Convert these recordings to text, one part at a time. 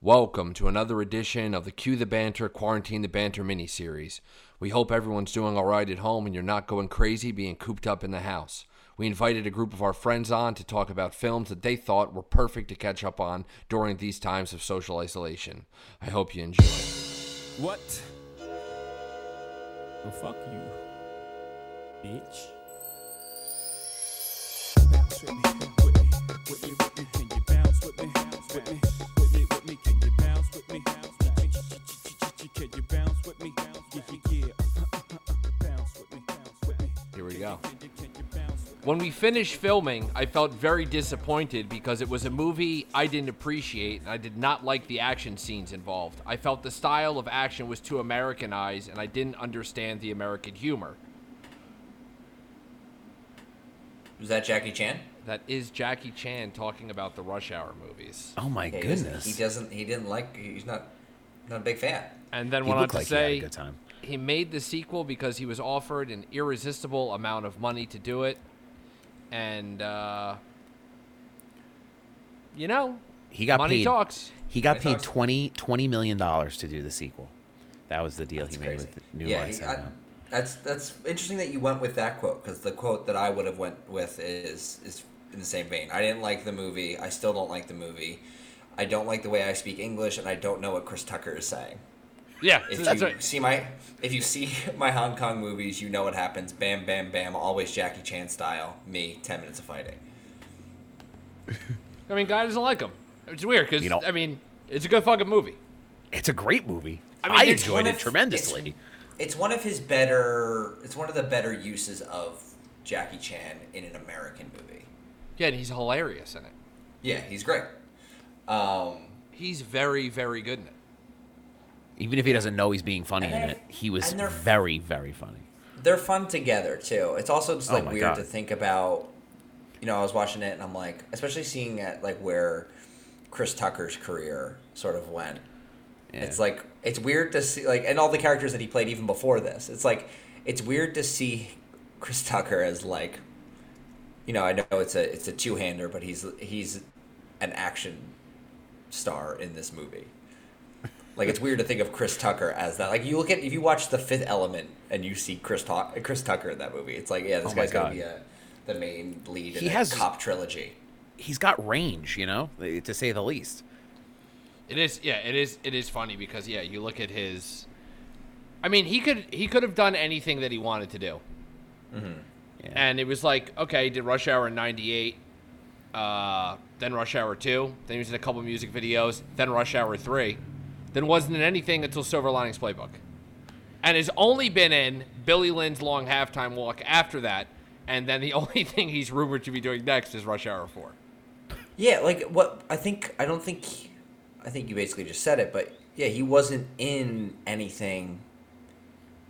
Welcome to another edition of the Cue the Banter Quarantine the Banter mini series. We hope everyone's doing all right at home and you're not going crazy being cooped up in the house. We invited a group of our friends on to talk about films that they thought were perfect to catch up on during these times of social isolation. I hope you enjoy. What? Well, fuck you, bitch. Bounce with me, with me, with me, with me. You bounce with me, me, with me, me. Here we go. Can you, can you bounce with me? When we finished filming, I felt very disappointed because it was a movie I didn't appreciate and I did not like the action scenes involved. I felt the style of action was too Americanized and I didn't understand the American humor. Was that Jackie Chan? That is Jackie Chan talking about the Rush Hour movies. Oh my Yeah, he doesn't- goodness. He doesn't. He didn't like. He's not. Not a big fan. And then He went on to like he had a say good time. He made the sequel because he was offered an irresistible amount of money to do it. And, uh, you know, He got money paid. talks. He got Money paid talks. 20, 20 million dollars to do the sequel. That was the deal That's he made crazy. with New yeah, Lights. he, I, uh, that's that's interesting that you went with that quote because the quote that I would have went with is is in the same vein. I didn't like the movie. I still don't like the movie. I don't like the way I speak English, and I don't know what Chris Tucker is saying. Yeah, If that's you right. see my if you see my Hong Kong movies, you know what happens. Bam, bam, bam. Always Jackie Chan style. Me, ten minutes of fighting. I mean, guy doesn't like him. It's weird because, You know- I mean, it's a good fucking movie. it's a great movie. I I, mean, it's enjoyed it of- tremendously. It's one of his better. It's one of the better uses of Jackie Chan in an American movie. Yeah, and he's hilarious in it. Yeah, he's great. Um, He's very, very good in it. Even if he doesn't know he's being funny And in it, he was very, very funny. they're fun together too. It's also just Oh like my weird God. to think about. You know, I was watching it and I'm like, especially seeing at like where Chris Tucker's career sort of went. Yeah. It's like it's weird to see like and all the characters that he played even before this. It's like it's weird to see Chris Tucker as like you know, I know it's a it's a two-hander, but he's he's an action star in this movie. Like it's weird to think of Chris Tucker as that. Like you look at if you watch The Fifth Element and you see Chris Ta- Chris Tucker in that movie, it's like yeah, this oh guy's God. gonna be a, the main lead he in has, a cop trilogy. He's got range, you know, to say the least. It is yeah, it is it is funny because yeah, you look at his. I mean, he could he could have done anything that he wanted to do. Mm-hmm. Yeah. And it was like okay, he did Rush Hour in '98. Uh, then Rush Hour 2, then he was in a couple music videos, then Rush Hour 3 than wasn't in anything until Silver Linings Playbook, and has only been in Billy Lynn's long halftime walk after that, and then the only thing he's rumored to be doing next is Rush Hour Four. Yeah, like what I think I don't think I think you basically just said it, but yeah, he wasn't in anything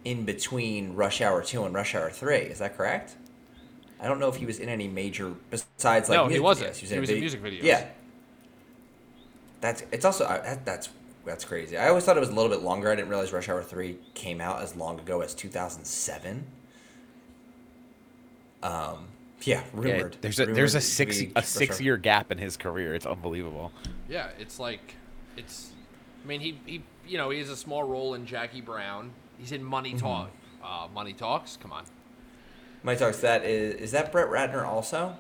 in between Rush Hour Two and Rush Hour Three. Is that correct? I don't know if he was in any major besides like no, he wasn't. Videos. He was, in, was video. in music videos. Yeah, that's it's also that's that's crazy. I always thought it was a little bit longer. I didn't realize Rush Hour 3 came out as long ago as 2007. Um yeah, Yeah, rumored. there's a rumored there's a six a six year gap in his career. It's unbelievable. Yeah, it's like, it's. I mean, he, he you know he has a small role in Jackie Brown. He's in Money Mm-hmm. Talk. Uh, Money Talks. Come on. Money talks that is is that Brett Ratner also?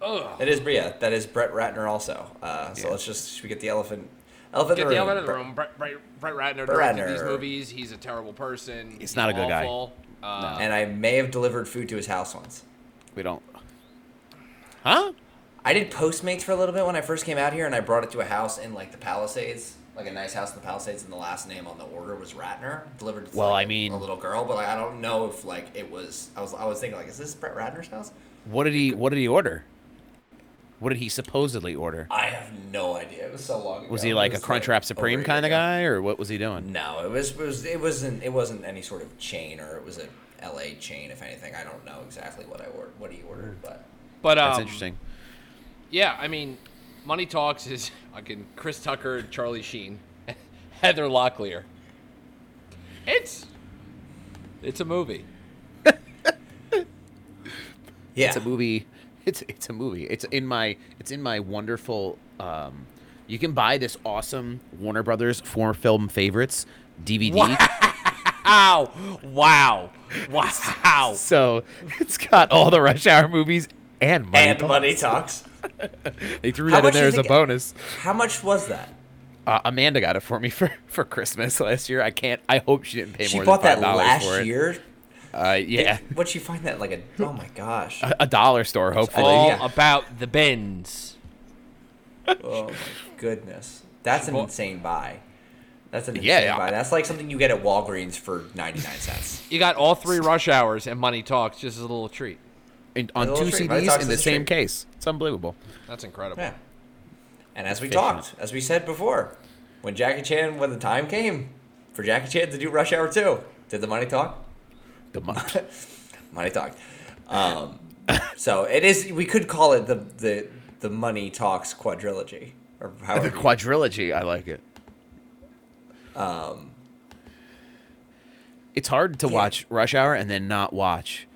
Ugh. That is yeah, that is Brett Ratner also. Uh, so Yeah. let's just should we get the elephant elephant Get the the room. elephant in the Brett- room. Brett, Brett, Brett Ratner Brett directed these movies. He's a terrible person. He's He's not a good guy. awful. Uh, And I may have delivered food to his house once. We don't. Huh? I did Postmates for a little bit when I first came out here, and I brought it to a house in like the Palisades, like a nice house in the Palisades, and the last name on the order was Ratner. Delivered to Well, like, I mean- a little girl, but like, I don't know if like it was. I was I was thinking like, is this Brett Ratner's house? What did he What did he order? What did he supposedly order? I have no idea. It was so long ago. Was he It like a was, Crunchwrap Supreme kind of guy, or what was he doing? No, it was, it was it wasn't it wasn't any sort of chain or it was a L.A. chain. If anything, I don't know exactly what I ordered, what he ordered, but but um, That's interesting. Yeah, I mean, Money Talks is fucking Chris Tucker, Charlie Sheen, Heather Locklear. It's it's a movie. yeah, It's a movie. It's it's a movie. It's in my it's in my wonderful um, You can buy this awesome Warner Brothers four film favorites DVD. Wow! Wow! Wow! So it's got all the Rush Hour movies and money. and money talks. They threw How that in there as a bonus. How much was that? Uh, Amanda got it for me for, for Christmas last year. I can't. I hope she didn't pay She more bought than that five dollars last for it. year. Uh, yeah, What'd you find that like a? Oh my gosh! a, a dollar store, hopefully. All yeah. about the bins. Oh my goodness, that's an bought- insane buy. That's an insane Yeah, yeah. buy. That's like something you get at Walgreens for ninety nine cents. You got all three rush hours and money talks just as a little treat. And on two treat, CDs in the same treat. case. It's unbelievable. That's incredible. Yeah. And as we Efficient. talked, as we said before, when Jackie Chan, when the time came for Jackie Chan to do Rush Hour 2, did the money talk? The mo- Money talk. Um, so it is. We could call it the the the Money Talks quadrilogy, or however. the quadrilogy. I like it. um, It's hard to Yeah. watch Rush Hour and then not watch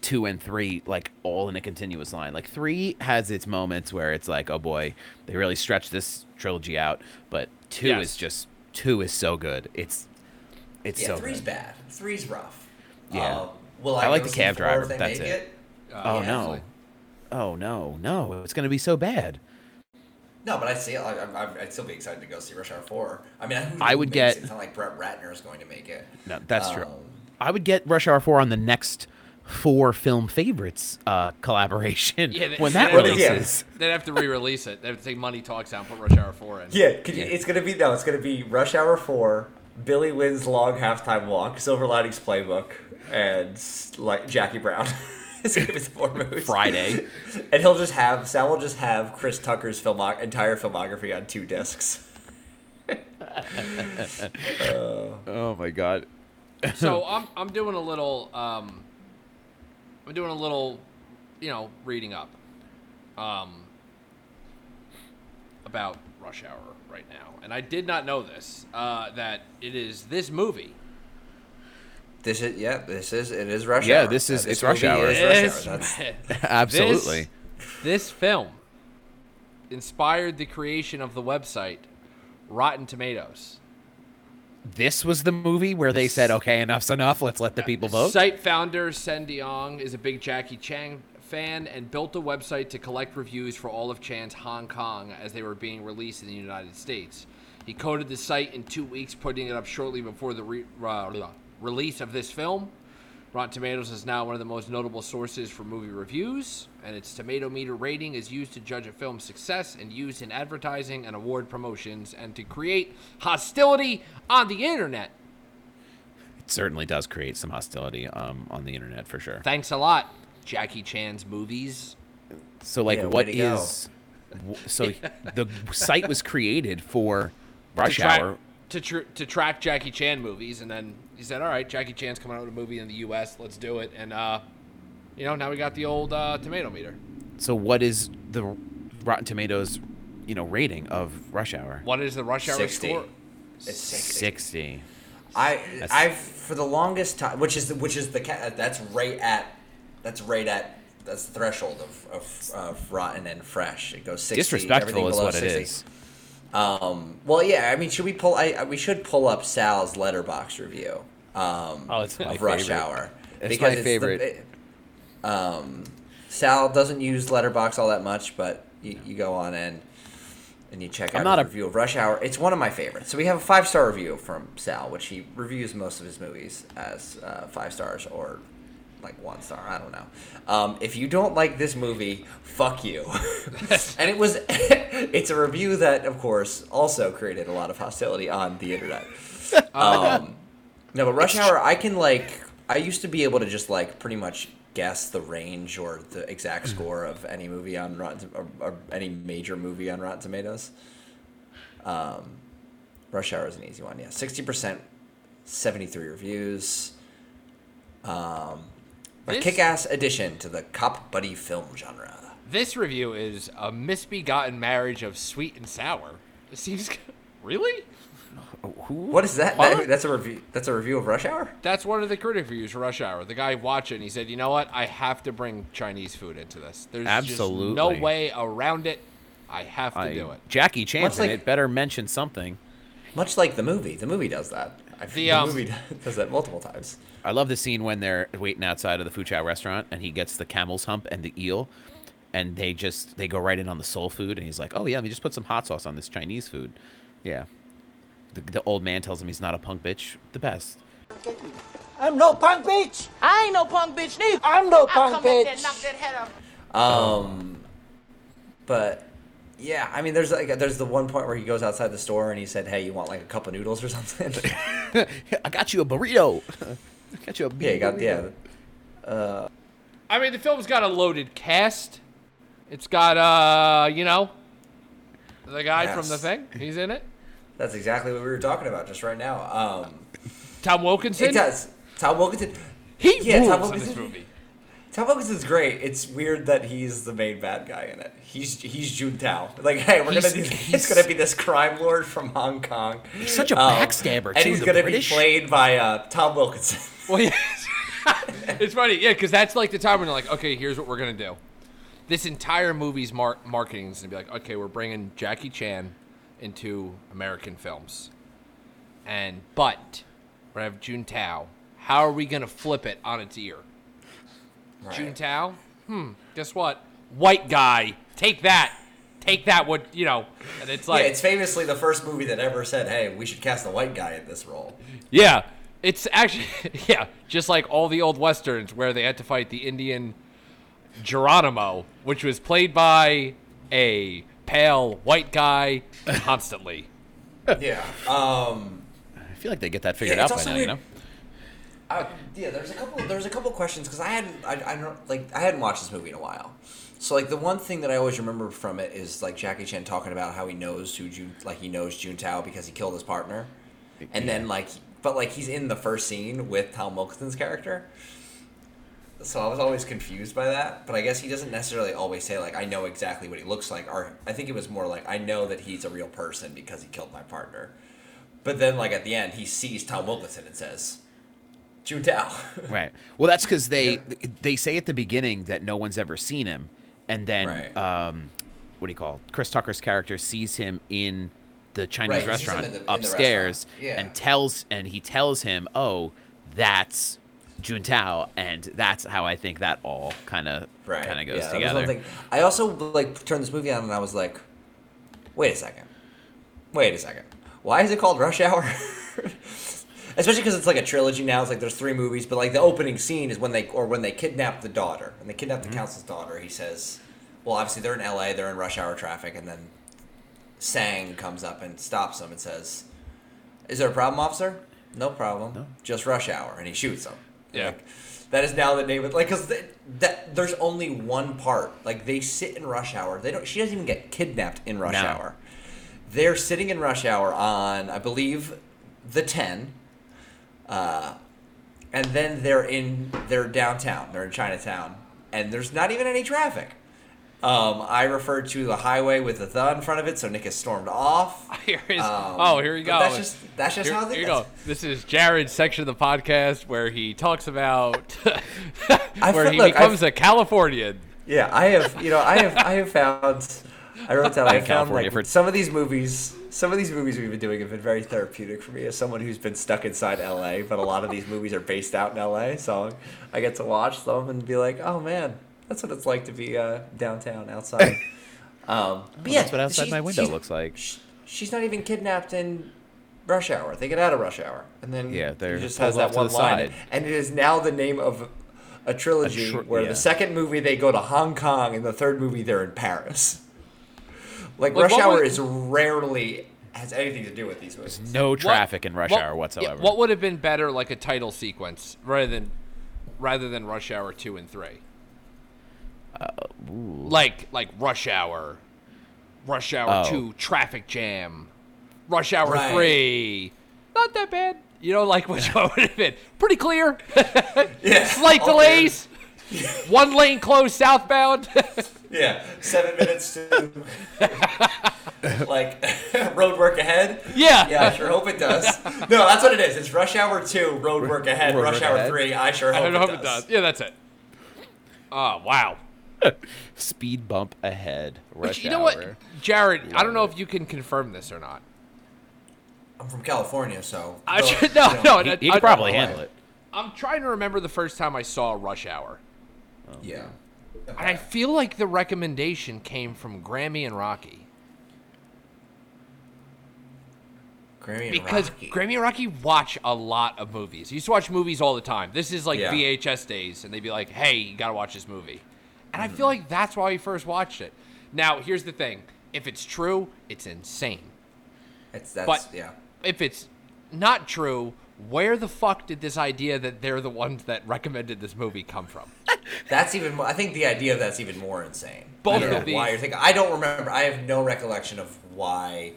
two and three like all in a continuous line. Like three has its moments where it's like, oh boy, they really stretch this trilogy out. But two Yes. is just two is so good. It's it's yeah, so three's good. bad. Three's rough. Yeah. Uh, will I, I like the cab driver, if that's make it. Uh, Oh Yeah, no. absolutely. Oh no, no! It's gonna be so bad. No, but I see. I, I, I'd still be excited to go see Rush Hour Four. I mean, who, I would makes get- It? It's not like Brett Ratner is going to make it. No, that's true. Um, I would get Rush Hour Four on the next four film favorites uh, collaboration Yeah, they- when that they- yeah. releases. They'd have to re-release it. They'd have to take money talks out and put Rush Hour Four in. Yeah, could you, it's gonna be no. It's gonna be Rush Hour Four, Billy Lynn's Long Halftime Walk, Silver Linings Playbook, and like Jackie Brown. it's gonna be the four movies. Friday. and he'll just have Sal will just have Chris Tucker's filmo- entire filmography on two discs. Oh my god. so I'm I'm doing a little um I'm doing a little you know reading up um about Rush Hour right now, and I did not know this uh, that it is this movie. This is yeah. This is it is Rush Yeah, Hour. this is- Uh, it's Rush Hour. is Rush Hour. Absolutely. This, this film inspired the creation of the website Rotten Tomatoes. This was the movie where they said, "Okay, enough's enough. Let's let the people vote." Site founder Senh Duong is a big Jackie Chan fan and built a website to collect reviews for all of Chan's Hong Kong as they were being released in the United States. He coded the site in two weeks, putting it up shortly before the re- uh, release of this film. Rotten Tomatoes is now one of the most notable sources for movie reviews, and its tomato meter rating is used to judge a film's success and used in advertising and award promotions and to create hostility on the internet. It certainly does create some hostility um, on the internet for sure. Thanks a lot, Jackie Chan's movies. So, like, Yeah, way what to go. So the site was created for Rush to track, Hour. to, tr- to track Jackie Chan movies, and then he said, "All right, Jackie Chan's coming out with a movie in the U.S. Let's do it." And uh, you know, now we got the old uh, tomato meter. So, what is the Rotten Tomatoes, you know, rating of Rush Hour? What is the rush hour 60. score? it's 60. Sixty. I That's- I've for the longest time, which is the, which is the ca- that's right at that's right at that's the threshold of, of, of rotten and fresh. It goes sixty. Disrespectful everything is below what 60. is. Um, well, yeah. I mean, should we pull? I, I- we should pull up Sal's Letterboxd review. Um, Oh, it's my Rush favorite. Hour. It's my the- favorite. it- um, Sal doesn't use Letterboxd all that much, but you, you go on and and you check out a- review of Rush Hour. It's one of my favorites. So we have a five star review from Sal, which he reviews most of his movies as uh, five stars or like one star. I don't know. Um, if you don't like this movie, fuck you. and it was, it's a review that, of course, also created a lot of hostility on the internet. Um, no, but Rush Hour, I can like, I used to be able to just like pretty much guess the range or the exact score of any movie on Rotten or, or any major movie on Rotten Tomatoes. Um, Rush Hour is an easy one. Yeah, sixty percent, seventy-three reviews. Um, a This- kick-ass addition to the cop buddy film genre. This review is a misbegotten marriage of sweet and sour. It seems really. Who? What is that? That- That's a review. That's a review of Rush Hour. That's one of the critic reviews for Rush Hour. The guy watched it and he said, "You know what? I have to bring Chinese food into this. There's just no way around it. I have to I, do it. Jackie Chan. Like- it. Better mention something. Much like the movie. The movie does that. I The, the um, movie does that multiple times. I love the scene when they're waiting outside of the Foo Chow restaurant and he gets the camel's hump and the eel and they just they go right in on the soul food and he's like, "Oh yeah, let me just put some hot sauce on this Chinese food." Yeah. The, the old man tells him he's not a punk bitch. The best. I'm no punk bitch. I ain't no punk bitch neither. I'm no I'll punk come back there bitch. knock that head off. Um, but yeah, I mean, there's like there's the one point where he goes outside the store and he said, "Hey, you want like a cup of noodles or something?" I got you a burrito. I got you a burrito. yeah, you got burrito. yeah. I mean, the film's got a loaded cast. It's got, uh, you know, the guy from the thing. He's in it. That's exactly what we were talking about just right now. Um, Tom Wilkinson. it does. Tom Wilkinson. He Yeah, Tom rules in this movie. Tom Wilkinson's great. It's weird that he's the main bad guy in it. He's he's Jun Tao. Like, hey, we're He's- gonna do. he's- It's gonna be this crime lord from Hong Kong. He's such a Um, backstabber, and too, he's the gonna British. be played by uh, Tom Wilkinson. Well, yeah. it's funny, yeah, because that's like the time when they're like, okay, here's what we're gonna do. This entire movie's mar- marketing is gonna be like, okay, we're bringing Jackie Chan into American films, and but we're gonna have Jun Tao. How are we gonna flip it on its ear? Jun Tao? Hmm. Guess what? White guy. Take that. Take that. What you know? And it's like, yeah, it's famously the first movie that ever said, "Hey, we should cast a white guy in this role." Yeah, it's actually yeah, just like all the old westerns where they had to fight the Indian Geronimo, which was played by a pale white guy constantly. yeah. Um. I feel like they get that figured Yeah, out by also now, you know. Uh, yeah, there's a couple. There's a couple questions because I hadn't. I, I don't like. I hadn't watched this movie in a while. So like the one thing that I always remember from it is like Jackie Chan talking about how he knows who Jun, like he knows Jun Tao because he killed his partner, and then like, but like he's in the first scene with Tom Wilkinson's character. So I was always confused by that, but I guess he doesn't necessarily always say like I know exactly what he looks like, or I think it was more like I know that he's a real person because he killed my partner. But then like at the end, he sees Tom Wilkinson and says, "Jun Tao." Right. Well, that's because they they say at the beginning that no one's ever seen him, and then Right. um, what do you call it? Chris Tucker's character sees him in the Chinese Right, he sees him restaurant the- in the upstairs, restaurant. Yeah. and tells and he tells him, "Oh, that's Jun Tao," and that's how I think that all kind of right. kind of goes yeah, that was one together. I also like turned this movie on and I was like, wait a second, wait a second. Why is it called Rush Hour? Especially because it's like a trilogy now. It's like there's three movies, but like the opening scene is when they or when they kidnap the daughter. and they kidnap Mm-hmm. the counsel's daughter, he says, "Well, obviously they're in L.A. They're in rush hour traffic," and then Sang comes up and stops them and says, "Is there a problem, officer?" No problem. No. Just rush hour, and he shoots them. Yeah. Like, that is now the name of like because that there's only one part. Like they sit in rush hour. They don't. She doesn't even get kidnapped in rush No. hour. They're sitting in rush hour on I believe the ten. Uh, and then they're in they're downtown. They're in Chinatown, and there's not even any traffic. Um, I referred to the highway with the the in front of it, so Nick has stormed off. Here is Um, oh here you go. That's just that's just here, how here go. This is Jared's section of the podcast where he talks about where feel he like becomes I've- a Californian. Yeah, I have. You know, I have. I have found. I wrote down. I found California like for- some of these movies. Some of these movies we've been doing have been very therapeutic for me as someone who's been stuck inside LA. But a lot of these movies are based out in LA, so I get to watch them and be like, "Oh man, that's what it's like to be uh, downtown outside." um, but yeah, that's what outside my window looks like. sh- She's not even kidnapped in rush hour. They get out of rush hour, and then Yeah, they're he just has that to one the line, side. and it is now the name of a trilogy tr- where yeah. the second movie they go to Hong Kong, and the third movie they're in Paris. Like, Like, rush hour would- is rarely has anything to do with these movies. No What- traffic in rush what- hour yeah, whatsoever. what would have been better, like a title sequence, rather than rather than Rush Hour two and three? Like like Rush Hour, Rush Hour Oh. two, Traffic Jam, Rush Hour Right. three. Not that bad. You know, like which one would have been pretty clear. Yeah, Slight all there. delays. One lane closed southbound. Yeah, seven minutes to like road work ahead. Yeah. yeah, I sure hope it does. No, that's what it is. It's rush hour two, road work ahead. Road rush work hour ahead. three, I sure hope, don't know it, it does. does. Yeah, that's it. Oh wow. Speed bump ahead. Rush Which, you know what, hour. Jared? I don't know if you can confirm this or not. I'm from California, so I don't- should, no, you know, no, He, no, he I- could probably I- handle it. I'm trying to remember the first time I saw Rush Hour, oh, Yeah. and I feel like the recommendation came from Grammy and Rocky Grammy and Rocky? because Rocky. Grammy and Rocky watch a lot of movies. He used to watch movies all the time. This is like Yeah. VHS days, and they'd be like, "Hey, you gotta watch this movie," and I Mm-hmm. feel like that's why we first watched it. Now, here's the thing: if it's true, it's insane. It's that's but- yeah. If it's not true, where the fuck did this idea that they're the ones that recommended this movie come from? That's even. more I think the idea of that's even more insane. Both I don't of know why you're thinking. I don't remember. I have no recollection of why.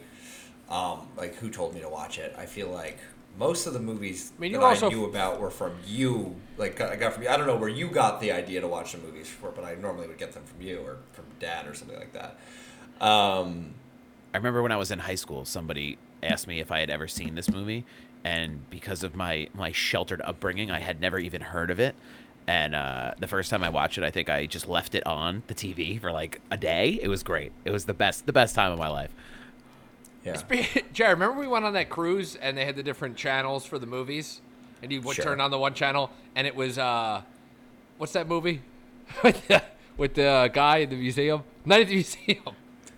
Um, like who told me to watch it? I feel like most of the movies I mean, you that also- I knew about were from you. Like I got from you. I don't know where you got the idea to watch the movies for, but I normally would get them from you or from dad or something like that. Um, I remember when I was in high school, somebody asked me if I had ever seen this movie, and because of my my sheltered upbringing, I had never even heard of it. And uh, the first time I watched it, I think I just left it on the TV for like a day. It was great. It was the best, the best time of my life. Yeah. Jared, remember we went on that cruise and they had the different channels for the movies, and you would Sure. turn on the one channel and it was uh, what's that movie with the, with the guy in the museum? Night at the museum.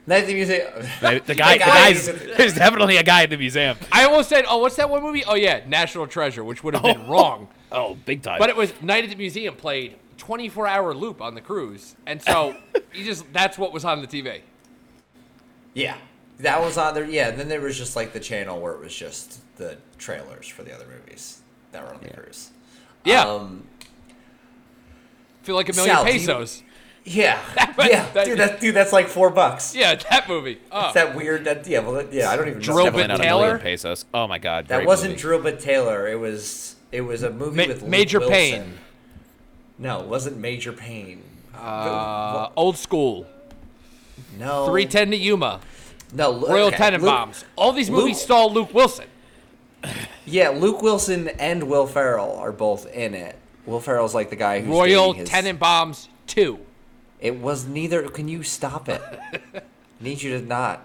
Night at the museum. The, the guy, the guy guy's, is- there's definitely a guy in the museum. I almost said, oh, what's that one movie? Oh yeah, National Treasure, which would have been wrong, Oh, big time. but it was Night at the Museum played 24 hour loop on the cruise, and so you just that's what was on the TV. Yeah, that was on there. Yeah, and then there was just like the channel where it was just the trailers for the other movies that were on the cruise. Yeah, Um, feel like a million Sal, do you- pesos. yeah, That- yeah, that- dude. That, dude, that's like four bucks. Yeah, that movie. Oh. It's that weird. That yeah, well, that- yeah. I don't even Drill know. bit definitely not a Taylor? million pesos. Oh my god, That wasn't movie. Drillbit Taylor. It was it was a movie Ma- with Luke Major Wilson. Payne. No, it wasn't Major Payne. Uh, old school. no, 310 to Yuma. No, Royal okay, Tenenbaums. Luke- All these movies Luke- stall Luke Wilson. Yeah, Luke Wilson and Will Ferrell are both in it. Will Ferrell's like the guy who's Royal his- Tenenbaums 2. It was neither. Can you stop it? I need you to not.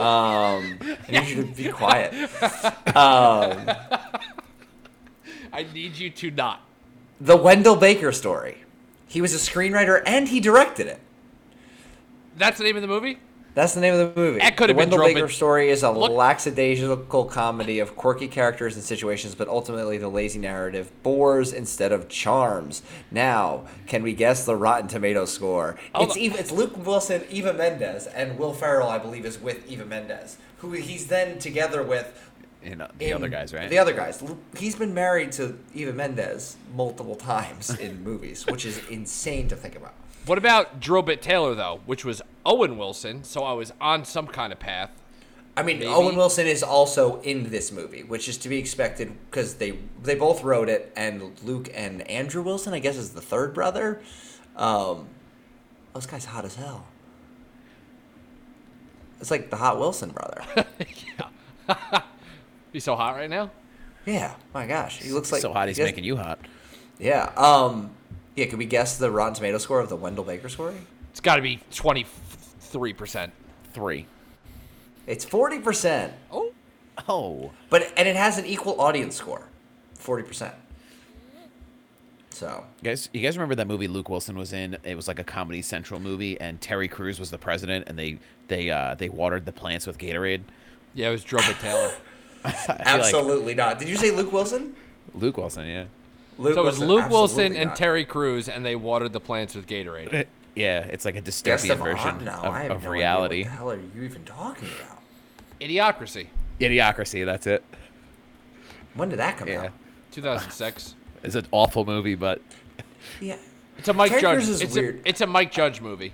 Um, I need you to be quiet. Um, I need you to not. the Wendell Baker story. He was a screenwriter and he directed it. That's the name of the movie? That's the name of the movie. That could have been Wendell Drove Baker story is a Look- lackadaisical comedy of quirky characters and situations, but ultimately the lazy narrative bores instead of charms. Now, can we guess the Rotten Tomato score? Hold it's on. Eva, it's Luke Wilson, Eva Mendes, and Will Ferrell, I believe, is with Eva Mendes, who he's then together with. You know, the in- other guys, right? The other guys. He's been married to Eva Mendes multiple times in movies, which is insane to think about. What about Drillbit Taylor, though, which was Owen Wilson, so I was on some kind of path. I mean, Maybe. Owen Wilson is also in this movie, which is to be expected because they they both wrote it, and Luke and Andrew Wilson, I guess, is the third brother. Um, those guys hot as hell. It's like the hot Wilson brother. Yeah, he's so hot right now? yeah, my gosh, he looks like so hot he's he making you hot. Yeah. Um. Yeah. Could we guess the Rotten Tomato score of the Wendell Baker story? It's got to be 23%. Three. It's forty percent, Oh. Oh, but and it has an equal audience score, forty percent. So you guys, you guys remember that movie Luke Wilson was in? It was like a Comedy Central movie, and Terry Crews was the president, and they they uh, they watered the plants with Gatorade. Yeah, it was Drillbit Taylor. I feel like absolutely not. Did you say Luke Wilson? Luke Wilson, yeah, Luke So it was Wilson, Luke Wilson and not. Terry Crews, and they watered the plants with Gatorade. yeah. It's like a Guest dystopian of version Honor? No, of, I have of no reality. Idea what the hell are you even talking about? Idiocracy, Idiocracy. That's it. When did that come Yeah, out? 2006. it's an awful movie, but Yeah. It's a Mike Terry Judge. Is it's weird. A, it's a Mike Judge movie.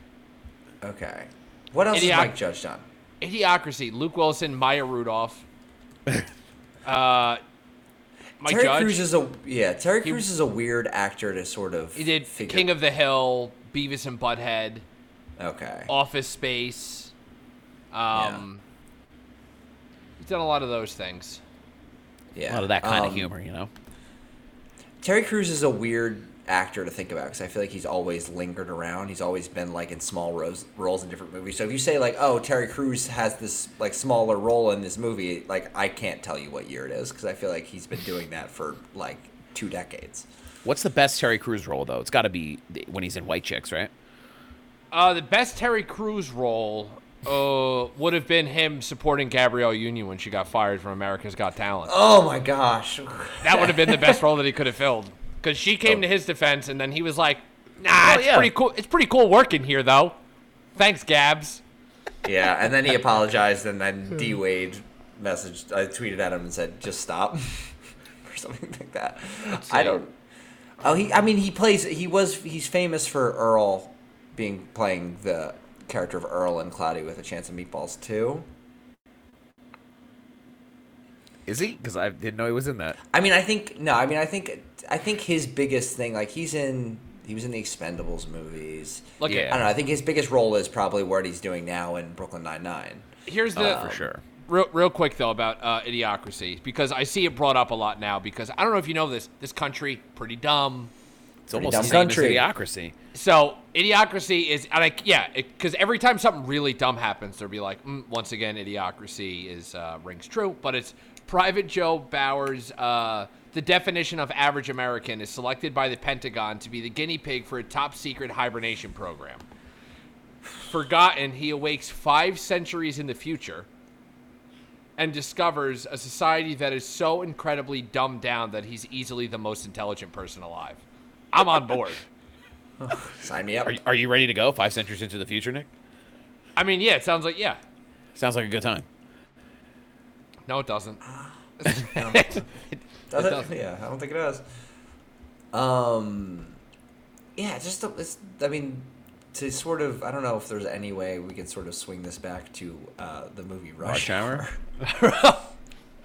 Okay. What else Idioc- has Mike Judge done? Idiocracy. Luke Wilson, Maya Rudolph. uh, Mike Terry Judge. Crews is a yeah. Terry Crews is a weird actor to sort of. he did figure- King of the Hill, Beavis and Butthead, Okay. Office Space. Um, he's done a lot of those things. Yeah. a lot of that kind of Um, humor, you know. Terry Crews is a weird actor to think about because I feel like he's always lingered around. He's always been like in small roles, roles in different movies. So if you say like, "Oh, Terry Crews has this like smaller role in this movie," like I can't tell you what year it is because I feel like he's been doing that for like two decades. What's the best Terry Crews role though? It's got to be when he's in White Chicks, right? Uh, the best Terry Crews role uh, would have been him supporting Gabrielle Union when she got fired from America's Got Talent. Oh my gosh. That would have been the best role that he could have filled. Because she came to his defense, and then he was like, "Nah, Oh, it's yeah. pretty cool. It's pretty cool working here, though. Thanks, Gabs." Yeah, and then he apologized, and then D Wade messaged, I tweeted at him and said, "Just stop," or something like that. I don't. Oh, he. I mean, he plays. He was. He's famous for Earl being playing the character of Earl in Cloudy with a Chance of Meatballs too. Is he? Because I didn't know he was in that. I mean, I think no. I mean, I think I think his biggest thing, like he's in. He was in the Expendables movies. Look, Yeah. I don't know. I think his biggest role is probably what he's doing now in Brooklyn Nine Nine. here's the uh, For sure. Real, real quick though about uh, idiocracy because I see it brought up a lot now because I don't know if you know this. This country pretty dumb. It's almost dumb the same country. as Idiocracy. So idiocracy is and like yeah, because every time something really dumb happens, they'll be like, mm, once again, idiocracy is uh, rings true. But it's Private Joe Bowers. Uh, the definition of average American is selected by the Pentagon to be the guinea pig for a top secret hibernation program. Forgotten, he awakes five centuries in the future and discovers a society that is so incredibly dumbed down that he's easily the most intelligent person alive. I'm on board. Sign me up. Are, are you ready to go? Five centuries into the future, Nick? I mean, yeah, it sounds like yeah. Sounds like a good time. No, it doesn't. Does It it? doesn't. Yeah, I don't think it does. Um, yeah, just the- it's. I mean, to sort of, I don't know if there's any way we can sort of swing this back to uh, the movie Rush, Rush Hour?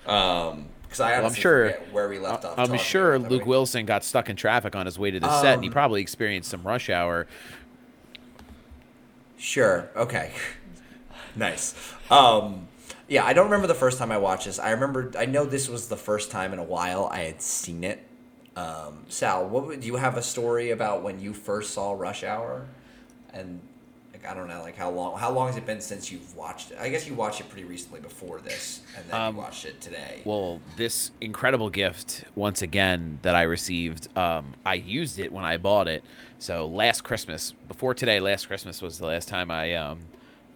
Um, because I Well, I'm sure. where we left off. I'm sure Luke. Wilson got stuck in traffic on his way to the set, and he Um, probably experienced some rush hour. Sure. Okay. nice. Um, yeah, I don't remember the first time I watched this. I remember. I know this was the first time in a while I had seen it. Um, Sal, what would, do you have a story about when you first saw Rush Hour? And like I don't know, like how long? How long has it been since you've watched it? I guess you watched it pretty recently before this, and then Um, you watched it today. Well, this incredible gift once again that I received, um, I used it when I bought it. So last Christmas, before today, last Christmas was the last time I um,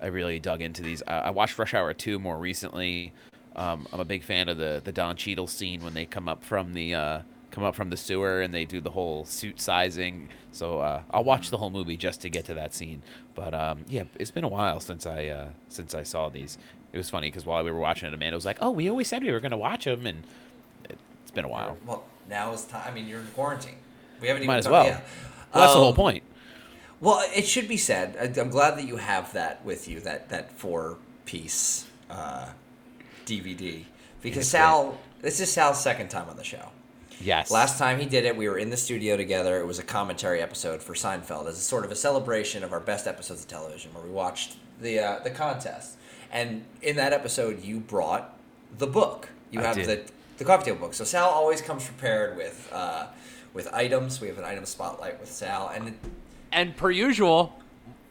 I really dug into these. I, I watched Rush Hour two more recently. Um, I'm a big fan of the the Don Cheadle scene when they come up from the uh, come up from the sewer and they do the whole suit sizing. So uh, I'll watch the whole movie just to get to that scene. But um, yeah, it's been a while since I uh, since I saw these. It was funny because while we were watching it, Amanda was like, "Oh, we always said we were going to watch them," and it, it's been a while. well, now is time. I mean, you're in quarantine. We haven't Might even as well. Well, that's the whole Um, point. Well, it should be said. I'm glad that you have that with you. That that four piece uh, DVD because Sal. This is Sal's second time on the show. Yes. Last time he did it, we were in the studio together. It was a commentary episode for Seinfeld as a sort of a celebration of our best episodes of television, where we watched the uh, the contest. And in that episode, you brought the book. You I have did. the the coffee table book. So Sal always comes prepared with uh, with items. We have an item spotlight with Sal, and it, And per usual,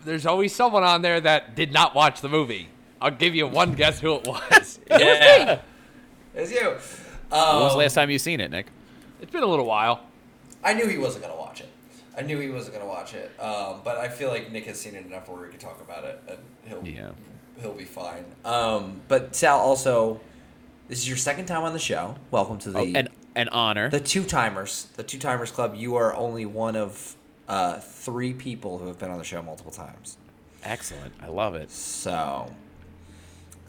there's always someone on there that did not watch the movie. I'll give you one guess who it was. yeah, it's you. when Um, was the last time you seen it, Nick? It's been a little while. I knew he wasn't gonna watch it. I knew he wasn't gonna watch it. Um, but I feel like Nick has seen it enough where we can talk about it, and he'll Yeah. he'll be fine. Um, but Sal, also, this is your second time on the show. Welcome to the Oh, an an honor. the two timers, the two timers club. You are only one of uh, three people who have been on the show multiple times. Excellent. I love it. So,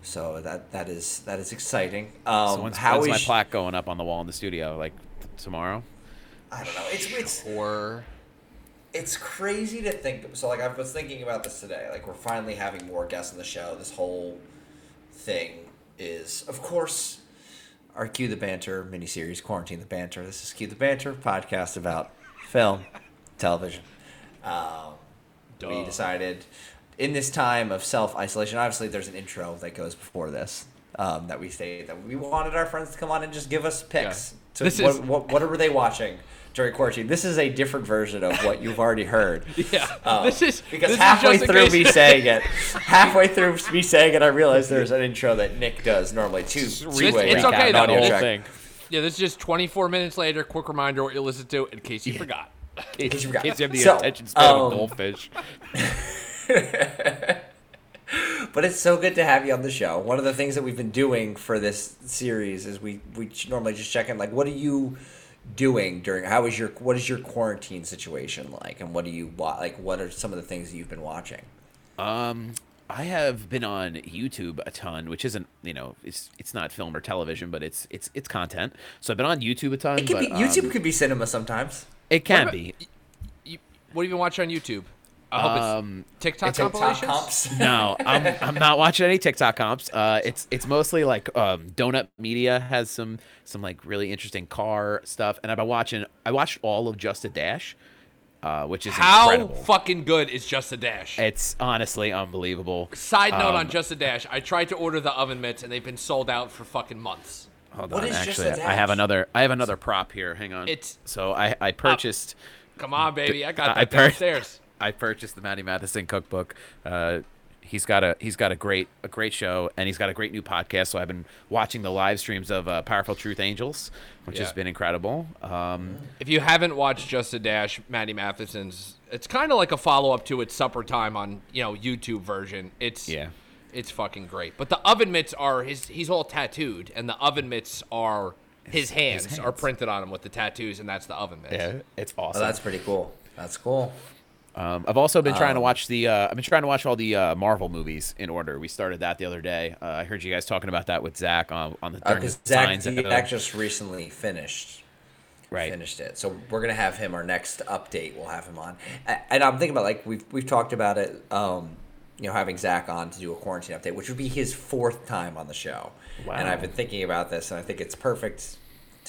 so that that is that is exciting. Um, so when's, how when's my is- plaque going up on the wall in the studio? Like tomorrow? I don't know. It's it's Or it's crazy to think. So like I was thinking about this today. Like we're finally having more guests on the show. This whole thing is, of course, our Cue the Banter miniseries, Quarantine the Banter. This is Cue the Banter podcast about film, television. Um, we decided in this time of self isolation. Obviously, there's an intro that goes before this. um, that we say That we wanted our friends to come on and just give us picks. Yeah. So This what, is- what what were they watching during quarantine? This is a different version of what you've already heard. Yeah. Um, this is because this halfway just in through case- me saying it, halfway through me saying it, I realized there's an intro that Nick does normally. Two, two way it's okay, though. audio It's- track. Yeah, this is just 24 minutes later. Quick reminder what you listen to in case you forgot. In you forgot. case you have the So, attention span of um, a goldfish. But it's so good to have you on the show. One of the things that we've been doing for this series is we we normally just check in like what are you doing during how is your what is your quarantine situation like and what do you like what are some of the things that you've been watching? Um, I have been on YouTube a ton, which isn't you know it's it's not film or television, but it's it's it's content. So I've been on YouTube a ton. It could but, be YouTube um, could be cinema sometimes. it can about- be. You, what have you been watching on YouTube? I hope Um, it's TikTok It's TikTok compilations. comps. No, I'm I'm not watching any TikTok comps. Uh, it's it's mostly like um, Donut Media has some some like really interesting car stuff, and I've been watching. I watched all of Just a Dash, uh, which is How incredible. fucking good is Just a Dash? it's honestly unbelievable. Side note um, on Just a Dash, I tried to order the oven mitts and they've been sold out for fucking months. Hold What on, is Just actually, a I have another. I have another prop here. Hang on. It's- so I I purchased. Come on, baby, I got I that per- downstairs. I purchased the Matty Matheson cookbook. Uh, he's got a he's got a great a great show, and he's got a great new podcast. So I've been watching the live streams of uh, Powerful Truth Angels, which has been incredible. Um, If you haven't watched Just a Dash, Matty Matheson's, it's kind of like a follow up to its Supper Time on you know YouTube version. It's Yeah. it's fucking great. But the oven mitts are his. He's all tattooed, and the oven mitts are his hands, are hands. printed on him with the tattoos, and that's the oven mitts. yeah, it's Oh, awesome. that's pretty cool. That's cool. Um, I've also been Um, trying to watch the. Uh, I've been trying to watch all the uh, Marvel movies in order. We started that the other day. Uh, I heard you guys talking about that with Zach on on the Because Zach, Zach just recently finished right. finished it. So we're gonna have him. Our next update, we'll have him on. And I'm thinking about like we've we've talked about it. Um, you know, having Zach on to do a quarantine update, which would be his fourth time on the show. Wow. And I've been thinking about this, and I think it's perfect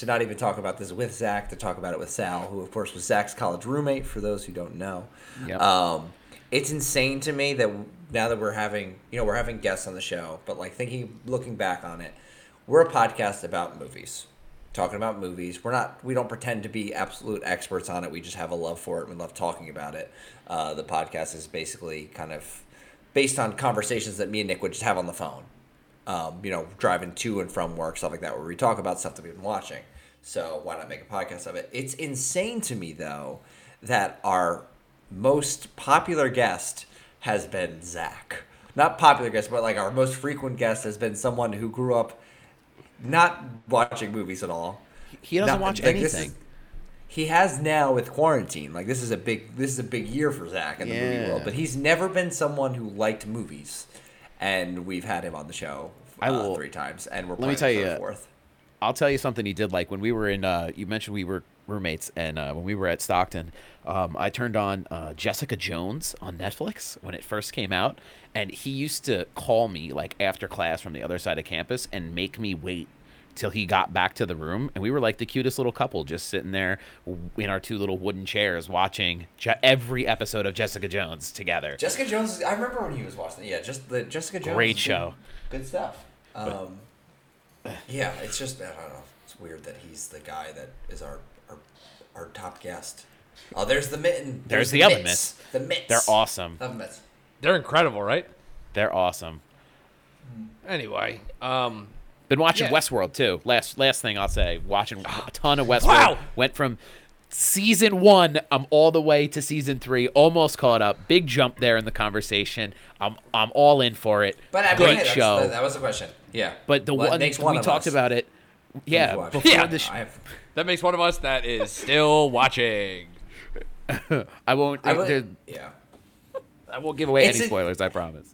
to not even talk about this with Zach, to talk about it with Sal, who of course was Zach's college roommate. For those who don't know, Yep. um, it's insane to me that now that we're having, you know, we're having guests on the show, but like thinking, looking back on it, we're a podcast about movies, talking about movies. We're not, we don't pretend to be absolute experts on it. We just have a love for it. We love talking about it. Uh, the podcast is basically kind of based on conversations that me and Nick would just have on the phone. Um, you know, driving to and from work, stuff like that, where we talk about stuff that we've been watching. So why not make a podcast of it? It's insane to me though that our most popular guest has been Zach. Not popular guest, but like our most frequent guest has been someone who grew up not watching movies at all. He doesn't Not- watch like, anything. is- he has now with quarantine. Like this is a big this is a big year for Zach in the movie world. But he's never been someone who liked movies, and we've had him on the show uh, will- three times, and we're let me tell you, fourth. I'll tell you something he did like when we were in. Uh, you mentioned we were roommates, and uh, when we were at Stockton, um, I turned on uh, Jessica Jones on Netflix when it first came out, and he used to call me like after class from the other side of campus and make me wait till he got back to the room, and we were like the cutest little couple, just sitting there in our two little wooden chairs watching Je- every episode of Jessica Jones together. Jessica Jones. I remember when he was watching. it. Yeah, just the Jessica Jones. Great show. Good, good stuff. Um, yeah, it's just I don't know. It's weird that he's the guy that is our our, our top guest. Oh, there's the mitten. There's the oven mitts. The mitts. They're awesome. Oven mitts. They're incredible, right? They're awesome. Anyway, um, Been watching Yeah. Westworld too. Last last thing I'll say, watching a ton of Westworld. Wow. Went from season one, I'm all the way to season three, almost caught up. Big jump there in the conversation. I'm I'm all in for it. But I mean, Great hey, show. That, that was the question. Yeah. but the What one, makes one we of talked us? about it. Yeah, before Yeah. the sh- have. that makes one of us that is still watching. I won't. I would, yeah. I won't give away It's any a- spoilers. I promise.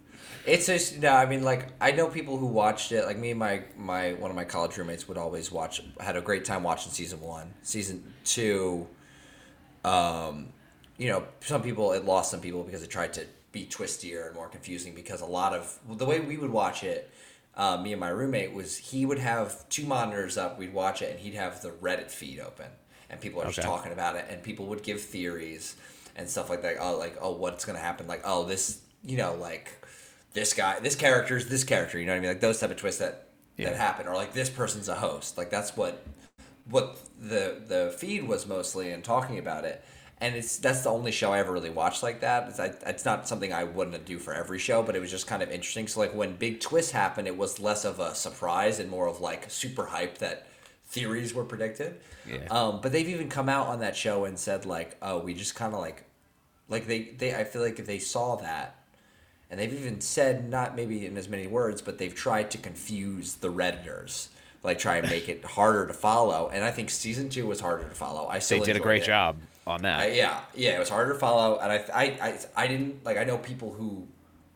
It's just no. I mean, like I know people who watched it. Like me and my my one of my college roommates would always watch. Had a great time watching season one. Season two. Um, you know, some people it lost some people because it tried to be twistier and more confusing. Because a lot of the way we would watch it, uh, me and my roommate was he would have two monitors up. We'd watch it, and he'd have the Reddit feed open, and people are just talking about it, and people would give theories and stuff like that. Oh, like oh, what's gonna happen? Like oh, this, you know, like this guy, this character is this character. You know what I mean? Like those type of twists that Yeah. that happen, or like this person's a host like that's what what the the feed was mostly and talking about it and it's that's the only show I ever really watched like that it's, I, it's not something I wouldn't do for every show but it was just kind of interesting so like when big twists happened it was less of a surprise and more of like super hype that theories were predicted Yeah. um, but they've even come out on that show and said like oh we just kind of like like they, they I feel like if they saw that and they've even said not maybe in as many words, but they've tried to confuse the redditors, like try and make it harder to follow. And I think season two was harder to follow. I They still did a great it. job on that. I, yeah, yeah, it was harder to follow, and I, I, I, I didn't like. I know people who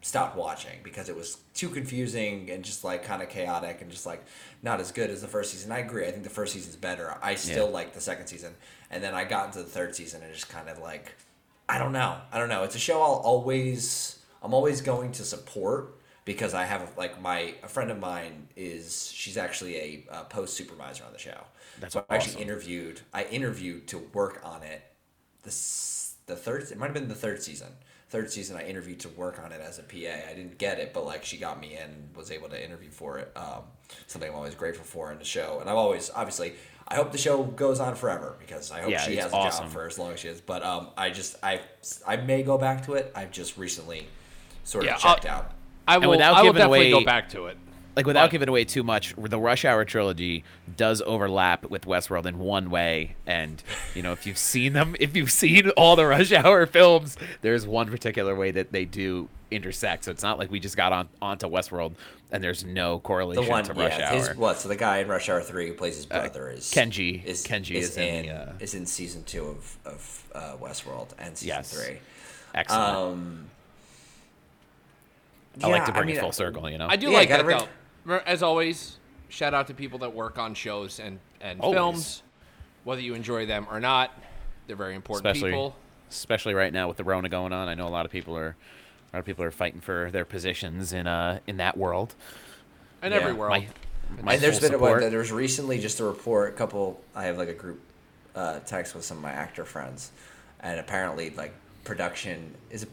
stopped watching because it was too confusing and just like kind of chaotic and just like not as good as the first season. I agree. I think the first season's better. I still Yeah. like the second season, and then I got into the third season and just kind of like, I don't know, I don't know. It's a show I'll always, I'm always going to support because I have like my a friend of mine is she's actually a uh, post supervisor on the show. That's so I actually interviewed. I interviewed to work on it this the third it might have been the third season. Third season i interviewed to work on it as a pa i didn't get it but like she got me in and was able to interview for it um, something i'm always grateful for in the show. And i've always obviously i hope the show goes on forever because i hope Yeah, she has a job for as long as she is. But um, i just i i may go back to it. I've just recently sort of Yeah, checked I'll- out I will. without I will giving definitely away- go back to it. like without But- giving away too much, the Rush Hour trilogy does overlap with Westworld in one way, and you know if you've seen them, if you've seen all the Rush Hour films, there's one particular way that they do intersect. So it's not like we just got on onto Westworld and there's no the correlation one to Rush yeah Hour. his what so the guy in rush hour 3 who plays his brother is Kenji. Is, Kenji is in the, uh, is in season 2 of of uh, westworld and season Yes. 3 Excellent. um I like to bring mean, it full circle. You know. I do Yeah, like gotta that bring- though. Re- As always, shout out to people that work on shows and and Always. films, whether you enjoy them or not. They're very important especially people. especially right now with the Rona going on. I know a lot of people are a lot of people are fighting for their positions in uh in that world. And Yeah. every world. My, my and there's been a, support. there was recently just a report. A couple. I have like a group uh, text with some of my actor friends, and apparently like production is.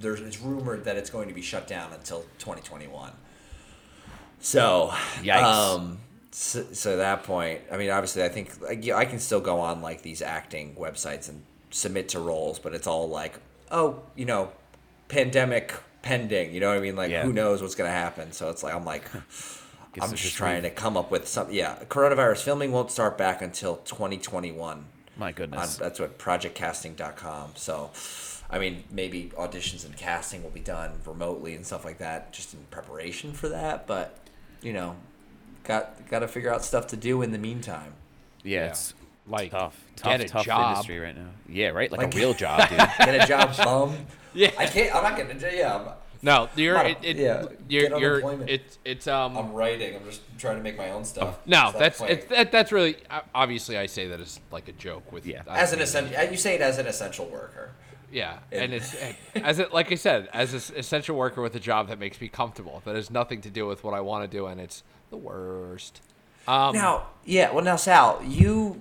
There's it's rumored that it's going to be shut down until 2021. So, Yikes. Um, so, so that point, I mean, obviously, I think like, I can still go on like these acting websites and submit to roles, but it's all like, oh, you know, pandemic pending. You know what I mean? Like, Yeah. who knows what's gonna happen? So it's like I'm like. I'm just trying to come up with something. Yeah, coronavirus filming won't start back until 2021. My On, goodness. that's what projectcasting.com. So, I mean, maybe auditions and casting will be done remotely and stuff like that, just in preparation for that. But you know, got got to figure out stuff to do in the meantime. yeah, Yeah. it's Like, tough, get a tough job. industry right now. Yeah, right, like, Like- a real job, dude. Get a job, bum. Yeah. I can't. I'm not gonna. Yeah, I'm, No, you're Not a- it, it, yeah, you're you're it's it's um I'm writing. I'm just trying to make my own stuff. no So that's like- it's that, that's really uh, obviously I say that as like a joke with Yeah. I as an essential. You say it as an essential worker. Yeah it- and it's as it like I said as an essential worker with a job that makes me comfortable that has nothing to do with what I want to do and it's the worst. Um, Now, yeah. Well, now Sal, you,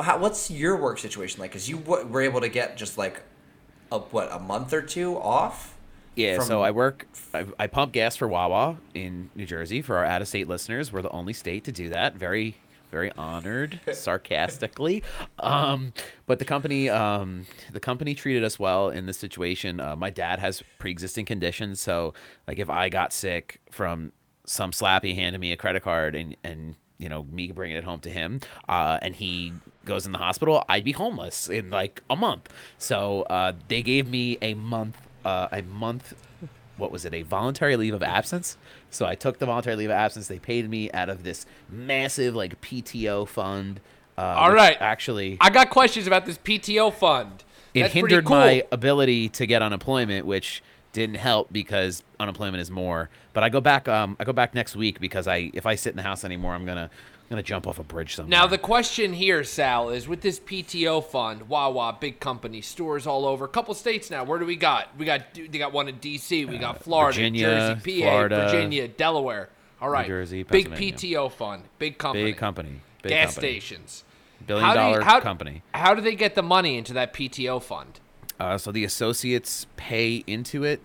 how, what's your work situation like? Because you w- were able to get just like, a what, a month or two off? Yeah, from- so I work, I, I pump gas for Wawa in New Jersey for our out of state listeners. We're the only state to do that. Very, very honored, sarcastically. Um, but the company, um, the company treated us well in this situation. Uh, my dad has pre existing conditions. So, like, if I got sick from some slappy handing me a credit card and, and, you know, me bringing it home to him, uh, and he goes in the hospital, I'd be homeless in like a month. So uh, they gave me a month, uh, a month, what was it, a voluntary leave of absence. So I took the voluntary leave of absence. They paid me out of this massive like PTO fund. Uh, All right. actually, I got questions about this PTO fund. it That's hindered cool. my ability to get unemployment, which didn't help because unemployment is more. But I go back. Um, I go back next week because I, if I sit in the house anymore, I'm gonna, I'm gonna jump off a bridge somewhere. Now the question here, Sal, is with this PTO fund, Wawa, big company, stores all over, a couple states now. Where do we got? We got they got one in D.C. We got Florida, Uh, Virginia, Jersey, PA, Florida, Virginia, Delaware. All right, New Jersey, big PTO fund, big company, big company, big gas company. stations, billion How do you- how- company. How do they get the money into that PTO fund? Uh, so the associates pay into it,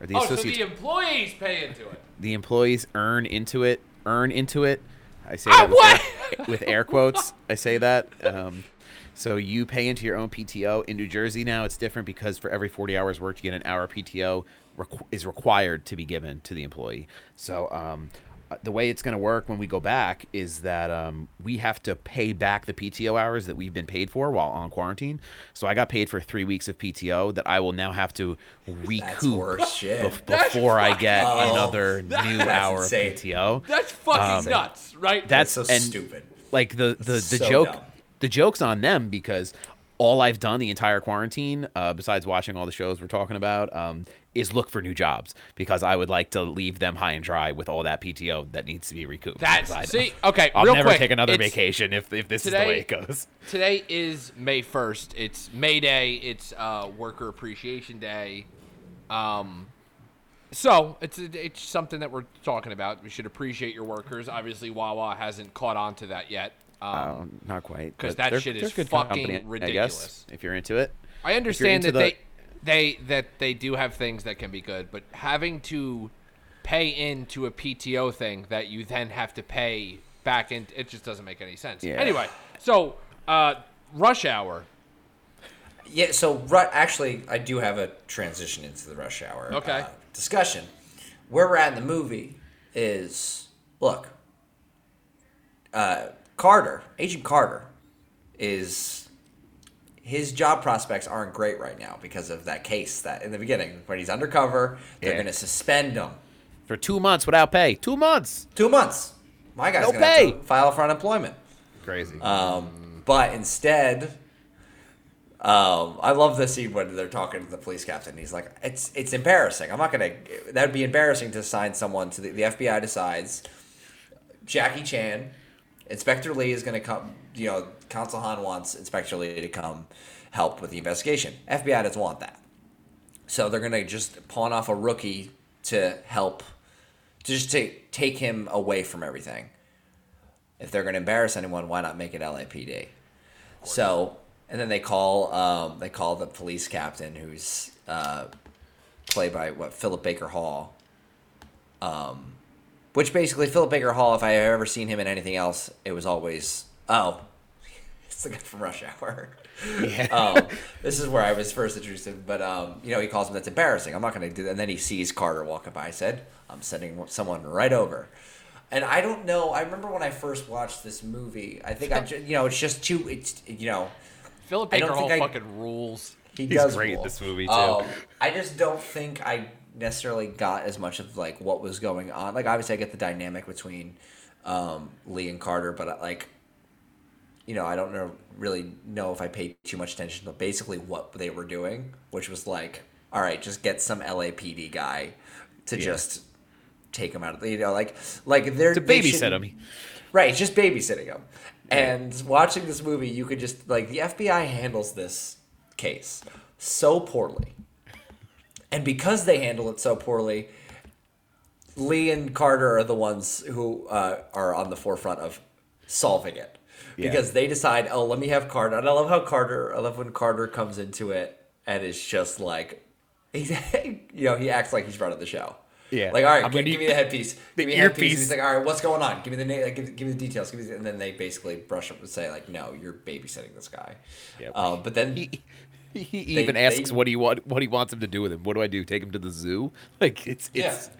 or the oh, so the employees pay into it. the employees earn into it, earn into it. I say Ah, that with, what? Air, with air quotes. I say that. Um, so you pay into your own PTO. In New Jersey now, it's different because for every 40 hours worked, you get an hour PTO requ- is required to be given to the employee. So um, the way it's going to work when we go back is that um, we have to pay back the PTO hours that we've been paid for while on quarantine. So I got paid for three weeks of PTO that I will now have to recoup shit. bef- before I get fucking- another new hour insane. of PTO. That's fucking Um, nuts, right? That's so and, stupid. Like the the the So joke, dumb. the joke's on them because all I've done the entire quarantine, uh, besides watching all the shows we're talking about, um, is look for new jobs because I would like to leave them high and dry with all that PTO that needs to be recouped. That's I- see. Okay, I'll never quick, take another vacation if if this today- is the way it goes. Today is May first. It's May Day. It's uh, Worker Appreciation Day. Um, so it's it's something that we're talking about. We should appreciate your workers. Obviously, Wawa hasn't caught on to that yet. Um, Oh, not quite. Because that they're- shit they're is good fucking company, I guess, ridiculous. if you're into it. I understand that the- they they that they do have things that can be good, but having to pay into a PTO thing that you then have to pay back in, it just doesn't make any sense. Yeah. Anyway, so uh, Rush Hour. Yeah, so ru- actually, I do have a transition into the rush hour Okay. uh, discussion. Where we're at in the movie is look, uh, Carter, Agent Carter, is his job prospects aren't great right now because of that case that in the beginning when he's undercover, they're Yeah. going to suspend him For two months without pay. Two months. two months. My guy's No going to pay. file for unemployment. Crazy. Um, but instead, um, I love the scene when they're talking to the police captain. He's like, "It's it's embarrassing. I'm not gonna. That would be embarrassing to assign someone to the, the FBI. Decides Jackie Chan, Inspector Lee is gonna come. You know, Consul Han wants Inspector Lee to come help with the investigation. FBI doesn't want that, so they're gonna just pawn off a rookie to help, to just take take him away from everything." if they're going to embarrass anyone, why not make it LAPD? So, and then they call um, they call the police captain, who's uh, played by what Philip Baker Hall. Um, which basically Philip Baker Hall, if I have ever seen him in anything else, it was always oh, it's the guy from Rush Hour. um, this is where I was first introduced to him, but um, you know he calls him that's embarrassing. I'm not going to do that. And then he sees Carter walking by. I said, I'm sending someone right over. And I don't know. I remember when I first watched this movie. I think I, ju- you know, it's just too. It's you know, Philip Baker Hall I- fucking rules. he He's does great rule. this movie, too. Um, I just don't think I necessarily got as much of like what was going on. Like obviously, I get the dynamic between um, Lee and Carter, but like, you know, I don't know really know if I paid too much attention to basically what they were doing, which was like, all right, just get some LAPD guy to Yeah. just take him out of the, you know, like, like they're to babysit him. Right, just babysitting him. And watching this movie, you could just like the FBI handles this case so poorly. And because they handle it so poorly, Lee and Carter are the ones who uh, are on the forefront of solving it. Yeah. Because they decide, oh, let me have Carter. And I love how Carter, I love when Carter comes into it and is just like, he, you know, he acts like he's running the show. Yeah. Like, all right, give, gonna give me the headpiece. the give me the headpiece. earpiece. He's like, all right, what's going on? Give me the name. Like, give, give me the details. Give me the, and then they basically brush up and say like, no, you're babysitting this guy. Yep. Um, but then He, he he They- even asks they- what he want what he wants him to do with him. What do I do? Take him to the zoo? Like it's it's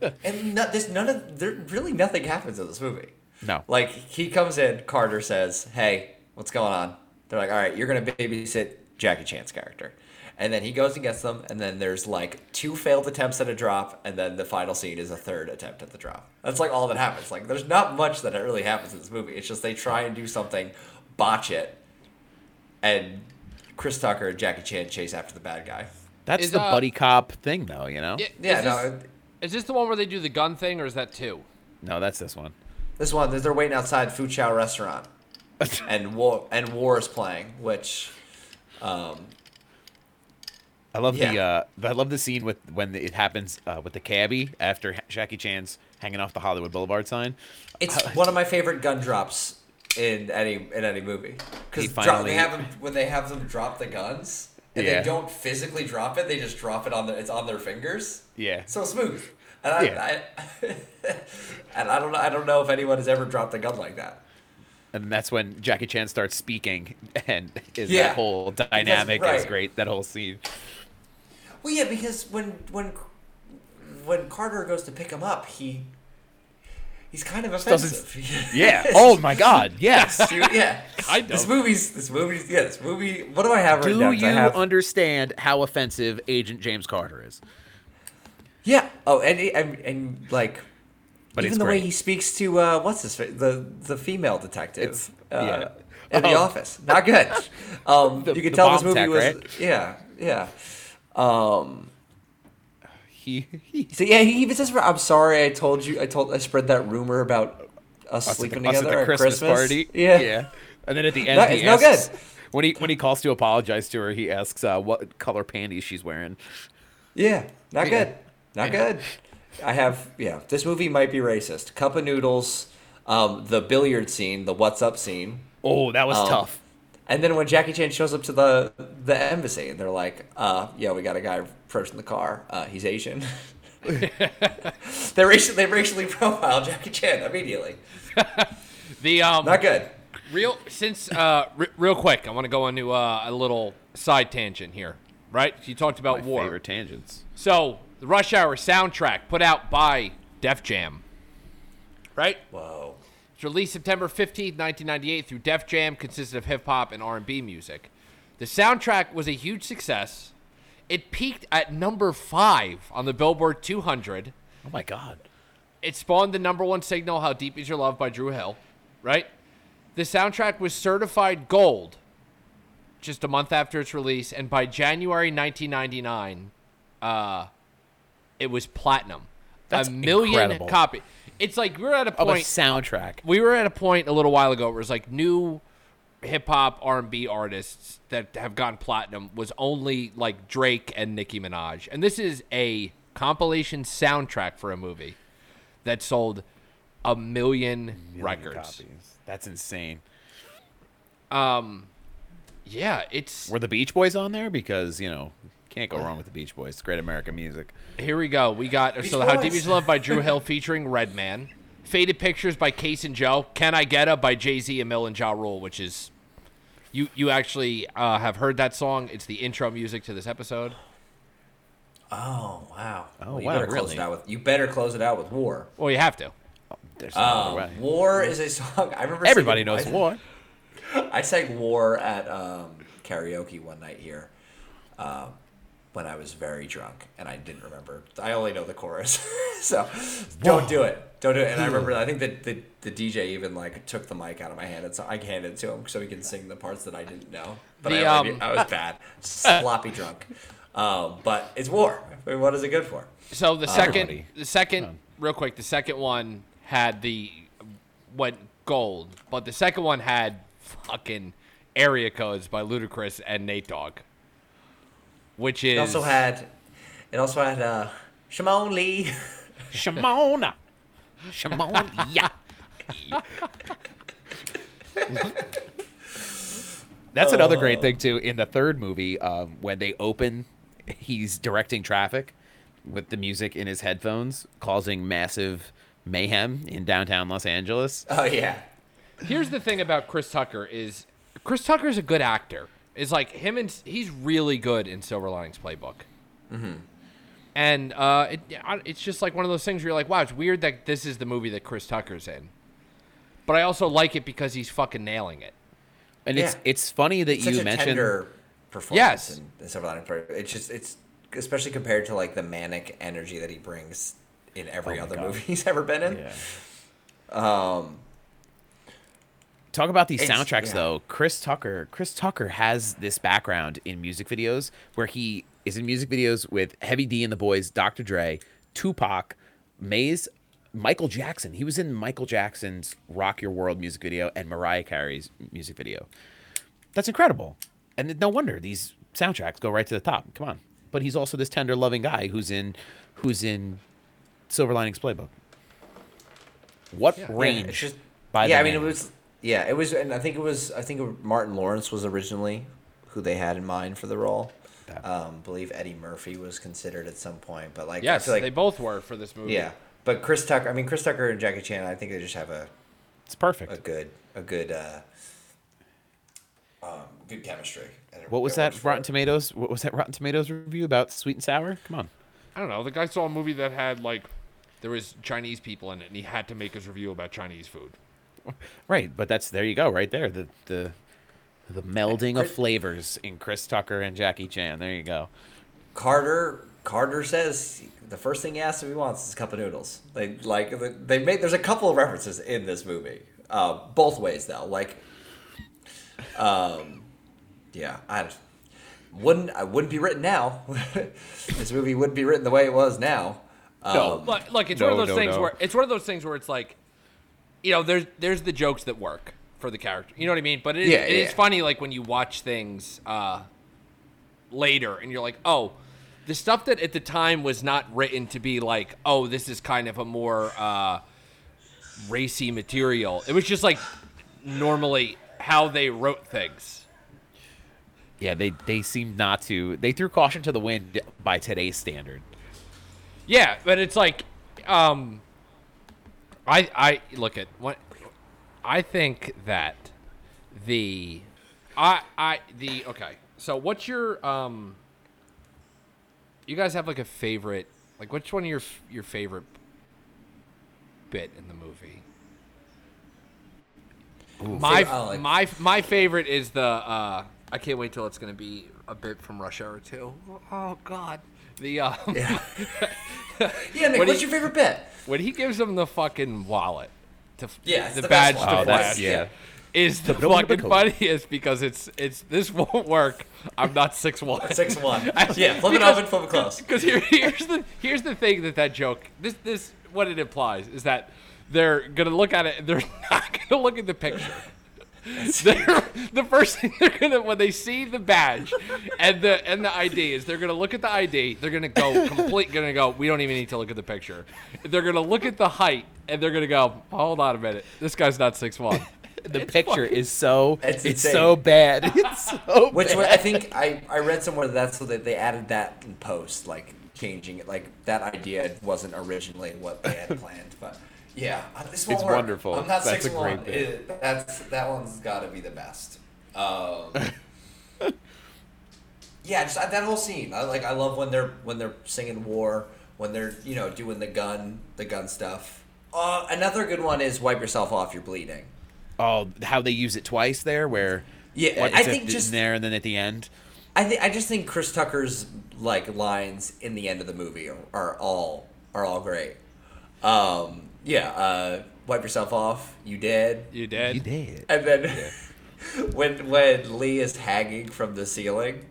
and no, there's none of there really nothing happens in this movie. no. Like he comes in, Carter says, "Hey, what's going on?" They're like, "All right, you're gonna babysit Jackie Chan's character," and then he goes and gets them, and then there's like two failed attempts at a drop, and then the final scene is a third attempt at the drop. That's like all that happens. Like there's not much that really happens in this movie. It's just they try and do something, botch it, and Chris Tucker and Jackie Chan chase after the bad guy. That's Is, the uh, buddy cop thing though, you know? Yeah, Yeah, is no, this, it- is this the one where they do the gun thing, or is that two? No, that's this one. This one, they're waiting outside Foo Chow restaurant, and war and war is playing, which, um, I love the uh I love the scene with when it happens uh, with the cabbie after Jackie Chan's hanging off the Hollywood Boulevard sign. it's one of my favorite gun drops in any in any movie because finally- they have them when they have them drop the guns and Yeah. they don't physically drop it; they just drop it on the it's on their fingers. Yeah. So smooth. And I, Yeah. I, and I don't know. I don't know if anyone has ever dropped a gun like that. And that's when Jackie Chan starts speaking, and is Yeah. that whole dynamic is great. That whole scene. Well, yeah, because when when when Carter goes to pick him up, he he's kind of offensive. Yeah. Oh my God. Yes. yeah. Kind This movie's this movie's yeah. This movie. What do I have right now? Do you have, understand how offensive Agent James Carter is? Yeah. Oh, and and, and like. But even the way he speaks to uh, what's this the the female detective It's- uh, yeah. in the Oh. office, not good. Um, The- you can tell this movie tech, was right? yeah yeah. Um, He, he so yeah, he even says, "I'm sorry, I told you, I told, I spread that rumor about us, us sleeping the, us at together the at Christmas, party. Yeah, Yeah. And then at the end, No, he it's no good. when he when he calls to apologize to her, he asks uh, what color panties she's wearing. yeah, not Yeah. good, not good. I have yeah. This movie might be racist. Cup of noodles, um, the billiard scene, the what's up scene. Oh, that was Um, tough. And then when Jackie Chan shows up to the the embassy, and they're like, uh, "Yeah, we got a guy approaching the car. Uh, he's Asian." they racially they racially profile Jackie Chan immediately. The um, Not good. real since uh, re- real quick, I want to go into uh, a little side tangent here. Right? You talked about My war. favorite tangents. So the Rush Hour soundtrack put out by Def Jam. Right? Whoa. Released September 15th, 1998 through Def Jam, consisted of hip hop and R&B music. The soundtrack was a huge success. It peaked at number 5 on the Billboard 200. Oh my God. It spawned the number 1 single How Deep Is Your Love by Dru Hill, right? The soundtrack was certified gold just a month after its release and by January 1999 uh it was platinum. That's a million incredible. copy. It's like we're at a Of a point soundtrack. we were at a point a little while ago where it was like new hip hop R and B artists that have gone platinum was only like Drake and Nicki Minaj, and this is a compilation soundtrack for a movie that sold a million, records. Copies. That's insane. Um, Yeah, it's Were the Beach Boys on there? Because you know can't go wrong with the Beach Boys. It's great American music. here we go. We got so Beach how deep Boys. is love by Dru Hill featuring Redman, Faded Pictures by Case and Joe, Can I Get Up by Jay Z and Amil and Ja Rule, which is you you actually uh, have heard that song. It's the intro music to this episode. Oh wow. Oh, Well, you wow, better close really? it out with you better close it out with War. Well, you have to. There's no Um, way. War is a song I remember. Everybody singing- knows I, war. I sang War at um, karaoke one night here, um, when I was very drunk and I didn't remember. I only know the chorus, so don't do it. Don't do it. And I remember. I think that the, the DJ even like took the mic out of my hand and so I handed it to him so he can sing the parts that I didn't know. But The, I, only um, I was bad, sloppy drunk. Um, but it's War. I mean, what is it good for? So the second, Everybody. the second, real quick, the second one had the went gold, but the second one had fucking area codes by Ludacris and Nate Dogg, which is It also had. It also had uh, Shimon Lee. Shimona. Shimona. Yeah. That's another great thing too. In the third movie, um, when they open, he's directing traffic with the music in his headphones, causing massive mayhem in downtown Los Angeles. Oh yeah. Here's the thing about Chris Tucker is Chris Tucker's a good actor. Is like him and he's really good in Silver Linings Playbook. Mm-hmm. And uh, it, it's just like one of those things where you're like, wow, it's weird that this is the movie that Chris Tucker's in. But I also like it because he's fucking nailing it. And it's Yeah. it's funny that It's such you a mentioned tender performance Yes. in, in Silver Linings Playbook. It's just it's especially compared to like the manic energy that he brings in every Oh other God. movie he's ever been in. Yeah. Um, Talk about these It's- soundtracks yeah. though. Chris Tucker, Chris Tucker has this background in music videos where he is in music videos with Heavy D and the Boys, Dr. Dre, Tupac, Mase, Michael Jackson. He was in Michael Jackson's Rock Your World music video and Mariah Carey's music video. That's incredible. And no wonder these soundtracks go right to the top. Come on. But he's also this tender loving guy who's in who's in Silver Linings Playbook. What Yeah, range it's just- by yeah, the I mean it was yeah, it was and I think it was I think Martin Lawrence was originally who they had in mind for the role. Okay. Um, believe Eddie Murphy was considered at some point, but like Yes, like they both were for this movie. yeah. But Chris Tucker, I mean Chris Tucker and Jackie Chan, I think they just have a It's perfect. a good a good uh, um, good chemistry. What was that Rotten. Tomatoes? What was that Rotten Tomatoes review about Sweet and Sour? Come on. I don't know. The guy saw a movie that had like there was Chinese people in it, and he had to make his review about Chinese food. Right, but that's there you go, right there. The the the melding of flavors in Chris Tucker and Jackie Chan. There you go. Carter Carter says the first thing he asks if he wants is a cup of noodles. They like they made there's a couple of references in this movie, uh, both ways though. Like, um, yeah, I wouldn't I wouldn't be written now. this movie wouldn't be written the way it was now. Um, But look, it's no, one of those no, things no. where it's one of those things where it's like, you know, there's there's the jokes that work for the character. You know what I mean? But it, Yeah, it is yeah. funny like when you watch things uh, later and you're like, oh, the stuff that at the time was not written to be like, oh, this is kind of a more uh, racy material. It was just like normally how they wrote things. Yeah, they they seem not to. They threw caution to the wind by today's standard. Yeah, but it's like, um, I I look at what I think that the I I the okay. So what's your um? You guys have like a favorite? Like which one of your your favorite bit in the movie? My I like- my my favorite is the uh I can't wait till it's gonna be a bit from Rush Hour 2. Oh God, the um, yeah, yeah. Nick, What what's you- your favorite bit? when he gives him the fucking wallet to Yeah, the, the badge one. to Oh, that's flash yeah. is the But the fucking code. funniest because it's it's this won't work. I'm not six one. Six one. Yeah, flip it Because- open, flip it close. Because here, here's the here's the thing that that joke this this what it implies is that they're gonna look at it and they're not gonna look at the picture. They're, the first thing they're gonna when they see the badge and the and the ID is they're gonna look at the ID. They're gonna go complete. Gonna go. We don't even need to look at the picture. They're gonna look at the height and they're gonna go. Hold on a minute. This guy's not six one. The picture is so It's it's, so bad. It's so Which bad. one- I think I, I read somewhere that that's so that they added that in post, like changing it. Like that idea wasn't originally what they had planned, but yeah, this won't It's work. wonderful. I'm not That's six a great one. bit. It- That's that one's got to be the best. Um, yeah, just uh, that whole scene. I like. I love when they're when they're singing war, when they're you know doing the gun the gun stuff. Uh, another good one is wipe yourself off. You're bleeding. oh, how they use it twice there, where Yeah, I think in just there and then at the end. I think I just think Chris Tucker's like lines in the end of the movie are, are all are all great. Um, yeah, uh, wipe yourself off. You dead. You dead? You did. And then when when Lee is hanging from the ceiling,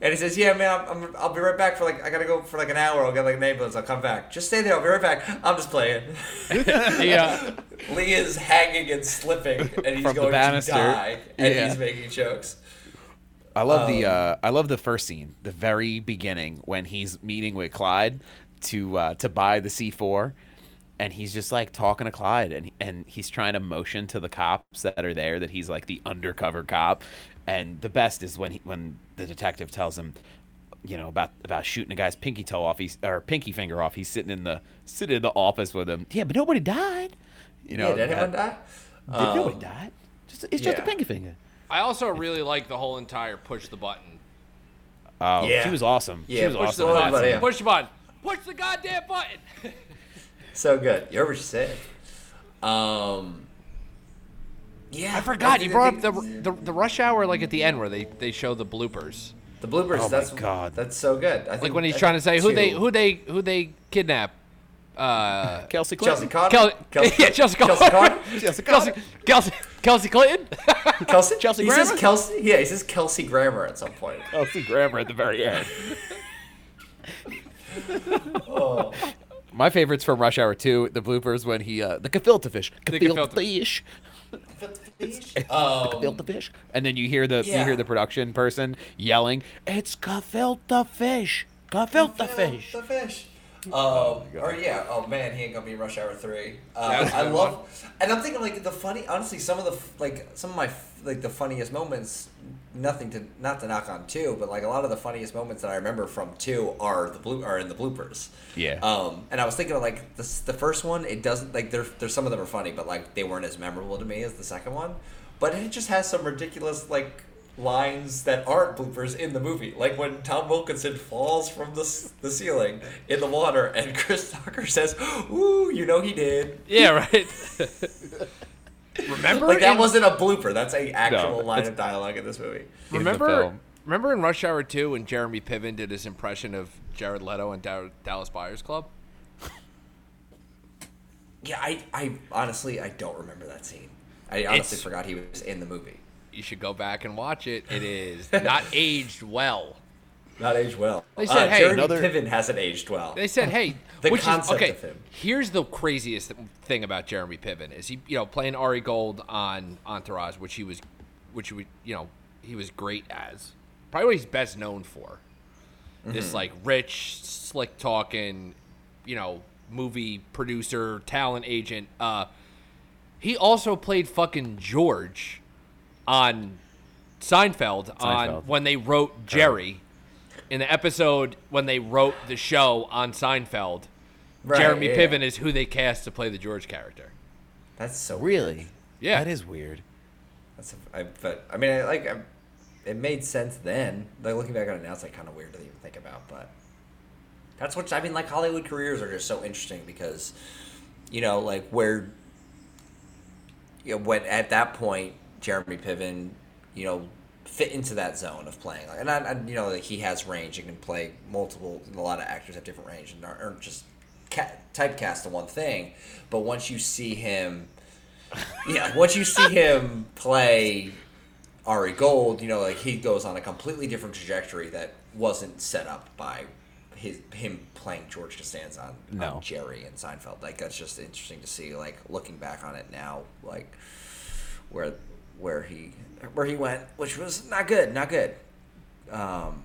and he says, "Yeah, man, I'm, I'm, I'll be right back for like I gotta go for like an hour. I'll get like an ambulance. I'll come back. Just stay there. I'll be right back. I'm just playing." Yeah. Lee is hanging and slipping, and he's From going to die, and Yeah. he's making jokes. I love the Um, uh, I love the first scene, the very beginning when he's meeting with Clyde to uh, to buy the C four, and he's just like talking to Clyde, and and he's trying to motion to the cops that are there that he's like the undercover cop, and the best is when he when the detective tells him, you know about about shooting a guy's pinky toe off, he's or pinky finger off. He's sitting in the sitting in the office with him. Yeah, but nobody died. You know, yeah, did anyone that- die? Did Um, nobody died? Just it's just a pinky finger. I also really like the whole entire push the button. Oh, Yeah. she was awesome. Yeah, she was push awesome. the button, yeah. Push the button. Push the goddamn button. So good. You heard what she said. Um. Yeah, I forgot you brought I up the, the the rush hour like at the end where they they show the bloopers. the bloopers. Oh my that's God. That's so good. I Like think, when he's I trying to say think who they who they who they kidnap. Uh, Kelsey Chelsea Clinton. Connor. Kel- yeah, Chelsea Connor. Kelsey Connor. Chelsea Kelsey, Kelsey, Kelsey Clinton. Kelsey. Chelsea He says Kelsey. Yeah, he says Kelsey Grammer at some point. Kelsey Grammer at the very end. Oh. My favorites from Rush Hour 2, the bloopers when he, uh, the gefilte fish. Gefilte gefilte. fish. Um, Gefilte fish. And then you hear the, you Yeah. hear the production person yelling, it's gefilte fish. Gefilte fish. The fish. Um, or yeah, oh man, he ain't gonna be in Rush Hour three. Uh, I love, and I'm thinking like the funny. Honestly, some of the like some of my like the funniest moments. Nothing to not to knock on two, but like a lot of the funniest moments that I remember from two are the blue are in the bloopers. Yeah. Um, and I was thinking of like this, the first one. It doesn't like there. There's some of them are funny, but like they weren't as memorable to me as the second one. But it just has some ridiculous like lines that aren't bloopers in the movie. Like when Tom Wilkinson falls from the, the ceiling in the water and Chris Tucker says, Ooh, you know he did. Yeah, right. remember? Like that in- wasn't a blooper. That's a actual No, line of dialogue in this movie. the Remember? film. Remember in Rush Hour two when Jeremy Piven did his impression of Jared Leto in Dow- Dallas Buyers Club? Yeah, I, I honestly I don't remember that scene. I honestly It's- forgot he was in the movie. You should go back and watch it. It is not aged well. Not aged well. They said, uh, hey, Jeremy another- Piven hasn't aged well. They said, "Hey, The which concept is okay." of him. Here's the craziest thing about Jeremy Piven is he, you know, playing Ari Gold on Entourage, which he was, which we, you know, he was great as. Probably what he's best known for. This Mm-hmm. like rich, slick talking, you know, movie producer, talent agent. Uh, he also played fucking George on Seinfeld, on Seinfeld. when they wrote oh. Jerry in the episode when they wrote the show on Seinfeld. Right, Jeremy yeah. Piven is who they cast to play the George character. That's so Really? Yeah. That is weird. That's a, I, but I mean, I, like, I, it made sense then. Like looking back on it now, it's like kind of weird to even think about. But that's what I mean. Like Hollywood careers are just so interesting because, you know, like where, you know, when at that point Jeremy Piven, you know, fit into that zone of playing. Like, and I, I, you know, like he has range and can play multiple. A lot of actors have different range and aren't, aren't just ca- typecast to one thing. But once you see him yeah, once you see him play Ari Gold, you know, like he goes on a completely different trajectory that wasn't set up by his him playing George Costanza on, No. on Jerry and Seinfeld. Like that's just interesting to see. Like looking back on it now, like where where he where he went, which was not good, not good. Um,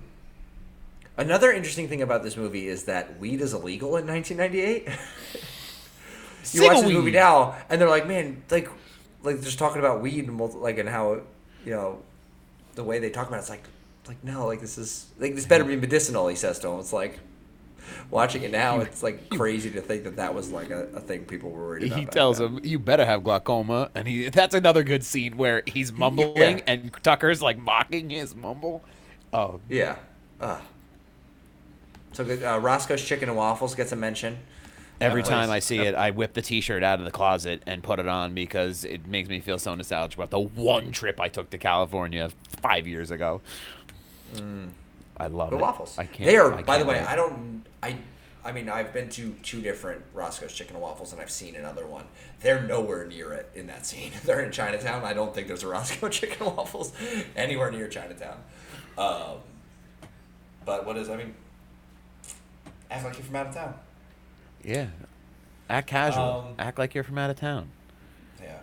another interesting thing about this movie is that weed is illegal in 1998. you watch this movie now, and they're like, man, like, like just talking about weed and multi- like and how, you know, the way they talk about it, it's like, like no, like this is like this better be medicinal. He says to him, it's like. Watching it now, it's like crazy to think that that was like a, a thing people were worried about. He tells then. him, "You better have glaucoma," and he. That's another good scene where he's mumbling Yeah. and Tucker's like mocking his mumble. Oh, Yeah. Uh. So. Uh, Roscoe's Chicken and Waffles gets a mention. every time I see it, I whip the T-shirt out of the closet and put it on because it makes me feel so nostalgic about the one trip I took to California five years ago. I love The it. waffles. I can't. They are. I by the way, wait. I don't. I. I mean, I've been to two different Roscoe's Chicken and Waffles, and I've seen another one. They're nowhere near it in that scene. They're in Chinatown. I don't think there's a Roscoe Chicken and Waffles anywhere near Chinatown. Um, but what is? I mean, act like you're from out of town. Yeah. Act casual. Um, Act like you're from out of town. Yeah.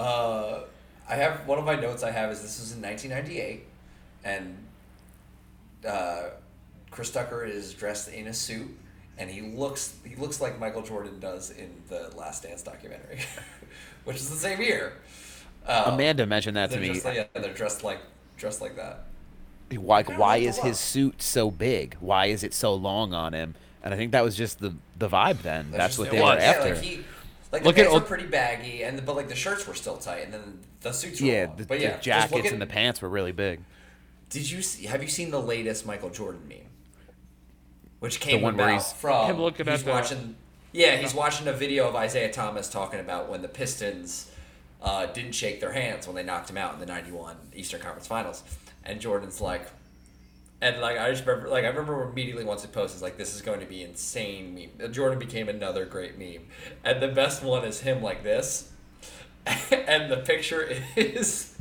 Uh, I have one of my notes. I have is this was in 1998, and uh, Chris Tucker is dressed in a suit, and he looks he looks like Michael Jordan does in the Last Dance documentary, which is the same year. Um, Amanda mentioned that to me. Like, yeah, they're dressed like dressed like that. Why? Why is his suit so big? Why is it so long on him? And I think that was just the the vibe then. That's, just- what they was, were yeah, after. Like he, like Look the at were pretty baggy, and the, but like the shirts were still tight, and then the suits were yeah, long. the, but yeah, just jackets and the pants were really big. Did you see, have you seen the latest Michael Jordan meme? Which came one where about he's- from Him looking he's at the- watching. Yeah, he's watching a video of Isiah Thomas talking about when the Pistons uh, didn't shake their hands when they knocked him out in the '91 Eastern Conference Finals, and Jordan's like, and like I just remember, like I remember immediately once it posted, like this is going to be insane meme. Jordan became another great meme, and the best one is him like this, and the picture is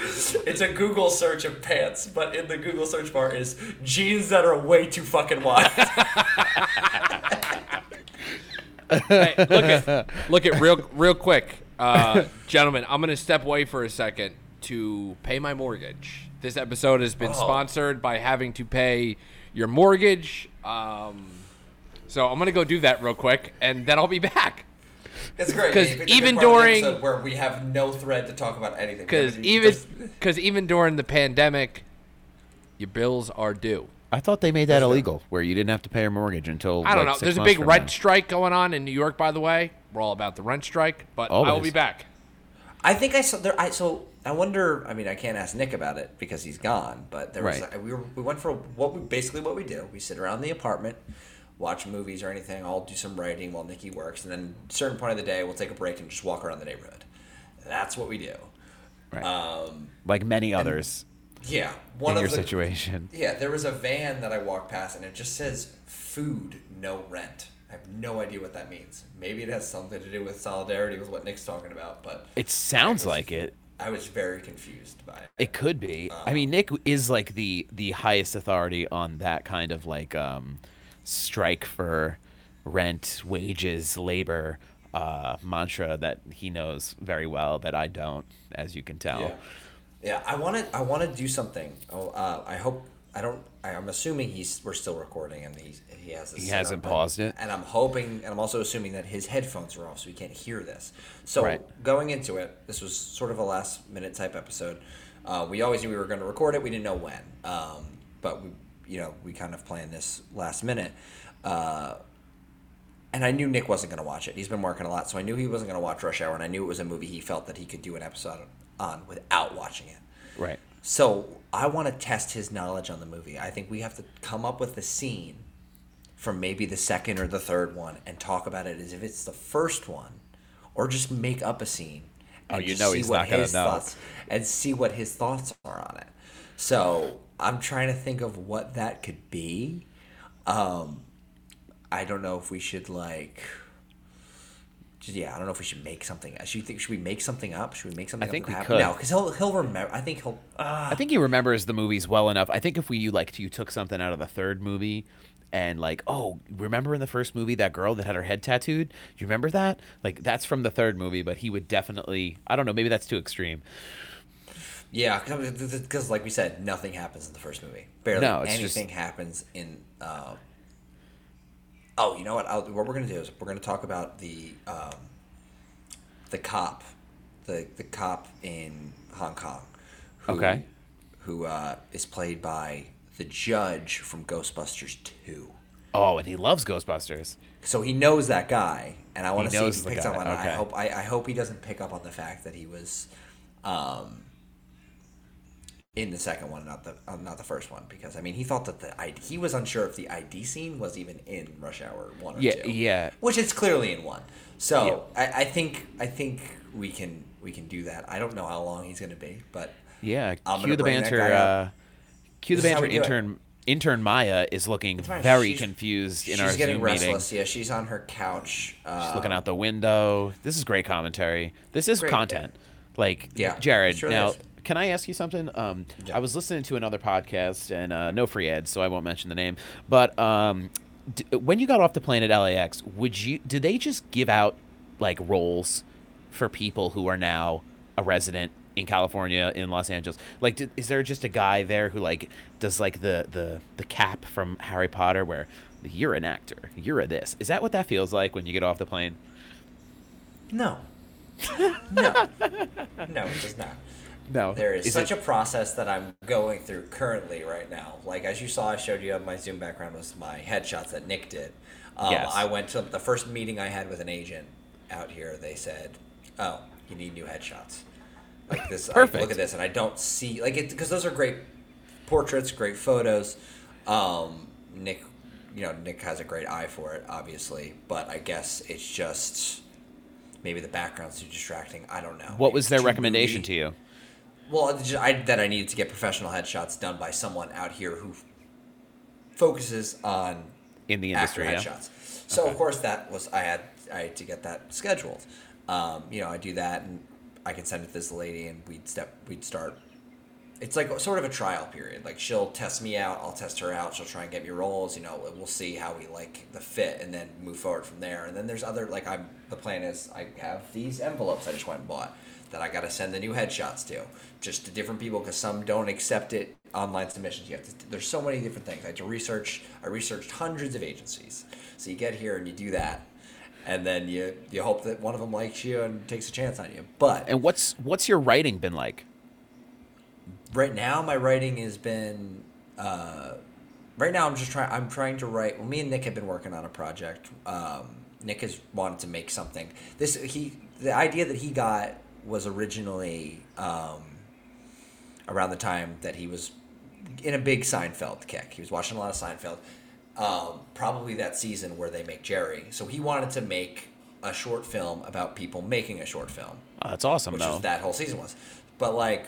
it's a Google search of pants, but in the Google search bar is jeans that are way too fucking wide. Hey, look at look at real real quick, uh, gentlemen. I'm gonna step away for a second to pay my mortgage. This episode has been Oh. sponsored by having to pay your mortgage. Um, So I'm gonna go do that real quick, and then I'll be back. It's great 'Cause Because It's a even good part of the during- where we have no thread to talk about anything. Because even because even during the pandemic, your bills are due. I thought they made that illegal, where you didn't have to pay your mortgage until. I don't like, know. six There's a big rent now. strike going on in New York, by the way. We're all about the rent strike, but I will be back. I think I saw there. I so I wonder. I mean, I can't ask Nick about it because he's gone. But there was Right. we were we went for what we basically what we do. We sit around the apartment, watch movies or anything. I'll do some writing while Nikki works, and then a certain point of the day we'll take a break and just walk around the neighborhood. That's what we do. Right. Um, like many others yeah, one in of your the situation. yeah. There was a van that I walked past, and it just says "food, no rent." I have no idea what that means. Maybe it has something to do with solidarity with what Nick's talking about, but It sounds like it. I was very confused by it. It could be. I mean, Nick is like the the highest authority on that kind of like um, strike for rent, wages, labor uh, mantra that he knows very well that I don't, as you can tell. Yeah, yeah. I want to. I want to do something. Oh, uh, I hope. I don't. I, I'm assuming he's. We're still recording, and he he has. This He hasn't paused and, it? And I'm hoping, and I'm also assuming that his headphones are off, so he can't hear this. So Right. going into it, this was sort of a last minute type episode. Uh, we always knew we were going to record it. We didn't know when, um, but we, you know, we kind of planned this last minute. Uh, and I knew Nick wasn't going to watch it. He's been working a lot, so I knew he wasn't going to watch Rush Hour, and I knew it was a movie he felt that he could do an episode on without watching it. Right. So I want to test his knowledge on the movie. I think we have to come up with a scene from maybe the second or the third one and talk about it as if it's the first one, or just make up a scene. Oh, and you know he's not gonna his know. Thoughts, and see what his thoughts are on it. So I'm trying to think of what that could be. Um, I don't know if we should like. Yeah, I don't know if we should make something. Should you think? Should we make something up? Should we make something? I think up we could. No, because he'll he'll remember. I think he'll. Uh, I think he remembers the movies well enough. I think if we like you took something out of the third movie and like, oh, remember in the first movie that girl that had her head tattooed? Do you remember that? Like that's from the third movie, but he would definitely I don't know, maybe that's too extreme. Yeah, because like we said, nothing happens in the first movie. Barely No, it's just- anything happens in. Uh, oh, you know what? I'll, what we're gonna do is we're gonna talk about the um, the cop, the the cop in Hong Kong. Who, Okay. Who uh, is played by the judge from Ghostbusters Two. Oh, and he loves Ghostbusters. So he knows that guy, and I want to see if he picks guy, up on that. okay. I hope I, I hope he doesn't pick up on the fact that he was um, in the second one, not the uh, not the first one, because I mean he thought that the I, he was unsure if the ID scene was even in Rush Hour one or Yeah, two. yeah. which it's clearly in one. So I, I think I think we can we can do that. I don't know how long he's going to be, but Yeah, I'm cue the banter uh cue the This is how banter intern intern Maya is looking very She's- confused in our she's our getting Zoom restless. meeting. Yeah, she's on her couch. Uh, She's looking out the window. This is great commentary. This is Great. content. Like, Yeah, Jared. sure now, is. Can I ask you something? Um, Yeah. I was listening to another podcast, and uh, no free ads, so I won't mention the name. But um, d- when you got off the plane at LAX, would you? Did they just give out like roles for people who are now a resident in California in Los Angeles? Like, did, is there just a guy there who like does like the the the cap from Harry Potter where you're an actor, you're a this? Is that what that feels like when you get off the plane? No. no. No, it does not. No, There is, Is such it- a process that I'm going through currently right now. Like as you saw, I showed you my Zoom background was my headshots that Nick did. Um, Yes. I went to the first meeting I had with an agent out here. They said, "Oh, you need new headshots." Like this. I Perfect. look at this, and I don't see like it because those are great portraits, great photos. Um, Nick, you know, Nick has a great eye for it, obviously, but I guess it's just maybe the background's too distracting. I don't know. What was their recommendation moody. to you? Well, I, that I needed to get professional headshots done by someone out here who focuses on In the industry, yeah. headshots. So Okay. of course that was I had I had to get that scheduled. Um, you know, I do that and I can send it to this lady and we'd step we'd start it's like sort of a trial period. Like she'll test me out, I'll test her out. She'll try and get me roles. You know, we'll see how we like the fit, and then move forward from there. And then there's other like I'm. The plan is I have these envelopes I just went and bought that I got to send the new headshots to, just to different people because some don't accept it online submissions. You have to. There's so many different things. I had to research. I researched hundreds of agencies. So you get here and you do that. And then you, you hope that one of them likes you and takes a chance on you. But And what's what's your writing been like? right now my writing has been uh, right now i'm just trying i'm trying to write well me and nick have been working on a project um, nick has wanted to make something this he the idea that he got was originally um, around the time that he was in a big seinfeld kick he was watching a lot of seinfeld um, probably that season where they make jerry so he wanted to make a short film about people making a short film Oh, that's awesome which though. that whole season was. But like,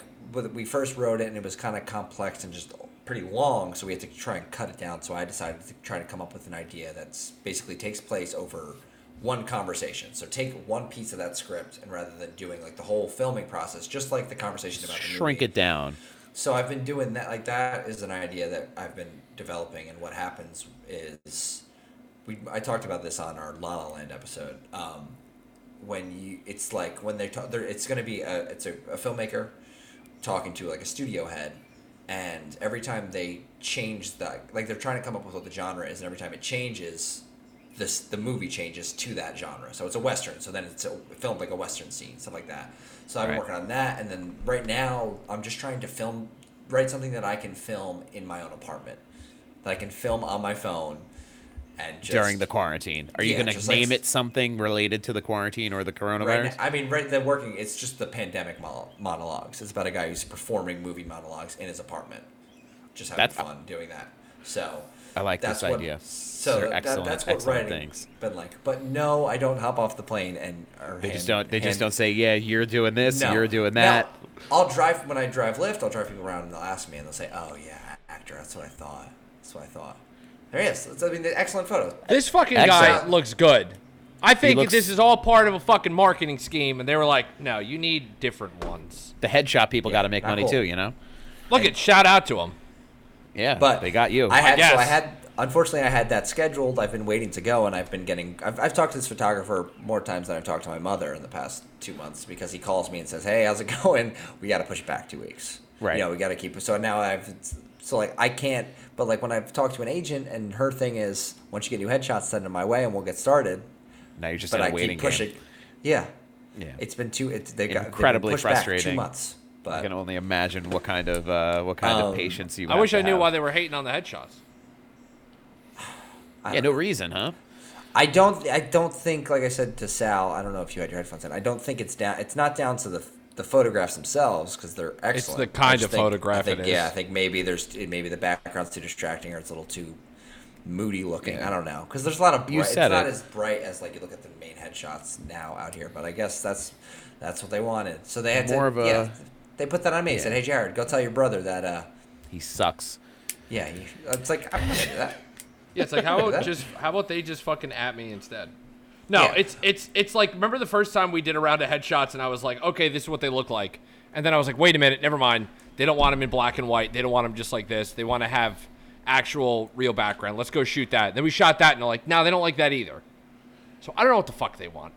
we first wrote it, and it was kind of complex and just pretty long, so we had to try and cut it down. So I decided to try to come up with an idea that's basically takes place over one conversation. So take one piece of that script, and rather than doing like the whole filming process, just like the conversation about the Shrink movie, it down. so I've been doing that. Like that is an idea that I've been developing, and what happens is, we I talked about this on our La La Land episode. Um, when you, it's like when they talk, it's going to be a it's a, a filmmaker talking to like a studio head, and every time they change that, like they're trying to come up with what the genre is, and every time it changes, this the movie changes to that genre. So it's a western. So then it's a, filmed like a western scene, stuff like that. So I've been Right. working on that, and then right now I'm just trying to film, write something that I can film in my own apartment, that I can film on my phone, and just, during the quarantine. Are you Yeah, going to just like name it something related to the quarantine or the coronavirus? Right now, I mean, right. The working. It's just the pandemic mo- monologues. It's about a guy who's performing movie monologues in his apartment, just having That's- fun doing that. So I like that's this what, idea. So They're that, excellent- that's what excellent writing things. been like. But no, I don't hop off the plane and. Or They just don't. They just don't say, "Yeah, you're doing this. No. You're doing Now, that." I'll drive when I drive Lyft. I'll drive people around and they'll ask me and they'll say, "Oh yeah, actor. That's what I thought. That's what I thought." There he is. It's- I mean, the excellent photos. This fucking guy looks good. I think looks- this is all part of a fucking marketing scheme, and they were like, "No, you need different ones." The headshot people got to make money cool. too. You know. Look at shout out to him. Yeah, But they got you. I had so I had unfortunately I had that scheduled. I've been waiting to go, and I've been getting. I've, I've talked to this photographer more times than I've talked to my mother in the past two months because he calls me and says, "Hey, how's it going? We got to push it back two weeks. Right. You know, we got to keep. It." So now I've. So like I can't. But like when I've talked to an agent, and her thing is, once you get new headshots, send them my way, and we'll get started. now you're just But in I a waiting keep pushing. game. Yeah. Yeah. It's been two. It's they got Incredibly pushed back frustrating. Two months. I can only imagine what kind of uh, what kind of Um, patience you. I wish to I knew have. why they were hating on the headshots. Yeah, no reason, huh? I don't. I don't think, like I said to Sal, I don't know if you had your headphones in. I don't think it's down. It's not down to the the photographs themselves because they're excellent. It's the kind of think- photograph I think, it Yeah, I think maybe there's maybe the background's too distracting or it's a little too moody looking. Yeah. I don't know because there's a lot of. Bright, You said it's not it. as bright as like you look at the main headshots now out here, but I guess that's that's what they wanted. So they had More to. of a- yeah, they put that on me. Yeah. Said, "Hey Jared, go tell your brother that." uh He sucks. Yeah, you, it's like I'm not gonna do that. Yeah, it's like how about just how about they just fucking at me instead? No, Yeah. it's it's it's like remember the first time we did a round of headshots and I was like, okay, this is what they look like, and then I was like, wait a minute, never mind. They don't want them in black and white. They don't want them just like this. They want to have actual real background. Let's go shoot that. Then we shot that and they're like, no, they don't like that either. So I don't know what the fuck they want.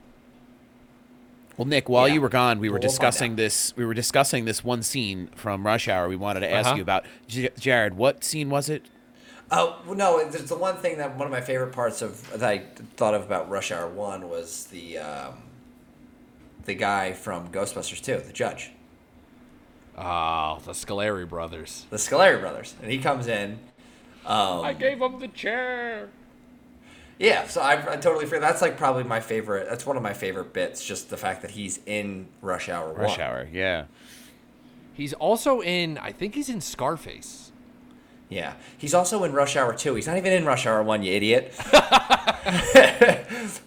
Well, Nick, while Yeah. you were gone, we were We'll discussing this. We were discussing this one scene from Rush Hour. We wanted to ask Uh-huh. you about. J- Jared, what scene was it? Oh well, no! It's the one thing that one of my favorite parts of that I thought of about Rush Hour One was the um, the guy from Ghostbusters Two, the judge, Oh, the Scoleri brothers. the Scoleri brothers, and he comes in. Um, I gave him the chair. Yeah, so I, I totally forget. That's like probably my favorite. That's one of my favorite bits. Just the fact that he's in Rush Hour Rush One. Hour, yeah. He's also in. I think he's in Scarface. Yeah, he's also in Rush Hour Two. He's not even in Rush Hour One, you idiot.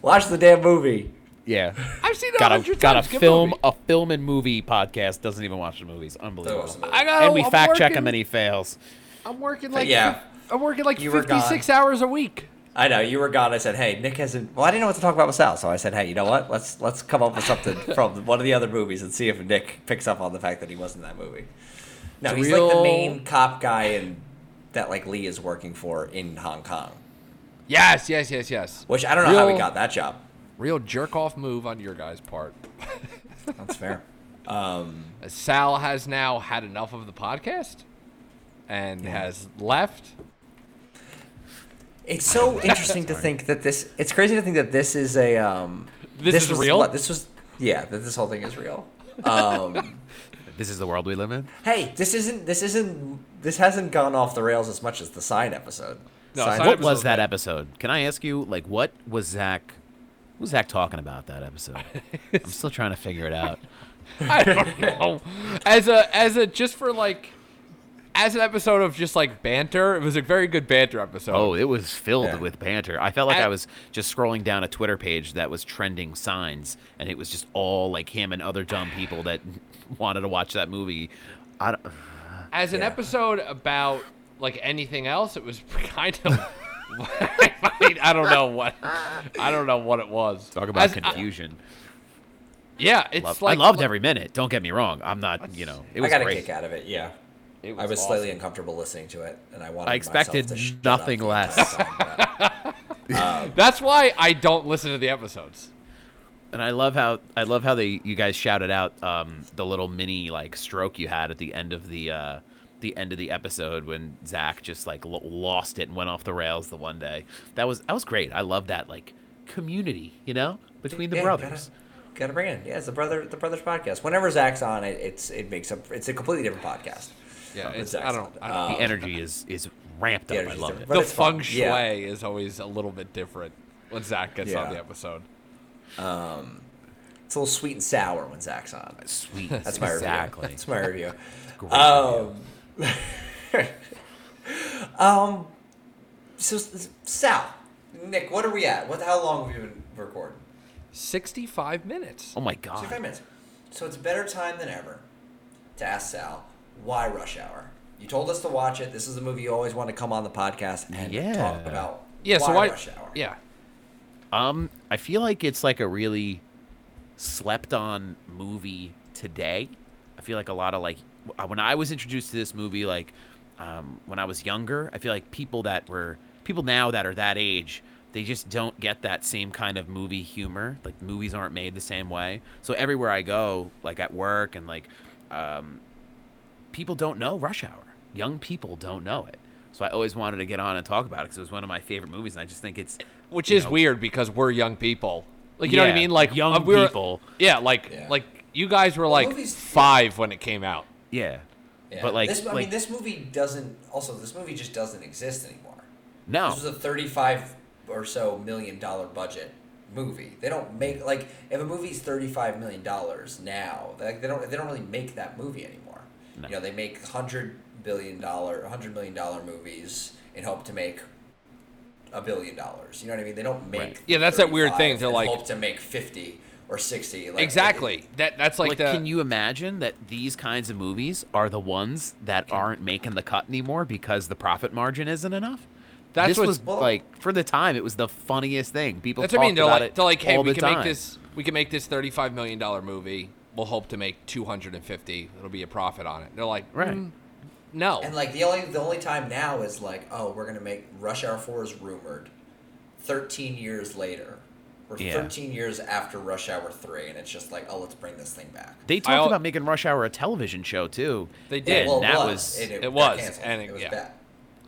Watch the damn movie. Yeah. I've seen it a got a hundred got times. a Good film movie. a film and movie podcast. Doesn't even watch the movies. Unbelievable. was. I got. and we I'm fact check him and he fails. I'm working like yeah. I'm working like You 56 hours a week. I know you were gone. I said, "Hey, Nick hasn't." Well, I didn't know what to talk about with Sal, so I said, "Hey, you know what? Let's let's come up with something from one of the other movies and see if Nick picks up on the fact that he wasn't in that movie." No, It's he's like the main cop guy in that like Lee is working for in Hong Kong. Yes, yes, yes, yes. Which I don't know how he got that job. Real jerk off move on your guys' part. That's fair. Um, Sal has now had enough of the podcast and has left. It's so interesting to think that this. It's crazy to think that this is a. Um, This is was, real? This was yeah. That this whole thing is real. Um, This is the world we live in. hey, this isn't. This isn't. This hasn't gone off the rails as much as the sign episode. No, Sign- Sign What episode was was that good. episode? Can I ask you, like, what was Zach? What was Zach talking about that episode? I'm still trying to figure it out. I don't know. As a as a just for like as an episode of just like banter, it was a very good banter episode. Oh, it was filled Yeah. with banter. I felt like At- I was just scrolling down a Twitter page that was trending signs, and it was just all like him and other dumb people that wanted to watch that movie. I don't, as an Yeah. episode about like anything else, it was kind of. I, mean, I don't know what I don't know what it was. talk about As- I- confusion. yeah, it's Love- like I loved every minute. Don't get me wrong. I'm not, you know, it was I was got a great. kick out of it. Yeah. It I was awesome. slightly uncomfortable listening to it, and I wanted. I expected to shut nothing up less. entire time, but- That's why I don't listen to the episodes. And I love how I love how they you guys shouted out um, the little mini like stroke you had at the end of the uh, the end of the episode when Zach just like lo- lost it and went off the rails the one day. That was that was great. I love that like community, you know, between the Yeah, brothers. Gotta, gotta bring it. in. Yeah, it's the brother, the brothers podcast. Whenever Zach's on, it, it's it makes up. It's a completely different podcast. Yeah, When it's, I don't. on. I don't Um, The energy is is ramped up. I love it. the it's fun. feng shui Yeah. is always a little bit different when Zach gets on Yeah. the episode. Um, It's a little sweet and sour when Zach's on. Sweet. That's my exactly. review. That's my review. Great Um, um, so Sal, Nick, what are we at? What? How long have we been recording? Sixty-five minutes. Oh my god. Sixty-five minutes. So it's better time than ever to ask Sal why Rush Hour. You told us to watch it. This is a movie you always want to come on the podcast and Yeah. talk about. Yeah. why so why? Rush Hour? Yeah. Um, I feel like it's like a really slept on movie today. I feel like a lot of like when I was introduced to this movie, like um, when I was younger, I feel like people that were people now that are that age, they just don't get that same kind of movie humor. Like movies aren't made the same way. So everywhere I go, like at work and like um, people don't know Rush Hour. Young people don't know it. So I always wanted to get on and talk about it because it was one of my favorite movies, and I just think it's Which is know, weird because we're young people. Like you know what I mean? Like young uh, we were- people. Yeah. Like Yeah. like you guys were like movies- five when it came out. Yeah. Yeah. But like, this, I like mean, this movie doesn't. Also, this movie just doesn't exist anymore. no, This was a thirty-five or so million dollar budget movie. They don't make like if a movie's thirty-five million dollars now, like they don't they don't really make that movie anymore. No. You know, they make hundred billion dollar, hundred million dollar movies and hope to make a billion dollars. You know what I mean? They don't make Right. Yeah, that's that weird thing. They're and like- hope to make fifty or sixty. Like, exactly. That that's like, like, the. can you imagine that these kinds of movies are the ones that aren't making the cut anymore because the profit margin isn't enough? That's this what's- was Well- like for the time, it was the funniest thing. People That's talked what I mean. They're about like, it they're like, hey, we the can make this, we can make this thirty-five million dollar movie. We'll hope to make two hundred and fifty. It'll be a profit on it. They're like, Right. "Mm, no. And like the only the only time now is like, oh, we're gonna make Rush Hour Four is rumored. Thirteen years later, or Yeah. thirteen years after Rush Hour Three, and it's just like, oh, let's bring this thing back. They I talked about making Rush Hour a television show too. They And did. well, that it was, and it got was, canceled. and it- it was yeah. bad.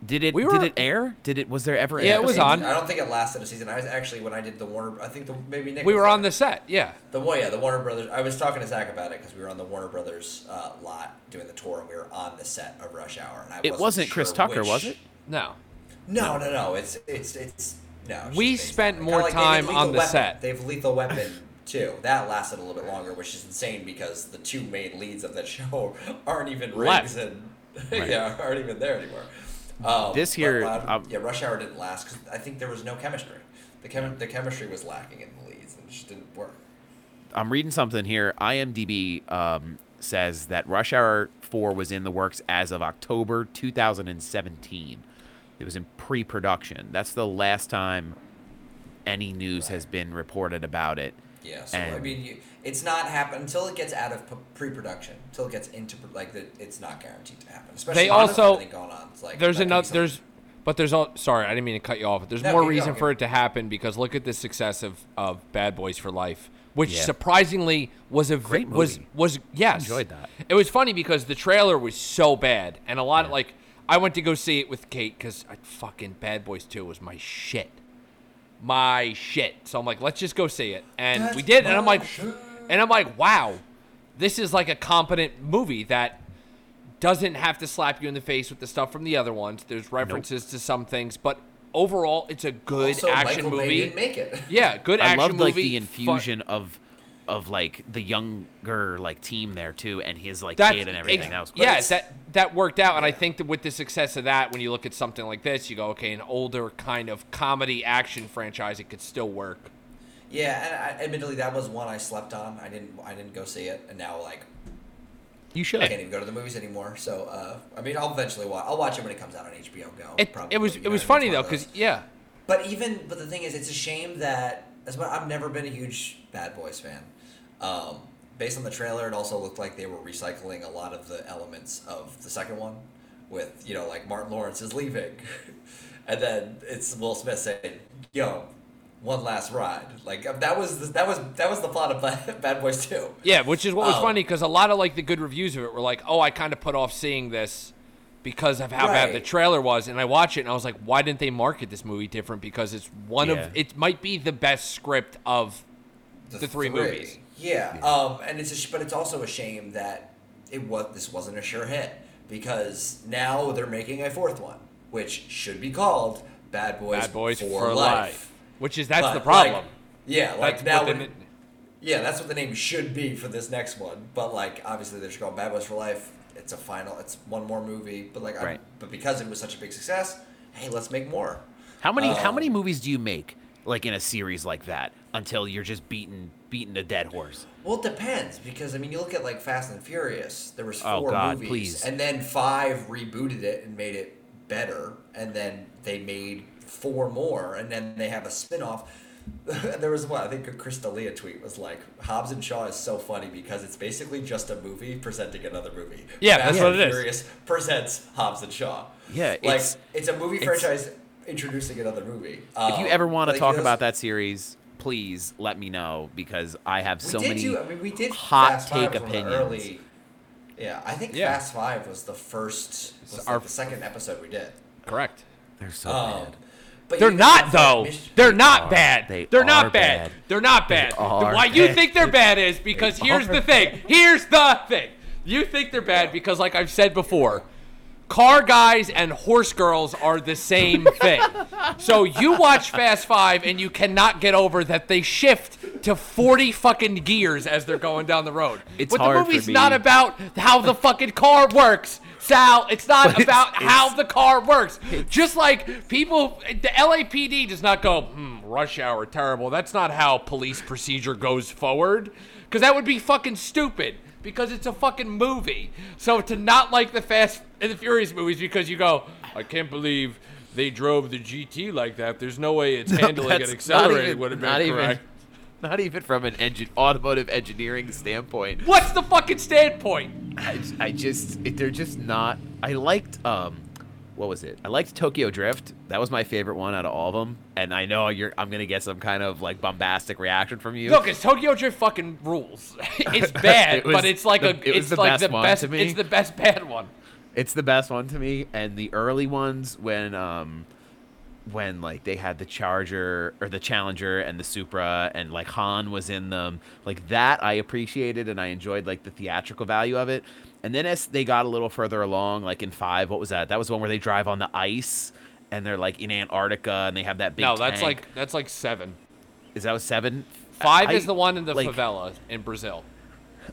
Did it We did it air? Did it was there ever? an Yeah, it was on. I don't think it lasted a season. I was actually when I did the Warner. I think the maybe Nick we were on there. the set. Yeah. The well, yeah, the Warner Brothers. I was talking to Zach about it because we were on the Warner Brothers uh, lot doing the tour, and we were on the set of Rush Hour. And I It wasn't Chris sure Tucker, which- was it? No. No, no, no. It's it's it's no. it's We spent more like time on the Weapon. set. They have Lethal Weapon too. That lasted a little bit longer, which is insane because the two main leads of that show aren't even Riggs Left. and yeah, aren't even there anymore. Um, This year, um, yeah, Rush Hour didn't last because I think there was no chemistry. The chem- the chemistry was lacking in the leads and it just didn't work. I'm reading something here. IMDb um, says that Rush Hour 4 was in the works as of October 2017. It was in pre production. That's the last time any news has been reported about it. Yeah, so I mean, you, it's not happen until it gets out of pre-production. Until it gets into like the, it's not guaranteed to happen. Especially They also- going on. It's like there's that could be another something- there's but there's all sorry i didn't mean to cut you off but there's No, more reason for it to happen because look at the success of, of bad boys for life which Yeah. surprisingly was a Great was movie. was yes enjoyed that. it was funny because the trailer was so bad and a lot of like i went to go see it with kate because fucking bad boys 2 was my shit my shit so i'm like let's just go see it and we did and i'm my like and i'm like wow this is like a competent movie that doesn't have to slap you in the face with the stuff from the other ones. There's references to some things, but overall, it's a good also, action Michael Bay movie. didn't make it. Yeah, good I action loved movie. like the fun- infusion of of like the younger like team there too, and his like That, kid and everything. ex- that was great. yeah, that that worked out, and I think that with the success of that, when you look at something like this, you go, okay, an older kind of comedy action franchise, it could still work. Yeah, and I, admittedly, that was one I slept on. I didn't. I didn't go see it, and now like you should. I can't even go to the movies anymore. So, uh, I mean, I'll eventually watch. I'll watch it when it comes out on HBO Go. It, probably, it was you it was funny though, because yeah, But even, but the thing is, it's a shame that as well, I've never been a huge Bad Boys fan. Um, based on the trailer, it also looked like they were recycling a lot of the elements of the second one, with you know, like Martin Lawrence is leaving, and then it's Will Smith saying, "Yo, one last ride." Like um, that was the, that was that was the plot of Bad, Bad Boys Two. yeah, which is what was Oh. funny because a lot of like the good reviews of it were like, oh, I kind of put off seeing this because of how bad the trailer was, and I watch it and I was like, why didn't they market this movie different? Because it's one Yeah. of it might be the best script of the three movies. Yeah, um, and it's a but it's also a shame that it was this wasn't a sure hit because now they're making a fourth one, which should be called Bad Boys, Bad Boys for, for, Life. life. Which is that's But, the problem. like, yeah, like that's now, what when- yeah, that's what the name should be for this next one. But like, obviously, they're just going Bad Boys for Life. It's a final. It's one more movie. But like, I'm- Right. but because it was such a big success, hey, let's make more. How many how Um, many movies do you make like in a series like that until you're just beating beating a dead horse? Well, it depends because I mean, you look at like Fast and Furious. There was four Oh, God, movies, please. and then five rebooted it and made it better, and then they made four more, and then they have a spin-off. there was what I think a Chris D'Elia tweet was like, "Hobbs and Shaw is so funny because it's basically just a movie presenting another movie." Yeah, Fast that's what it is. Furious presents Hobbs and Shaw. Yeah, like it's- it's, a movie it's- franchise introducing another movie. If you Um, ever want to like, talk about that series, please let me know because I have so many. do. I mean, we did hot Fast take was one of the opinions. Early, yeah, I think Yeah. Fast Five was the first. Was Our- like the second episode we did. correct. They're so Um, bad. But They're not though. Mission- They're not are. bad. They They're not bad. bad. They're not bad. are Why you think they're bad is because They here's the thing. Here's the thing. You think they're bad because, like I've said before, car guys and horse girls are the same thing. so you watch Fast Five and you cannot get over that they shift to 40 fucking gears as they're going down the road. It's but hard the for movie's me. not about how the fucking car works. Sal, it's not But it's- about how it's- the car works. Just like people, the LAPD does not go, hmm, rush hour, terrible. That's not how police procedure goes forward. Because that would be fucking stupid. Because it's a fucking movie. So to not like the Fast and the Furious movies because you go, I can't believe they drove the GT like that. There's no way it's handling and That's not accelerating would have not been even- Not even from an engine automotive engineering standpoint. What's the fucking standpoint? I, I just it- they're just not. I liked um, what was it? I liked Tokyo Drift. That was my favorite one out of all of them. And I know you're. I'm gonna get some kind of like bombastic reaction from you. No, because Tokyo Drift fucking rules. it's bad, It but it's like the- a. it it's the like best the one best. to me. It's the best bad one. It's the best one to me. And the early ones when um when like they had the Charger or the Challenger and the Supra and like Han was in them, like that I appreciated and I enjoyed like the theatrical value of it. And then as they got a little further along, like in five, what was that? That was one where they drive on the ice and they're like in Antarctica and they have that big. No, that's tank. like that's like seven. is that was seven? Five I- is the one in the like- favela in Brazil.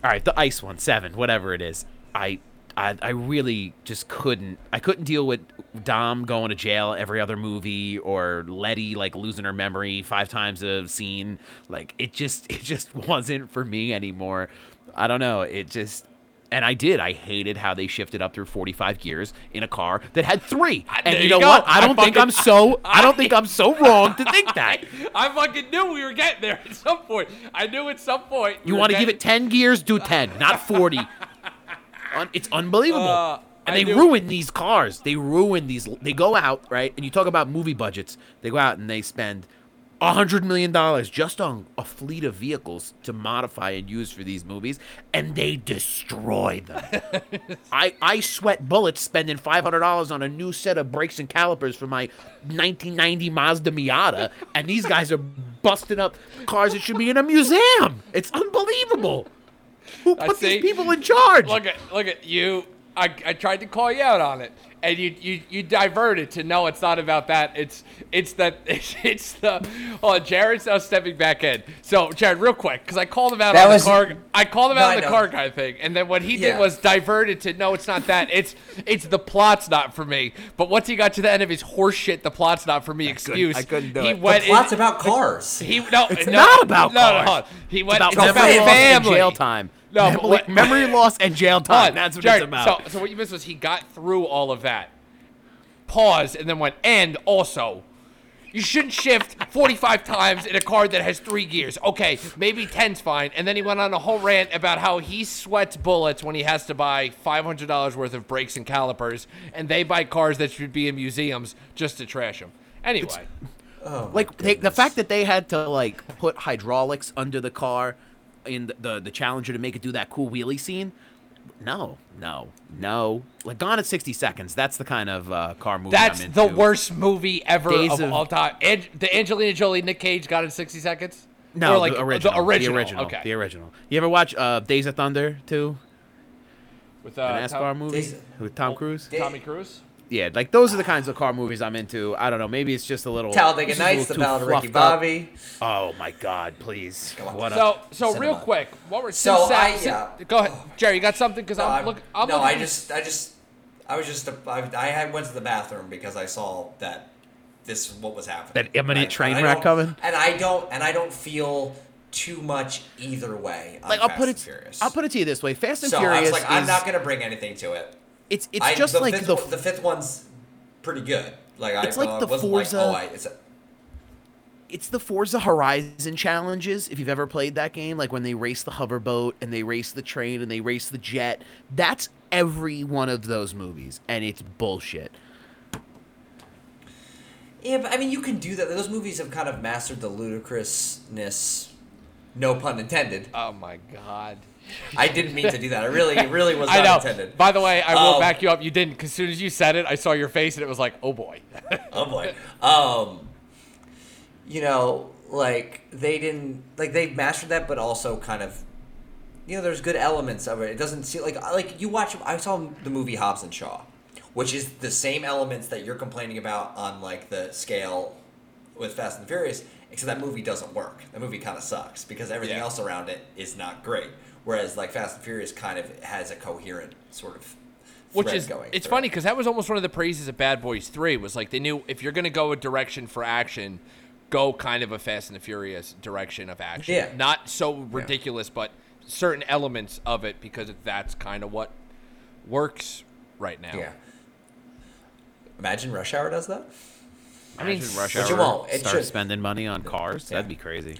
all right, the ice one, seven, whatever it is. I, I, I really just couldn't. I couldn't deal with Dom going to jail every other movie or Letty like losing her memory five times a scene. Like it just, it just wasn't for me anymore. I don't know. It just, And I did. I hated how they shifted up through 45 gears in a car that had three. And there you know what? I I don't think fucking- I'm so. I don't think I'm so wrong to think that. I fucking knew we were getting there at some point. I knew at some point. You want to give it 10 gears? Do 10, not 40. Un- it's unbelievable. Uh, and they ruin these cars. They ruin these. They go out, right? And you talk about movie budgets. They go out and they spend a $100 million just on a fleet of vehicles to modify and use for these movies, and they destroy them. I, I sweat bullets spending $500 on a new set of brakes and calipers for my 1990 Mazda Miata, and these guys are busting up cars that should be in a museum. It's unbelievable. Who put these people in charge? Look at look at you. I, I tried to call you out on it, and you you you diverted to no, it's not about that. It's it's that it's, it's the. Oh, Jared's now stepping back in. So Jared, real quick, because I called him out That on was- the car. I called him No, out I on the know. car guy thing, and then what he Yeah. did was diverted to no, it's not that. It's it's the plot's not for me. But once he got to the end of his horseshit, the plot's not for me excuse, I couldn't do he it. The went The plot's in, about cars. He no, It's no, not about no, cars. No, hold on. he went. about it's about memory loss and family. jail time. No, but memory, what- memory loss and jail time. Hold That's what Jared, it's about. So, so what you missed was he got through all of that, paused, and then went, and also, you shouldn't shift 45 times in a car that has three gears. Okay, maybe 10's fine. And then he went on a whole rant about how he sweats bullets when he has to buy $500 worth of brakes and calipers, and they buy cars that should be in museums just to trash them. Anyway, like they, the fact that they had to like put hydraulics under the car in the, the the Challenger to make it do that cool wheelie scene. No, no, no. Like Gone in 60 Seconds. That's the kind of uh, car movie that's I'm the worst movie ever Days of, of- all time. An- the Angelina Jolie, Nick Cage got in 60 seconds? No, Or like the original. The original. The original. Okay. The original. You ever watch uh, Days of Thunder too? With An uh, NASCAR Tom- movie Days- with Tom Cruise. Tommy Cruise? Yeah, like those are the kinds of car movies I'm into. I don't know. Maybe it's just a little. Talladega this is a Nights, The too Ballad of Ricky fluffed up. Bobby. Oh my God! Please. Come on. What a So, so Cinema. real quick, what we're So since, I- since- yeah. Go ahead, Jerry. You got something? Because No, I'm I'm- look. I'm no, looking I at- just, I just, I was just, I, I had went to the bathroom because I saw that this what was happening. That imminent I- train wreck coming? and I don't, and I don't feel too much either way. Like I'll Fast put it. Furious. I'll put it to you this way: Fast and so Furious I was like, I'm not gonna bring anything to it. It's it's I, just the like fifth, the one- the fifth one's pretty good. Like It's I, like uh, the Forza- Like, oh, I, it's a, it's the Forza Horizon challenges. If you've ever played that game, like when they race the hoverboat and they race the train and they race the jet, that's every one of those movies, and it's bullshit. yeah, but I mean, you can do that. Those movies have kind of mastered the ludicrousness. No pun intended. Oh my god. I didn't mean to do that. I really, really was I not know. intended. By the way, I will Um, back you up. You didn't. Because as soon as you said it, I saw your face, and it was like, oh boy. oh boy. Um, you know, like they didn't like they mastered that, but also kind of, you know, there's good elements of it. It doesn't seem like like you watch. I saw the movie Hobbs and Shaw, which is the same elements that you're complaining about on like the scale with Fast and Furious, except that movie doesn't work. That movie kind of sucks because everything Yeah. else around it is not great. Whereas like Fast and Furious kind of has a coherent sort of Which is going. it's through funny because that was almost one of the praises of Bad Boys Three was like they knew if you're gonna go a direction for action, go kind of a Fast and the Furious direction of action. Yeah. Not so ridiculous, but certain elements of it because that's kind of what works right now. Yeah. Imagine Rush Hour does that. I mean, Imagine Rush But you Hour won't. It start should- spending money on cars. Yeah. That'd be crazy.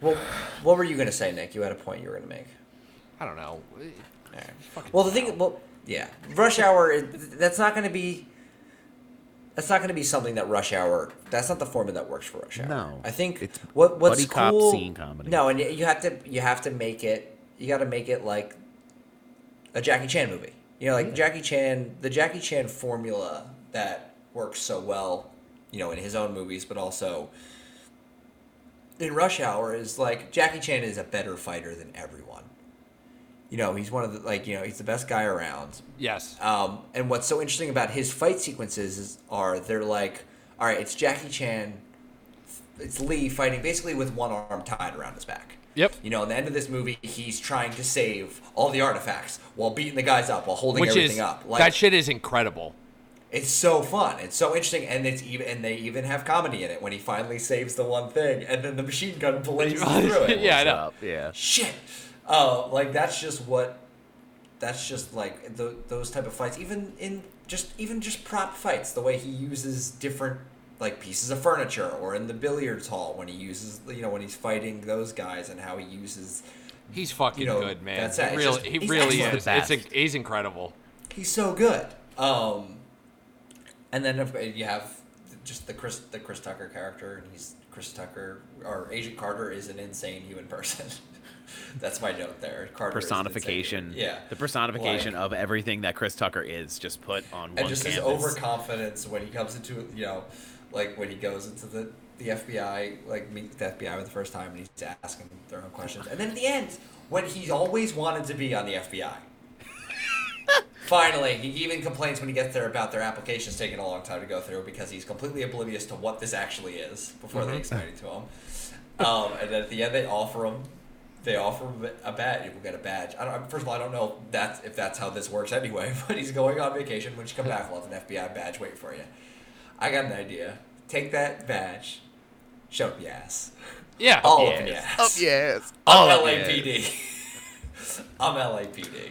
Well, what were you gonna say, Nick? You had a point you were gonna make. I don't know. Fucking Well, the thing, well, yeah, Rush Hour. That's not gonna be. That's not gonna be something that Rush Hour. That's not the formula that works for Rush Hour. No. I think It's what what's buddy cop scene comedy. No, and you have to you have to make it. You got to make it like a Jackie Chan movie. You know, like Jackie Chan, the Jackie Chan formula that works so well. You know, in his own movies, but also in Rush Hour is like Jackie Chan is a better fighter than everyone. You know, he's one of the like you know he's the best guy around. Yes. Um, and what's so interesting about his fight sequences is are they're like, all right, it's Jackie Chan, it's Lee fighting basically with one arm tied around his back. Yep. You know, in the end of this movie, he's trying to save all the artifacts while beating the guys up, while holding Which everything is up. Like, that shit is incredible. It's so fun. It's so interesting, and it's even and they even have comedy in it when he finally saves the one thing, and then the machine gun blazes through it. yeah, I know. Up, yeah. Shit. Uh, like that's just what that's just like the, those type of fights. Even in just even just prop fights, the way he uses different like pieces of furniture, or in the billiards hall when he uses you know when he's fighting those guys and how he uses. He's fucking You know, good, man. that's he it. Really, just- he he's really is. The It's a, he's incredible. He's so good. Um, and then you have just the Chris the Chris Tucker character, and he's Chris Tucker or Agent Carter is an insane human person. That's my note there. Carter is an insane personification. Yeah, The personification Like- of everything that Chris Tucker is just put on one and just his overconfidence when he comes into you know, like when he goes into the the FBI, like meet the FBI for the first time, and he's asking their own questions, and then at the end when he always wanted to be on the FBI. Finally, he even complains when he gets there about their applications taking a long time to go through because he's completely oblivious to what this actually is before they explain it to him. Um, and then at the end, they offer him, they offer him a badge. He will get a badge. I don't. First of all, I don't know if that's if that's how this works anyway. But he's going on vacation. When you come back, we'll have an FBI badge waiting for you. I got an idea. Take that badge, show up your ass. Yeah. All yes. of your ass. Up yes. I'm All up LAPD. I'm LAPD.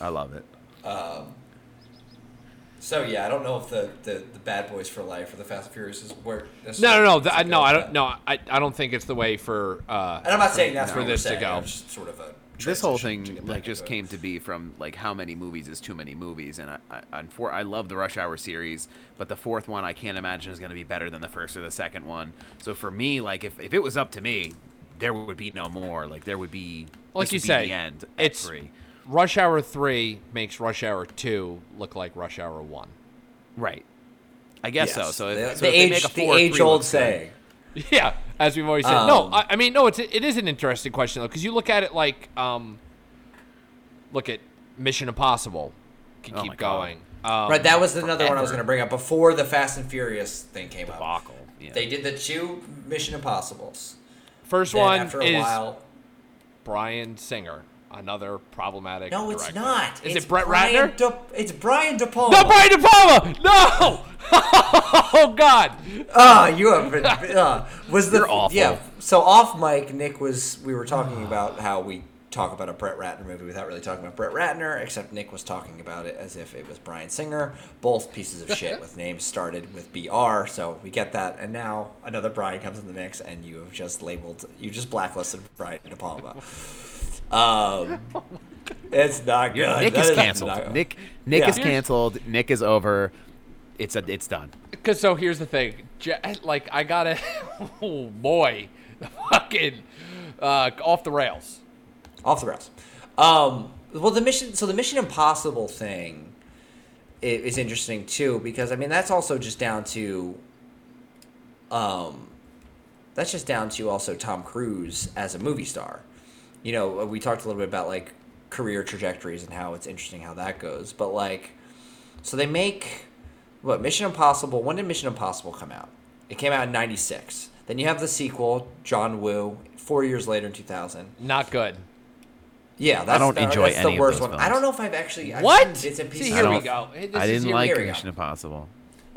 I love it. Um, so yeah, I don't know if the, the, the Bad Boys for Life or the Fast and Furious is where. this No, no, no. is I- no, I don't. No, I, I don't think it's the way for. Uh, And I'm not saying that's for this we're to go. Just sort of a. This whole thing like just came to be from like how many movies is too many movies, and I I, I, for, I love the Rush Hour series, but the fourth one I can't imagine is going to be better than the first or the second one. So for me, like if, if it was up to me, there would be no more. Like there would be like you would be say, the end. it's three. Rush Hour three makes Rush Hour two look like Rush Hour one. right. I guess so. Yes. So, the, if, so the age make a the four, three age old looks good. saying. Yeah, as we've always said. no, Um, I, I mean, no, it's it is an interesting question though, because you look at it like, um, look at Mission Impossible. Can Oh keep my God. going. Um, Right, that was another one I was going to bring up before the Fast and Furious thing came up. Yeah. They did the two Mission Impossibles. First Then one after a is while, Bryan Singer, another problematic. no, it's director. not. Is it's it Brett Brian Ratner? De, it's Brian De Palma. No, Brian De Palma. No. oh God. Ah, you have been. Uh, was the You're awful. yeah? So off mic, Nick was. We were talking about how we talk about a Brett Ratner movie without really talking about Brett Ratner, except Nick was talking about it as if it was Bryan Singer. Both pieces of shit with names started with BR, so we get that. And now another Brian comes in the mix, and you have just labeled, you just blacklisted Brian De Palma. Um, it's not good. Nick That is is canceled. not- Nick Nick Yeah. is canceled. Nick is over. It's a it's done. Because so here's the thing, Ja- like I gotta, oh boy, fucking uh, off the rails. off the rails. Um, well, the mission. So the Mission Impossible thing is interesting too because I mean that's also just down to, um, that's just down to also Tom Cruise as a movie star. You know, we talked a little bit about like career trajectories and how it's interesting how that goes, but like, so they make what Mission Impossible. When did Mission Impossible come out? It came out in '96. Then you have the sequel, John Woo, four years later in 2000. Not good. Yeah, that's, don't the, enjoy that's any the of worst those one. I don't know if I've actually I've What? seen bits and pieces. See, I here we go. This I didn't here- like here. Mission Impossible.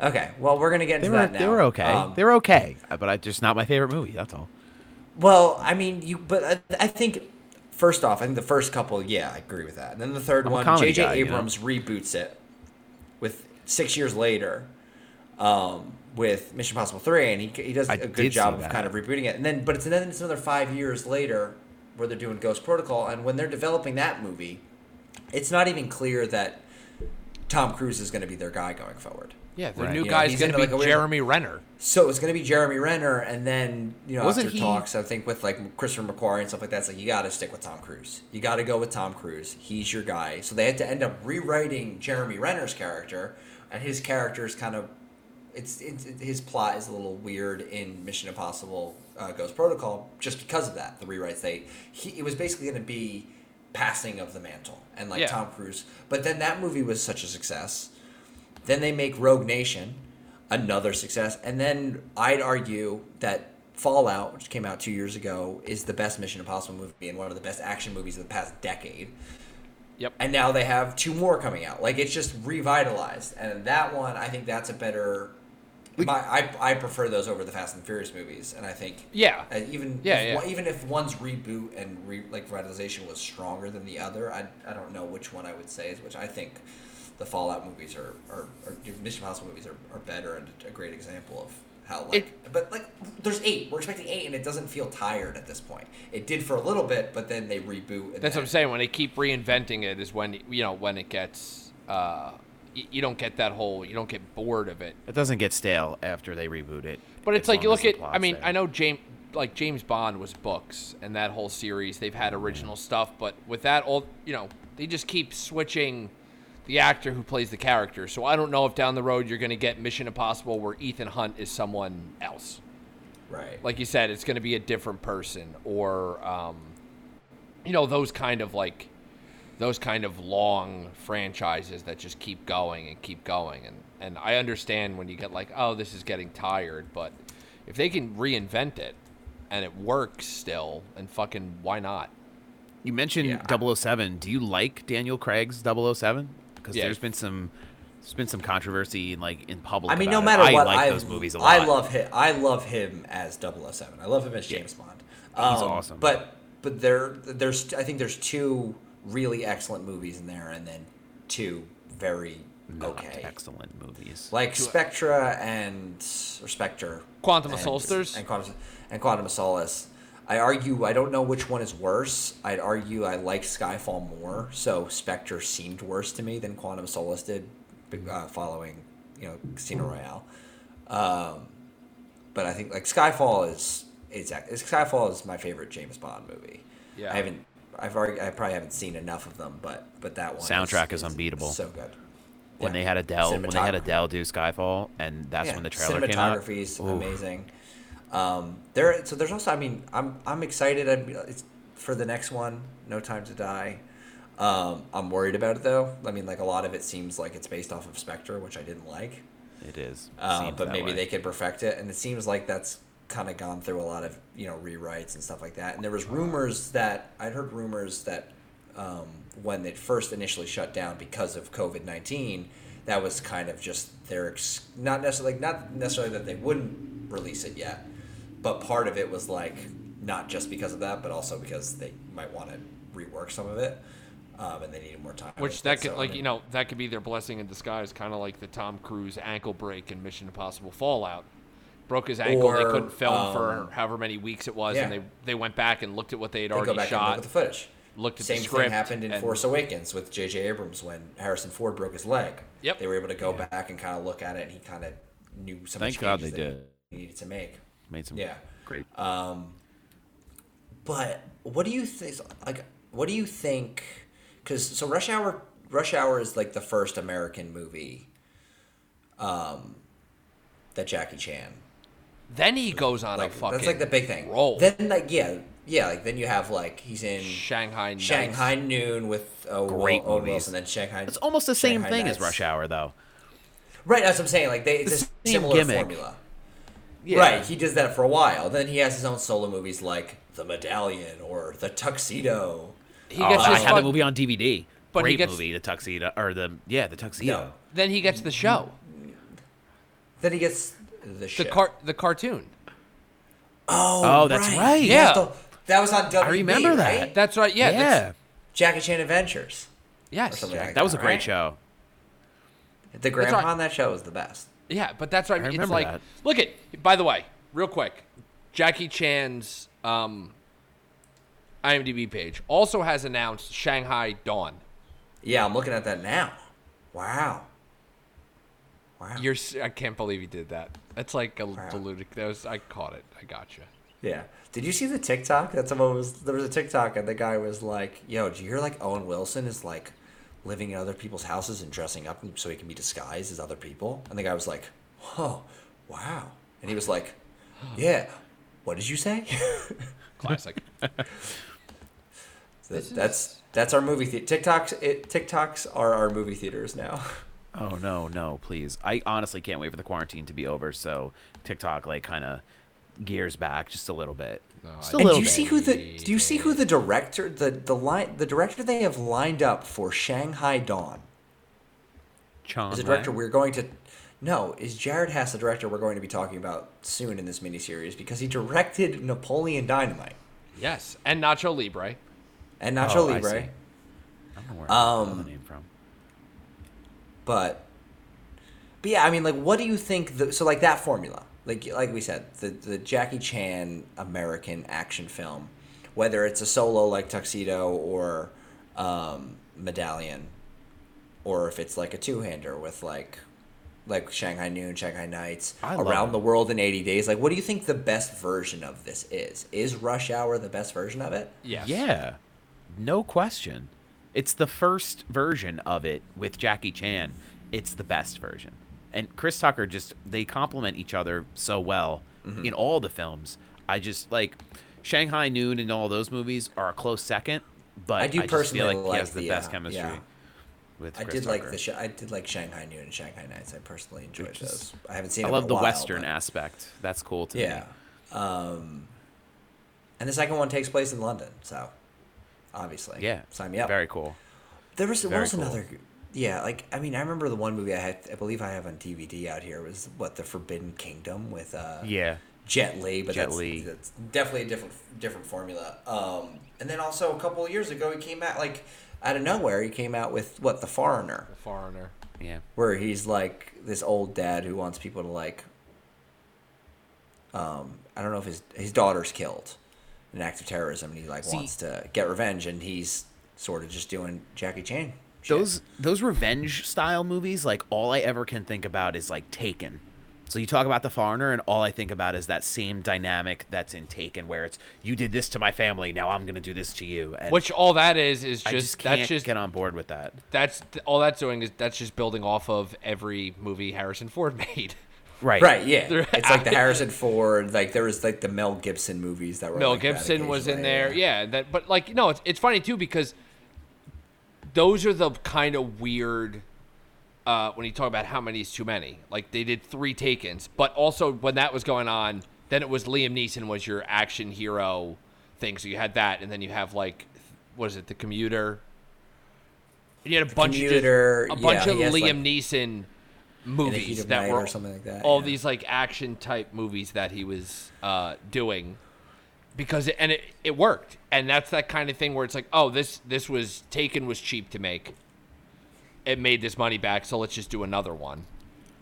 Okay, well, we're gonna get They into were that now. they were okay. Um, they were okay, but I just not my favorite movie. That's all. well, I mean, you, but I, I think first off, I think the first couple, yeah, I agree with that. And then the 3rd I'm one, J.J. guy, you know? Abrams reboots it with six years later, um, with Mission Impossible Three, and he he does I a good job of kind of rebooting it. And then, but it's then it's another five years later where they're doing Ghost Protocol, and when they're developing that movie, it's not even clear that Tom Cruise is going to be their guy going forward. Yeah, the Right. new know, guy's he's gonna be like, weird- Jeremy Renner. So it's going to be Jeremy Renner, and then you know Wasn't after he- talks, I think with like Christopher McQuarrie and stuff like that, it's like you got to stick with Tom Cruise. You got to go with Tom Cruise. He's your guy. So they had to end up rewriting Jeremy Renner's character, and his character is kind of it's, it's it- his plot is a little weird in Mission Impossible uh, Ghost Protocol just because of that the rewrites they he it was basically going to be passing of the mantle and like Yeah. Tom Cruise, but then that movie was such a success. Then they make Rogue Nation, another success, and then I'd argue that Fallout, which came out two years ago, is the best Mission Impossible movie and one of the best action movies of the past decade. Yep. And now they have two more coming out. Like it's just revitalized, and that one I think that's a better my, I, I prefer those over the Fast and Furious movies, and I think Yeah. uh, even Yeah, if, yeah. one- even if one's reboot and re, like revitalization was stronger than the other, I, I don't know which one I would say is which. I think the Fallout movies are are, are Mission Impossible movies are, are better and a great example of how like but like there's eight we're expecting eight and it doesn't feel tired at this point it did for a little bit but then they reboot and That's what I'm saying. When they keep reinventing it, is when you know when it gets. Uh, y- you don't get that whole. You don't get bored of it. It doesn't get stale after they reboot it. But it's like you look at. I mean, there. I know James, like James Bond was books, and that whole series. They've had original stuff, but with that, all you know, they just keep switching the actor who plays the character. So I don't know if down the road you're going to get Mission Impossible where Ethan Hunt is someone else. right Like you said, it's going to be a different person, or um, you know, those kind of like those kind of long franchises that just keep going and keep going and and I understand when you get like oh this is getting tired but if they can reinvent it and it works still and fucking why not You mentioned Yeah. 007. Do you like Daniel Craig's 007? Because Yeah. there's been some there's been some controversy in like in public. I mean, no matter it. what, I like I those movies a lot. I love him. I love him as 007. I love him as James Bond. He's Um, awesome. But but there there's I think there's two really excellent movies in there, and then two very Not okay, excellent movies. like Spectra and or Spectre, Quantum of and- Solstice? and Quantum and Quantum of Solace. I argue I don't know which one is worse. I'd argue I like Skyfall more, so Spectre seemed worse to me than Quantum Solace did, uh, following you know Casino Royale. Um, but I think like Skyfall is is Skyfall is my favorite James Bond movie. Yeah. I haven't. I've already. I probably haven't seen enough of them, but but that one Soundtrack is unbeatable. So good. when Yeah. they had Adele, when they had. Adele do Skyfall, and that's Yeah, when the trailer came out. Cinematography is amazing. Um, there, so there's also. I mean, I'm I'm excited. I'm, it's for the next one. No Time to Die. Um, I'm worried about it though. I mean, like a lot of it seems like it's based off of Spectre, which I didn't like. It is. Uh, but maybe way. they could perfect it, and it seems like that's kind of gone through a lot of you know rewrites and stuff like that. And there was rumors that I'd heard rumors that um, when they first initially shut down because of COVID nineteen, that was kind of just their ex- not necessarily like, not necessarily that they wouldn't release it yet, but part of it was like not just because of that, but also because they might want to rework some of it. Um, and they needed more time. which that could so, I like mean- you know that could be their blessing in disguise kind of like the Tom Cruise ankle break in Mission Impossible Fallout broke his ankle they couldn't film for um, however many weeks it was and they they went back and looked at what they had they already go back and shot look at the footage. looked at Same the script thing happened in and- Force Awakens with J.J. Abrams when Harrison Ford broke his leg. Yep. They were able to go back and kind of look at it, and he kind of knew some. Thank God they did. He needed to make. Made some Yeah. great. Um, But what do you think? Like, what do you think? Because so Rush Hour, Rush Hour is like the first American movie. Um, that Jackie Chan. then he goes on Like a fucking that's like the big thing. roll Then like yeah yeah like then you have like he's in Shanghai Nights. Shanghai Noon with oh, Great Will, Owen movies. Wilson, then Shanghai. It's almost the same Shanghai thing as Rush Hour, though. Right, that's what I'm saying. Like they, it's The a same similar gimmick. formula. Yeah. Right, he does that for a while. Then he has his own solo movies like The Medallion or The Tuxedo. he Oh, gets I his had the movie on DVD. But he Great gets- movie, the tuxedo, or the yeah, the tuxedo. No. then he gets the show Then he gets the show. the car the cartoon oh, Oh, that's right. He Yeah. the- that was on WB, I remember that. right? that's right yeah, Yeah, that's- Jackie Chan Adventures. yes something like that was a great right? show. The grandpa right. on that show was the best. Yeah, but that's right. I it's like, that. look at. By the way, real quick, Jackie Chan's um, IMDb page also has announced Shanghai Dawn. Yeah, I'm looking at that now. Wow. Wow. You're. s- I can't believe you did that. That's like a Wow. deluded. That was. I caught it. I got you. Yeah. Did you see the TikTok that someone was? There was a TikTok and the guy was like, "Yo, do you hear like Owen Wilson is like living in other people's houses and dressing up so he can be disguised as other people?" And the guy was like, "Whoa, wow!" And he was like, "Yeah, what did you say?" Classic. That- that's that's our movie theater. TikToks it, TikToks are our movie theaters now. Oh no, no, please! I honestly can't wait for the quarantine to be over so TikTok like kind of gears back just a little bit. Just a And little do you bit. see who the do you see who the director the the line the director they have lined up for Shanghai Dawn? Chong As a director, Lang? we're going to. No, is Jared Hess the director we're going to be talking about soon in this miniseries because he directed Napoleon Dynamite Yes, and Nacho Libre. and Nacho Oh, I Libre. see. I don't know where I know Um, the name from. but but yeah, I mean, like, what do you think? The, so like that formula, like like we said, the the Jackie Chan American action film, whether it's a solo like Tuxedo or um, Medallion, or if it's like a two hander with like like Shanghai Noon, Shanghai Nights, around it. the world in eighty days. Like, what do you think the best version of this is? Is Rush Hour the best version of it? Yes. Yeah, no question. It's the first version of it with Jackie Chan. It's the best version. And Chris Tucker just they complement each other so well Mm-hmm. in all the films. I just like Shanghai Noon and all those movies are a close second, but I do just personally feel like, like he has the, the, best uh, chemistry yeah. with I Chris did like the sh- I did like Shanghai Noon and Shanghai Nights. I personally enjoyed Which is- those. I haven't seen. I love the while, western but- aspect. That's cool to Yeah. me. Um, and the second one takes place in London, so obviously, Yeah. sign me up. Very cool. there was, very was cool. another? Yeah, like I mean, I remember the one movie I had. I believe I have on DVD out here was what the Forbidden Kingdom with uh, Yeah. Jet Li, but Jet that's, Li. that's definitely a different different formula. Um, and then also a couple of years ago, he came out like out of nowhere. He came out with what the Foreigner, The Foreigner. Yeah. where he's like this old dad who wants people to like. Um, I don't know if his his daughter's killed in an act of terrorism, and he like See- wants to get revenge, and he's sort of just doing Jackie Chan. Shit. those those revenge style movies like all i ever can think about is like taken so you talk about the foreigner and all i think about is that same dynamic that's in taken where it's you did this to my family now i'm gonna do this to you and Which all that is is I just, just can't that's just get on board with that that's all that's doing is that's just building off of every movie Harrison Ford made. right Right, yeah. They're It's like the Harrison Ford, like there was like the Mel Gibson movies that were Mel like that Gibson was in occasionally, there, yeah. That, but like, no, it's it's funny too because those are the kind of weird. Uh, when you talk about how many is too many, like they did three Takens, but also when that was going on, then it was Liam Neeson was your action hero thing. So you had that, and then you have like, what is it, the commuter? And you had a bunch Commuter, of just, a bunch yeah, of Liam like, Neeson movies that were or something like that, all yeah. these like action type movies that he was uh, doing because it, and it, it worked. And that's that kind of thing where it's like oh this this was taken was cheap to make. It made this money back so let's just do another one.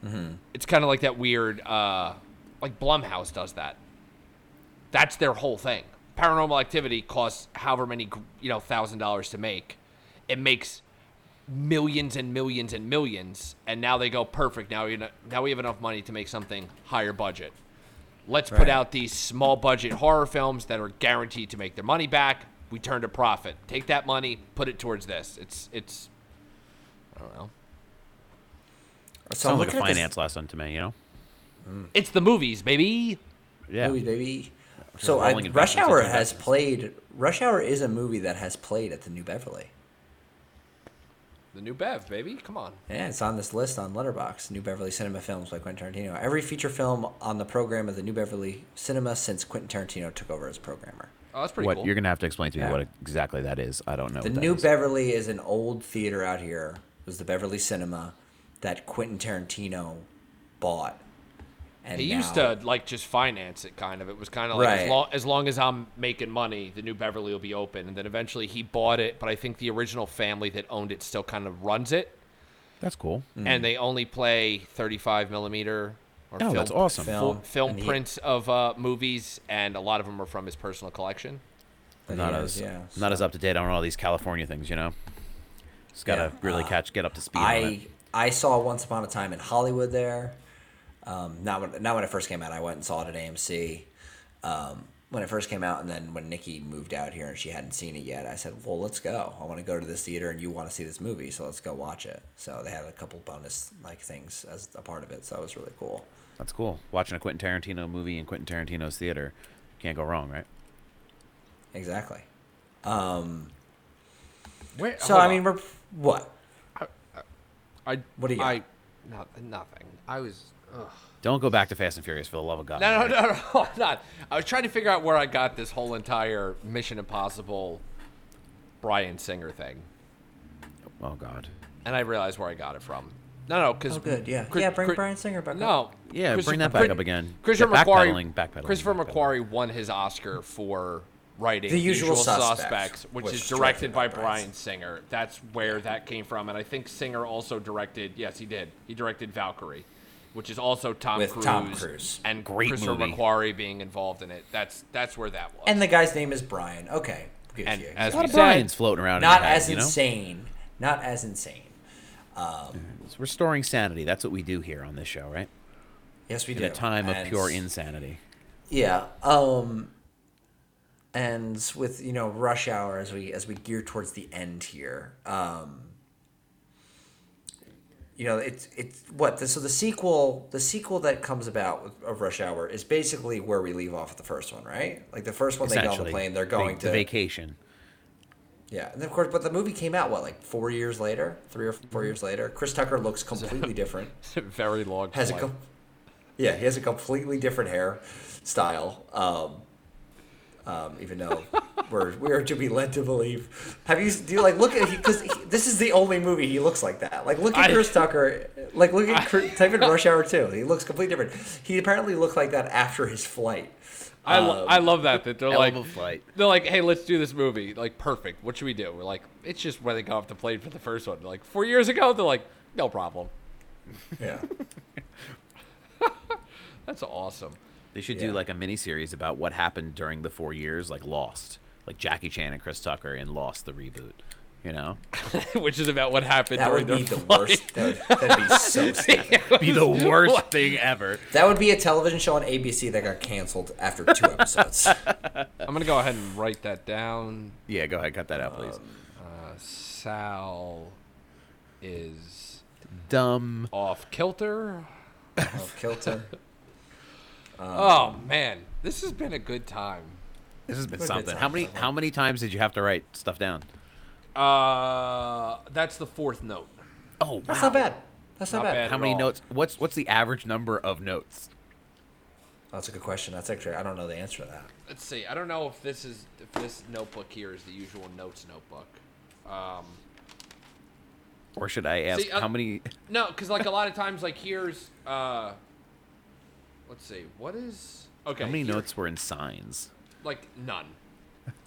Mm-hmm. it's kind of like that weird uh like blumhouse does that. That's their whole thing. Paranormal activity costs however many you know thousand dollars to make. It makes millions and millions and millions and now they go perfect. Now you know now we have enough money to make something higher budget let's put out these small budget horror films that are guaranteed to make their money back. We turn to profit. Take that money put it towards this. It's it's i don't know. So I'm sounds like a looking this- finance lesson to me you know? Mm. It's the movies baby. Yeah. Movies, baby. So I, Rush Hour has played. Rush Hour is a movie that has played at the New Beverly. The new bev baby come on Yeah, it's on this list on Letterboxd. New Beverly Cinema Films by Quentin Tarantino. Every feature film on the program of the New Beverly Cinema since Quentin Tarantino took over as programmer. oh that's pretty what cool you're gonna have to explain to me Yeah. what exactly that is i don't know The what New is. Beverly is an old theater out here. It was the Beverly Cinema that Quentin Tarantino bought. And He used to like just finance it, kind of. It was kind of like as, Right. long, as long as I'm making money, the New Beverly will be open. And then eventually he bought it, but I think the original family that owned it still kind of runs it, that's cool and they only play 35 millimeter or oh film, that's awesome Film. film And he- prints of uh, movies, and a lot of them are from his personal collection. not has, as yeah, not so- as up to date on all these California things, you know. Just gotta Yeah, really uh, catch, get up to speed on it. I I saw Once Upon a Time in Hollywood there. Um, not when not when it first came out. I went and saw it at AMC. Um, when it first came out, and then when Nikki moved out here and she hadn't seen it yet, I said, "Well, let's go. I want to go to this theater, and you want to see this movie, so let's go watch it." So they had a couple bonus like things as a part of it, so it was really cool. That's cool. Watching a Quentin Tarantino movie in Quentin Tarantino's theater, can't go wrong, right? Exactly. Um, Where, so I mean, we're what? I what do you got? I, no, nothing. I was. Ugh. Don't go back to Fast and Furious for the love of God. No, no, right? no, no, I'm not. I was trying to figure out where I got this whole entire Mission Impossible Bryan Singer thing, Oh God. and I realized where I got it from. No, no, because Oh, good. Yeah. Yeah, bring Bryan Singer back up. No. Yeah, bring that Chris- back up again. Christopher Yeah, McQuarrie. backpedaling, backpedaling, Christopher backpedaling. McQuarrie won his Oscar for writing The Usual Suspects, which, which is is directed directed by by Bryan Brian Singer. That's where that came from, and I think Singer also directed. Yes, he did. He directed Valkyrie, which is also Tom With Cruise. Tom Cruise. and Great Christopher movie. McQuarrie being involved in it. That's that's where that was. And the guy's name is Brian. Okay. Good And to you. as A lot of said, Brian's floating around. Not in head, as you know? insane. Not as insane. It's restoring sanity. That's what we do here on this show, right? Yes, we In do. a time of pure insanity. Yeah. Um and with, you know, rush hour as we as we gear towards the end here. Um you know, it's it's what the, so the sequel the sequel that comes about of Rush Hour is basically where we leave off with the first one, right? Like the first one, they get on the plane, they're going the to vacation. yeah, and of course, but the movie came out what like four years later, three or 4 years later. Chris Tucker looks completely different. very long. Has a com- yeah, he has a completely different hair style. Um, um, even though we're we are to be led to believe. Have you do you like look at because this is the only movie he looks like that. Like look at I- Chris Tucker. Like look at Chris, type in Rush Hour two. He looks completely different. He apparently looked like that after his flight. I, lo- Um, I love that that they're like flight. they're like hey let's do this movie like perfect what should we do we're like it's just where they got off the plane for the first one They're like four years ago they're like no problem Yeah. that's awesome They should Yeah. do like a mini series about what happened during the four years, like Lost, like Jackie Chan and Chris Tucker in Lost the reboot. You know, which is about what happened That during would be the flight. worst. That would, that'd be so stupid. be the worst thing ever. That would be a television show on ABC that got canceled after two episodes. I'm gonna go ahead and write that down. Yeah, go ahead, cut that out, please. Uh, Sal is Dumb. off kilter. Off Kilter. Oh man, this has been a good time. This has been Good something. time, How many how many times did you have to write stuff down? Uh, that's the fourth note. Oh, wow. That's not bad. That's not, Not bad. bad. How many all. notes? What's what's the average number of notes? That's a good question. That's actually I don't know the answer to that. Let's see. I don't know if this is if this notebook here is the usual notes notebook. Um, Or should I ask See, uh, how many? no, because like a lot of times, like here's uh, let's see, what is okay? How many here- notes were in signs? Like none.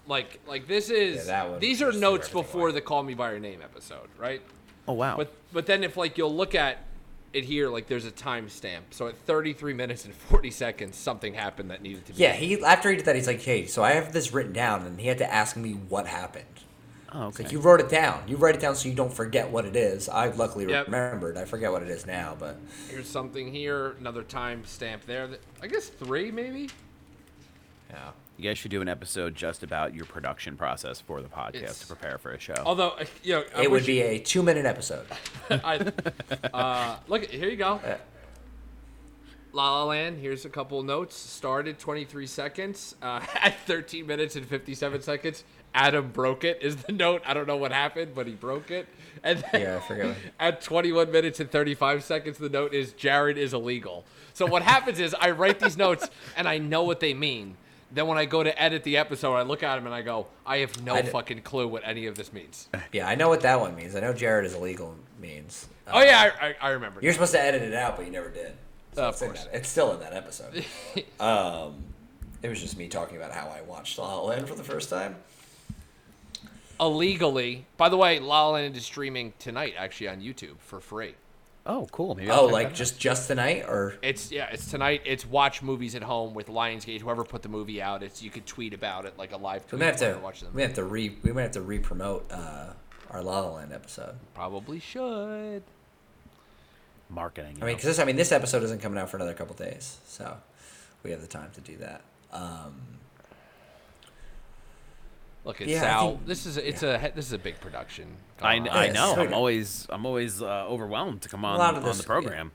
Like like this is Yeah, that one these are just threw notes everything before away. the Call Me by Your Name episode, right? Oh wow. But but then if like you'll look at it here, like there's a timestamp. So at 33 minutes and 40 seconds, something happened that needed to be. Yeah, he after he did that, he's like, "Hey, so I have this written down," and he had to ask me what happened. Oh, okay. like you wrote it down. You write it down so you don't forget what it is. I luckily Yep. remembered. I forget what it is now, but Here's something here, another timestamp there. That, I guess three maybe. yeah. You guys should do an episode just about your production process for the podcast It's- to prepare for a show. Although you know, I It would wish- be a two-minute episode. I, uh, look, here you go. Uh, La La Land. Here's a couple notes. Started 23 seconds. Uh, at 13 minutes and 57 seconds, Adam broke it. Is the note? I don't know what happened, but he broke it. And then Yeah, I forget At 21 minutes and 35 seconds, the note is Jared is illegal. So what happens is I write these notes and I know what they mean. Then when I go to edit the episode, I look at them and I go, I have no I fucking clue what any of this means. Yeah, I know what that one means. I know Jared is illegal means. Oh yeah, I, I, I remember. You're supposed to edit it out, but you never did. So Of it's, in course. that- it's still in that episode. um, it was just me talking about how I watched La La Land for the first time. Illegally. By the way, La La Land is streaming tonight actually on YouTube for free. oh, cool. Maybe I'll Oh, like that out. just just tonight, or It's yeah, it's tonight. It's watch movies at home with Lionsgate. Whoever put the movie out, it's you could tweet about it like a live we tweet. might have to watch them. we movie. have to re we might have to re promote uh, our La La Land episode. Probably should. marketing. you I mean, because this I mean this episode isn't coming out for another couple days, so we have the time to do that. Um, Look, it's Yeah, Sal. think- this is a, it's a this is a big production. I. I know. I'm always I'm always uh, overwhelmed to come on on this- the program.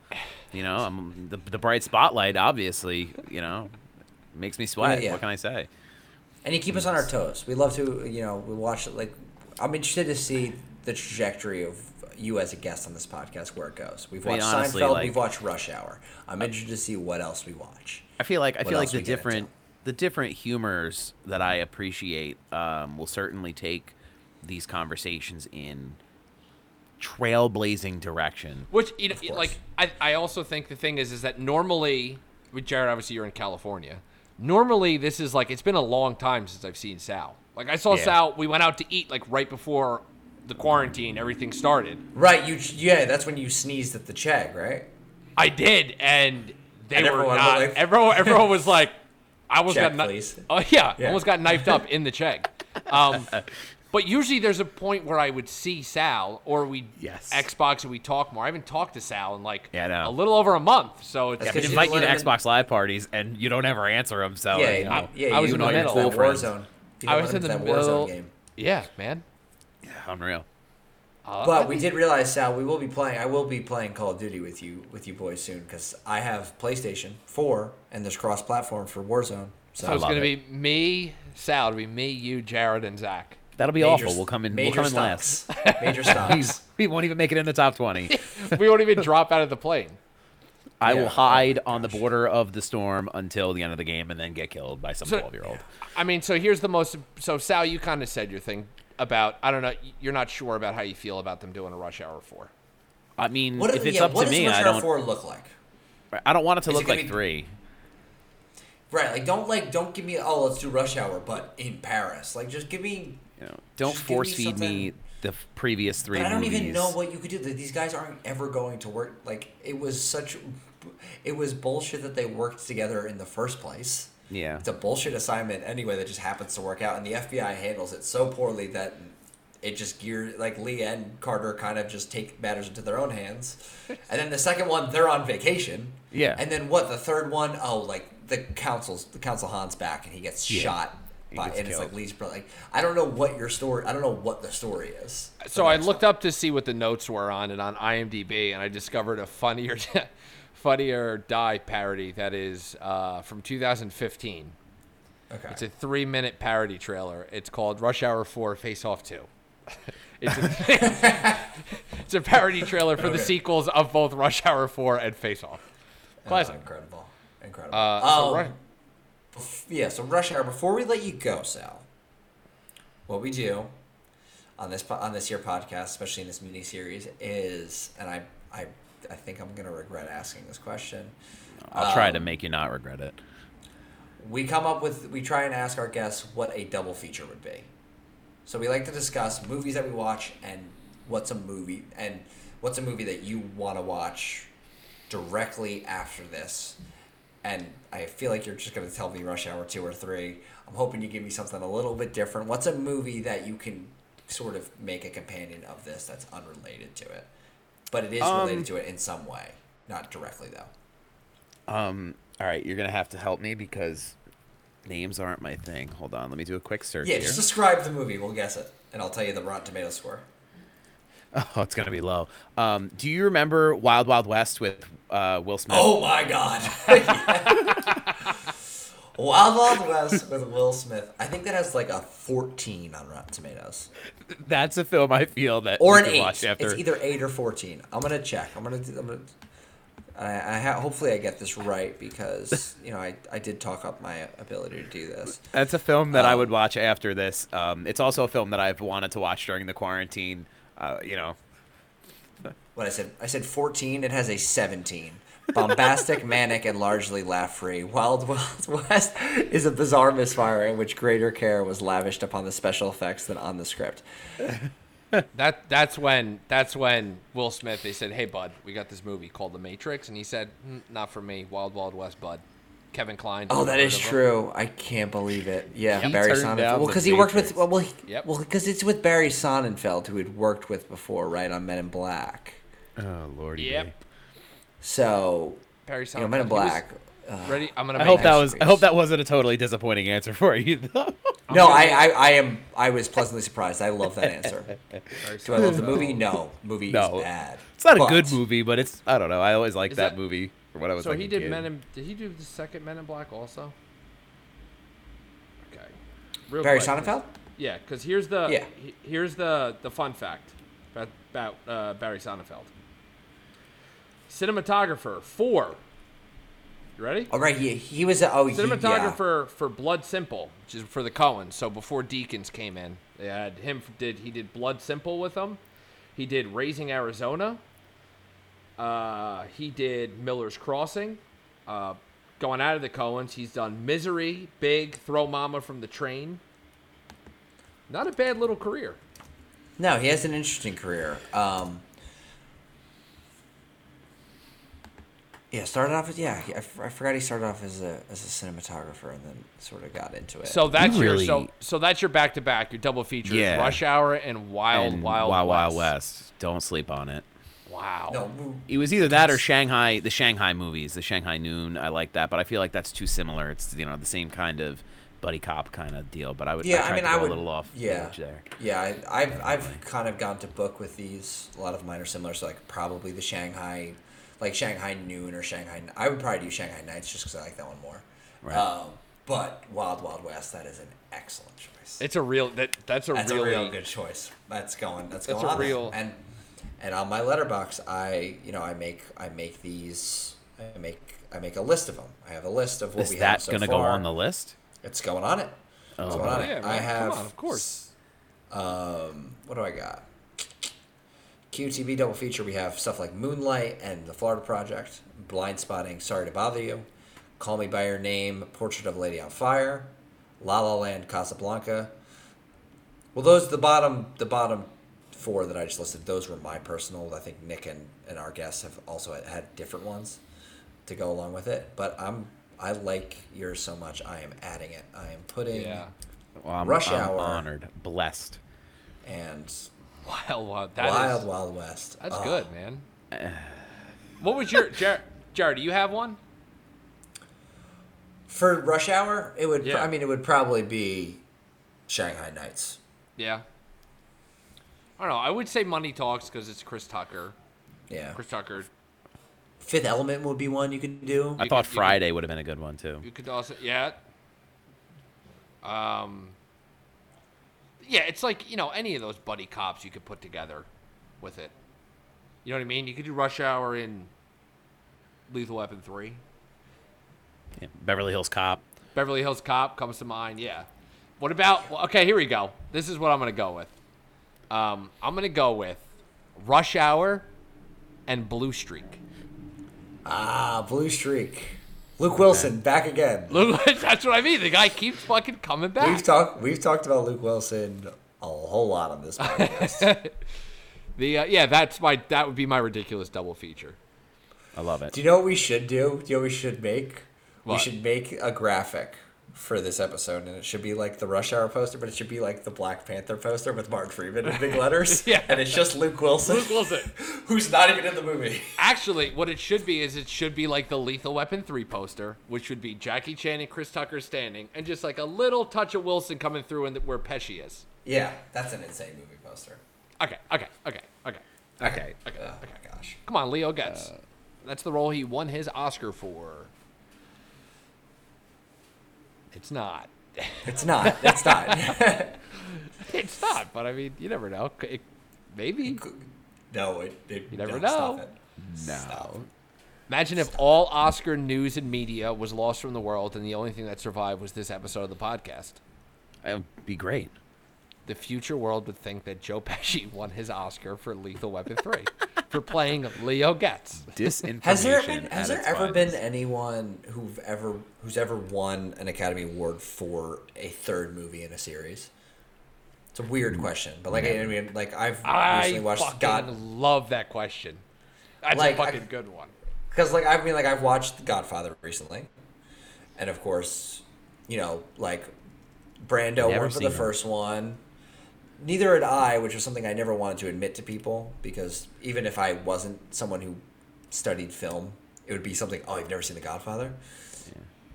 You know, I'm the, the bright spotlight. Obviously, you know, makes me sweat. yeah. What can I say? and you keep us on our toes. We love to, you know, we watch it. Like, I'm interested to see the trajectory of you as a guest on this podcast, where it goes. We've I mean, watched honestly, Seinfeld, like- we've watched Rush Hour. I'm interested to see what else we watch. I feel like I feel like the we into? different the different humors that I appreciate um, will certainly take these conversations in trailblazing direction. Which you know, like I, I also think the thing is is that normally with Jared, obviously you're in California. Normally this is like it's been a long time since I've seen Sal. Like I saw Yeah. Sal. We went out to eat like right before the quarantine. Everything started. Right, you yeah, that's when you sneezed at the check, right? I did, and they And were everyone not. everyone, everyone was like, I almost Check, got kni- please. Oh yeah, Yeah. almost got knifed up in the check. Um, but usually there's a point where I would see Sal, or we Yes. Xbox and we talk more. I haven't talked to Sal in like Yeah, I know. a little over a month, so it's That's We 'cause invite you to let him in- Xbox Live parties and you don't ever answer them. So yeah, you know, yeah, I was you in the went middle. into that Cool. Warzone. You I went was in the middle. Warzone game. yeah, man. unreal. Uh, But we did realize, Sal, we will be playing. I will be playing Call of Duty with you, with you boys soon, because I have PlayStation Four and there's cross-platform for Warzone. So, so it's gonna it. be me, Sal, it'll be me, you, Jared, and Zach. That'll be major- awful. We'll come in. We'll Major come in last. Major stocks. we won't even make it in the top twenty. we won't even drop out of the plane. I Yeah. will hide Oh on the border of the storm until the end of the game and then get killed by some So- twelve-year-old. I mean, so here's the most. So Sal, you kind of said your thing about. I don't know. You're not sure about how you feel about them doing a Rush Hour four. I mean, What, if it's yeah, up what to does me, Rush I Hour don't. Four look like? I don't want it to Is look gonna like be- three. Right, like don't like don't give me oh let's do Rush Hour, but in Paris. Like just give me. You know, don't Just give me force feed me the previous three But I don't movies. even know what you could do. That These guys aren't ever going to work. Like it was such, it was bullshit that they worked together in the first place. Yeah. It's a bullshit assignment anyway that just happens to work out, and the FBI handles it so poorly that it just gears like Lee and Carter kind of just take matters into their own hands. And then the second one, they're on vacation. Yeah. And then what? The third one, oh, like the council's the Consul Han's back and he gets Yeah. shot. He By, and it's like killed. Lee's brother. Like I don't know what your story. I don't know what the story is. So I looked up to see what the notes were on it on IMDb, and I discovered a funnier, Funny or Die parody that is uh, from 2015. Okay. It's a three-minute parody trailer. It's called Rush Hour 4 Face Off 2. it's, a, it's a parody trailer for the sequels of both Rush Hour 4 and Face Off. Classic. Oh, incredible. Incredible. Uh, so Um, Ru- bef- yeah, so Rush Hour. Before we let you go, Sal, what we do on this po- on this here podcast, especially in this mini series, is, and I I I think I'm gonna regret asking this question. I'll try to Um, make you not regret it. We come up with we try and ask our guests what a double feature would be. So we like to discuss movies that we watch and what's a movie and what's a movie that you want to watch directly after this. And I feel like you're just going to tell me Rush Hour 2 or 3. I'm hoping you give me something a little bit different. What's a movie that you can sort of make a companion of this that's unrelated to it? But it is Um, related to it in some way. Not directly, though. Um. All right, you're gonna have to help me because names aren't my thing. Hold on, let me do a quick search Yeah, here. just describe the movie. We'll guess it. And I'll tell you the Rotten Tomato score. Oh, it's gonna be low. Um, do you remember Wild Wild West with uh, Will Smith? Oh my god. Wild Wild West with Will Smith. I think that has like a 14 on Rotten Tomatoes. That's a film I feel that Or an 8. watch after. It's either 8 or 14. I'm going to check. I'm to I'm to I, I ha- hopefully I get this right because you know I, I did talk up my ability to do this. That's a film that I Um, would watch after this. Um, it's also a film that I've wanted to watch during the quarantine. Uh, you know, What I said I said 14. It has a 17. Bombastic, manic, and largely laugh-free. Wild Wild West is a bizarre misfire in which greater care was lavished upon the special effects than on the script. that that's when that's when Will Smith they said, "Hey bud, we got this movie called The Matrix," and he said, "Hmm, "Not for me, Wild Wild West, bud." Kevin Kline. Oh, that is heard is of him? true. I can't believe it. Yeah, He Barry Sonnenfeld. Well, because he worked with well, well, Yep. well, because it's with Barry Sonnenfeld, who he'd worked with before, right on Men in Black. oh lordy. Yep. So, Barry you know, Men in Sonnenfeld. He was- Black. uh, Ready? I'm gonna. I hope that this- was. I hope that wasn't a totally disappointing answer for you. Though. no, I, I, I am. I was pleasantly surprised. I love that answer. Do I love the movie? No, movie No. is bad. It's not a good movie, but it's. I don't know. I always like that, that- movie what I was So like. he did kid. Men in. Did he do the second Men in Black also? Okay. Real Barry quick, Sonnenfeld. Yeah, because here's the Yeah. he- here's the the fun fact about, about uh, Barry Sonnenfeld. Cinematographer for. You ready? Oh right, he he was. a- Oh, he, yeah. Cinematographer for Blood Simple, which is for the Coens. So before Deakins came in, they had him did he did Blood Simple with them, He did Raising Arizona. Uh, he did Miller's Crossing. Uh, going out of the Coens, he's done Misery, Big, Throw Mama from the Train. Not a bad little career. No, he has an interesting career. Um, yeah, started off as yeah. he- I, f- I forgot he started off as a as a cinematographer and then sort of got into it. So that's really- your so so that's your back to back, your double feature. Yeah. Rush Hour and Wild and Wild Wild West. Wild West. Don't sleep on it. Wow. no, It was either that or Shanghai, the Shanghai movies, the Shanghai Noon. I like that, but I feel like that's too similar. It's you know the same kind of buddy cop kind of deal. But I would, yeah, I, I, mean, to I go would a little off Yeah, edge there. yeah. I, I've I've kind of gone to book with these. A lot of mine are similar. So like probably the Shanghai, like Shanghai Noon or Shanghai. I would probably do Shanghai Nights just because I like that one more. Right. Um, but Wild Wild West, that is an excellent choice. It's a real that that's a That's really a real good choice. That's going. That's, That's going a on there. real- and and on my Letterboxd, I you know I make I make these I make I make a list of them. I have a list of what Is we that have so far. Is that gonna far. go on the list? It's going on it. Oh, it's going on yeah, it. man, I have. come on, of course. Um, what do I got? QTV double feature. We have stuff like Moonlight and The Florida Project, Blind Spotting, Sorry to Bother You, Call Me by Your Name, Portrait of a Lady on Fire, La La Land, Casablanca. Well, those the bottom the bottom four that I just listed. Those were my personal. I think Nick and, and our guests have also had- had different ones to go along with it. But I'm I like yours so much. I am adding it. I am putting Yeah. Well, I'm, Rush I'm Hour. honored, blessed. and Wild Wild. That is- Wild Wild West. That's Oh. good, man. what was your Jared? Jared, do you have one? For Rush Hour, it would. Yeah. I mean, it would probably be Shanghai Nights. Yeah. I don't know. I would say Money Talks because it's Chris Tucker. Yeah. Chris Tucker. Fifth Element would be one you could do. I You thought could- you could- Friday would have been a good one too. You could also yeah. Um. Yeah, it's like you know any of those buddy cops you could put together with it. You know what I mean? You could do Rush Hour in Lethal Weapon three. Yeah. Beverly Hills Cop. Beverly Hills Cop comes to mind. Yeah. What about? Well, okay, here we go. This is what I'm gonna go with. Um, I'm gonna go with Rush Hour and Blue Streak. Ah, Blue Streak. Luke Wilson back again. Look, that's what I mean. The guy keeps fucking coming back. We've talked. We've talked about Luke Wilson a whole lot on this podcast. The uh, yeah, that's my that would be my ridiculous double feature. I love it. do you know what we should do? Do you know what we should make? We should make a graphic for this episode, and it should be like the Rush Hour poster, but it should be like the Black Panther poster with Mark Freeman in big letters. Yeah. and it's just Luke Wilson, Luke Wilson. who's not even in the movie. Actually, what it should be is it should be like the Lethal Weapon 3 poster, which would be Jackie Chan and Chris Tucker standing, and just like a little touch of Wilson coming through and where Pesci is. Yeah, that's an insane movie poster. Okay, okay, okay, okay, okay, okay, Oh okay. my gosh. Come on, Leo Getz. That's the role he won his Oscar for. It's not. It's not. It's not. it's not, but I mean, you never know. It, maybe. no, it. it You never no, know. Stop it. No. Imagine if all Oscar news and media was lost from the world and the only thing that survived was this episode of the podcast. It would be great. The future world would think that Joe Pesci won his Oscar for Lethal Weapon 3 for playing Leo Getz. Disinformation. Has there been has there its ever been anyone who've ever who's ever won an Academy Award for a third movie in a series? It's a weird mm, question, but like I mean, like I've I recently watched fucking God love that question. That's Like, a I- fucking good one. because like I mean like I've watched Godfather recently, and of course, you know like Brando Never won for the seen it. first one. Neither had I, which was something I never wanted to admit to people because even if I wasn't someone who studied film, it would be something. Oh, you've never seen The Godfather,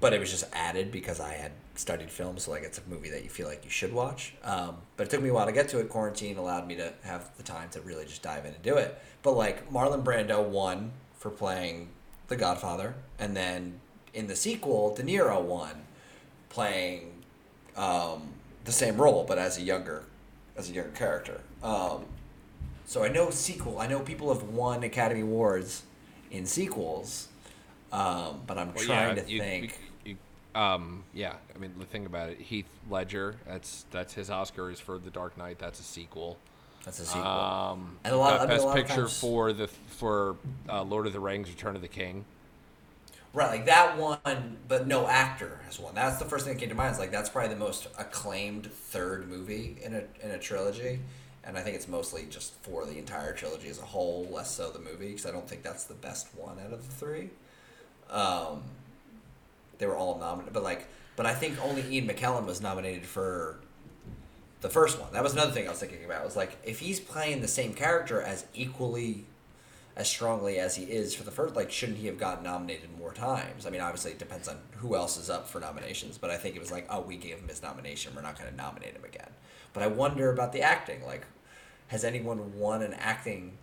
but it was just added because I had studied film, so like it's a movie that you feel like you should watch. Um, but it took me a while to get to it. Quarantine allowed me to have the time to really just dive in and do it. But like Marlon Brando won for playing The Godfather, and then in the sequel, De Niro won playing um, the same role, but as a younger, as a younger character. Um, so I know sequel. I know people have won Academy Awards in sequels, um, but I'm Well, trying yeah, to you- think. you- um, yeah, I mean, the thing about it, Heath Ledger, that's that's his Oscar is for The Dark Knight. That's a sequel. That's a sequel. Um, And a lot- uh, I mean, a best lot of picture times- for the for uh, Lord of the Rings: Return of the King. Right, like that one, but no actor has won. That's the first thing that came to mind. Is like that's probably the most acclaimed third movie in a in a trilogy, and I think it's mostly just for the entire trilogy as a whole, less so the movie, because I don't think that's the best one out of the three. Um, they were all nominated, but like, but I think only Ian McKellen was nominated for the first one. That was another thing I was thinking about. Was like if he's playing the same character as equally as strongly as he is for the first, like shouldn't he have gotten nominated more times? I mean, obviously it depends on who else is up for nominations, but I think it was like, oh, we gave him his nomination, we're not going to nominate him again. But I wonder about the acting. Like, has anyone won an acting?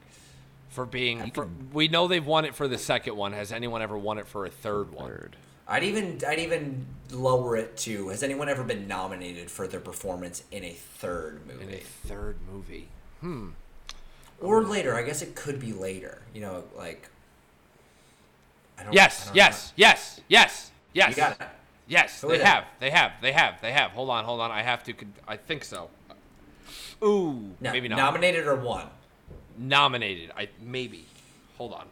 For being, for, we know they've won it for the second one. Has anyone ever won it for a third one? Third. I'd even I'd even lower it to has anyone ever been nominated for their performance in a third movie? In a third movie. Hmm. Or later. I guess it could be later. You know, like. I don't, I Yes, don't yes, yes, yes, yes. You got it. Yes, Who they have. They have. They have. They have. Hold on, hold on. I have to. con- I think so. Ooh, No, maybe not. Nominated or won? Nominated. I maybe. Hold on.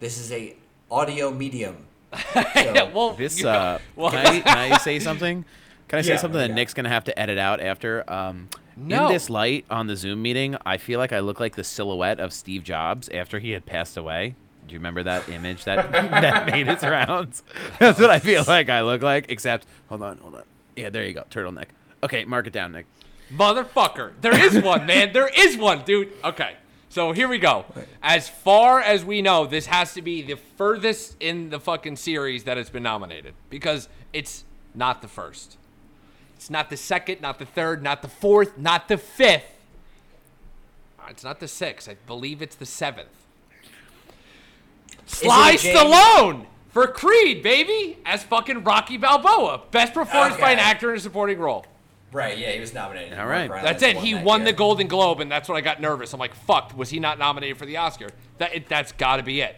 This is a audio medium. Yeah, well, This uh, well, can, I, can I say something? Can I say Yeah, something that yeah. Nick's gonna have to edit out after? Um, No. In this light on the Zoom meeting, I feel like I look like the silhouette of Steve Jobs after he had passed away. Do you remember that image that that made its rounds? That's what I feel like I look like. Except, hold on, hold on. Yeah, there you go, turtleneck. Okay, mark it down, Nick. Motherfucker. There is one, man. There is one, dude. Okay. So here we go. As far as we know, this has to be the furthest in the fucking series that it's been nominated because it's not the first. It's not the second, not the third, not the fourth, not the fifth. Uh, It's not the sixth. I believe it's the seventh. Sly it Stallone for Creed, baby, as fucking Rocky Balboa. Best performance by an actor in a supporting role. Right, yeah, he was nominated. All Mark right. Rylance That's it. He that won the. Golden Globe, and that's when I got nervous. I'm like, "Fuck, was he not nominated for the Oscar?" That it, that's got to be it.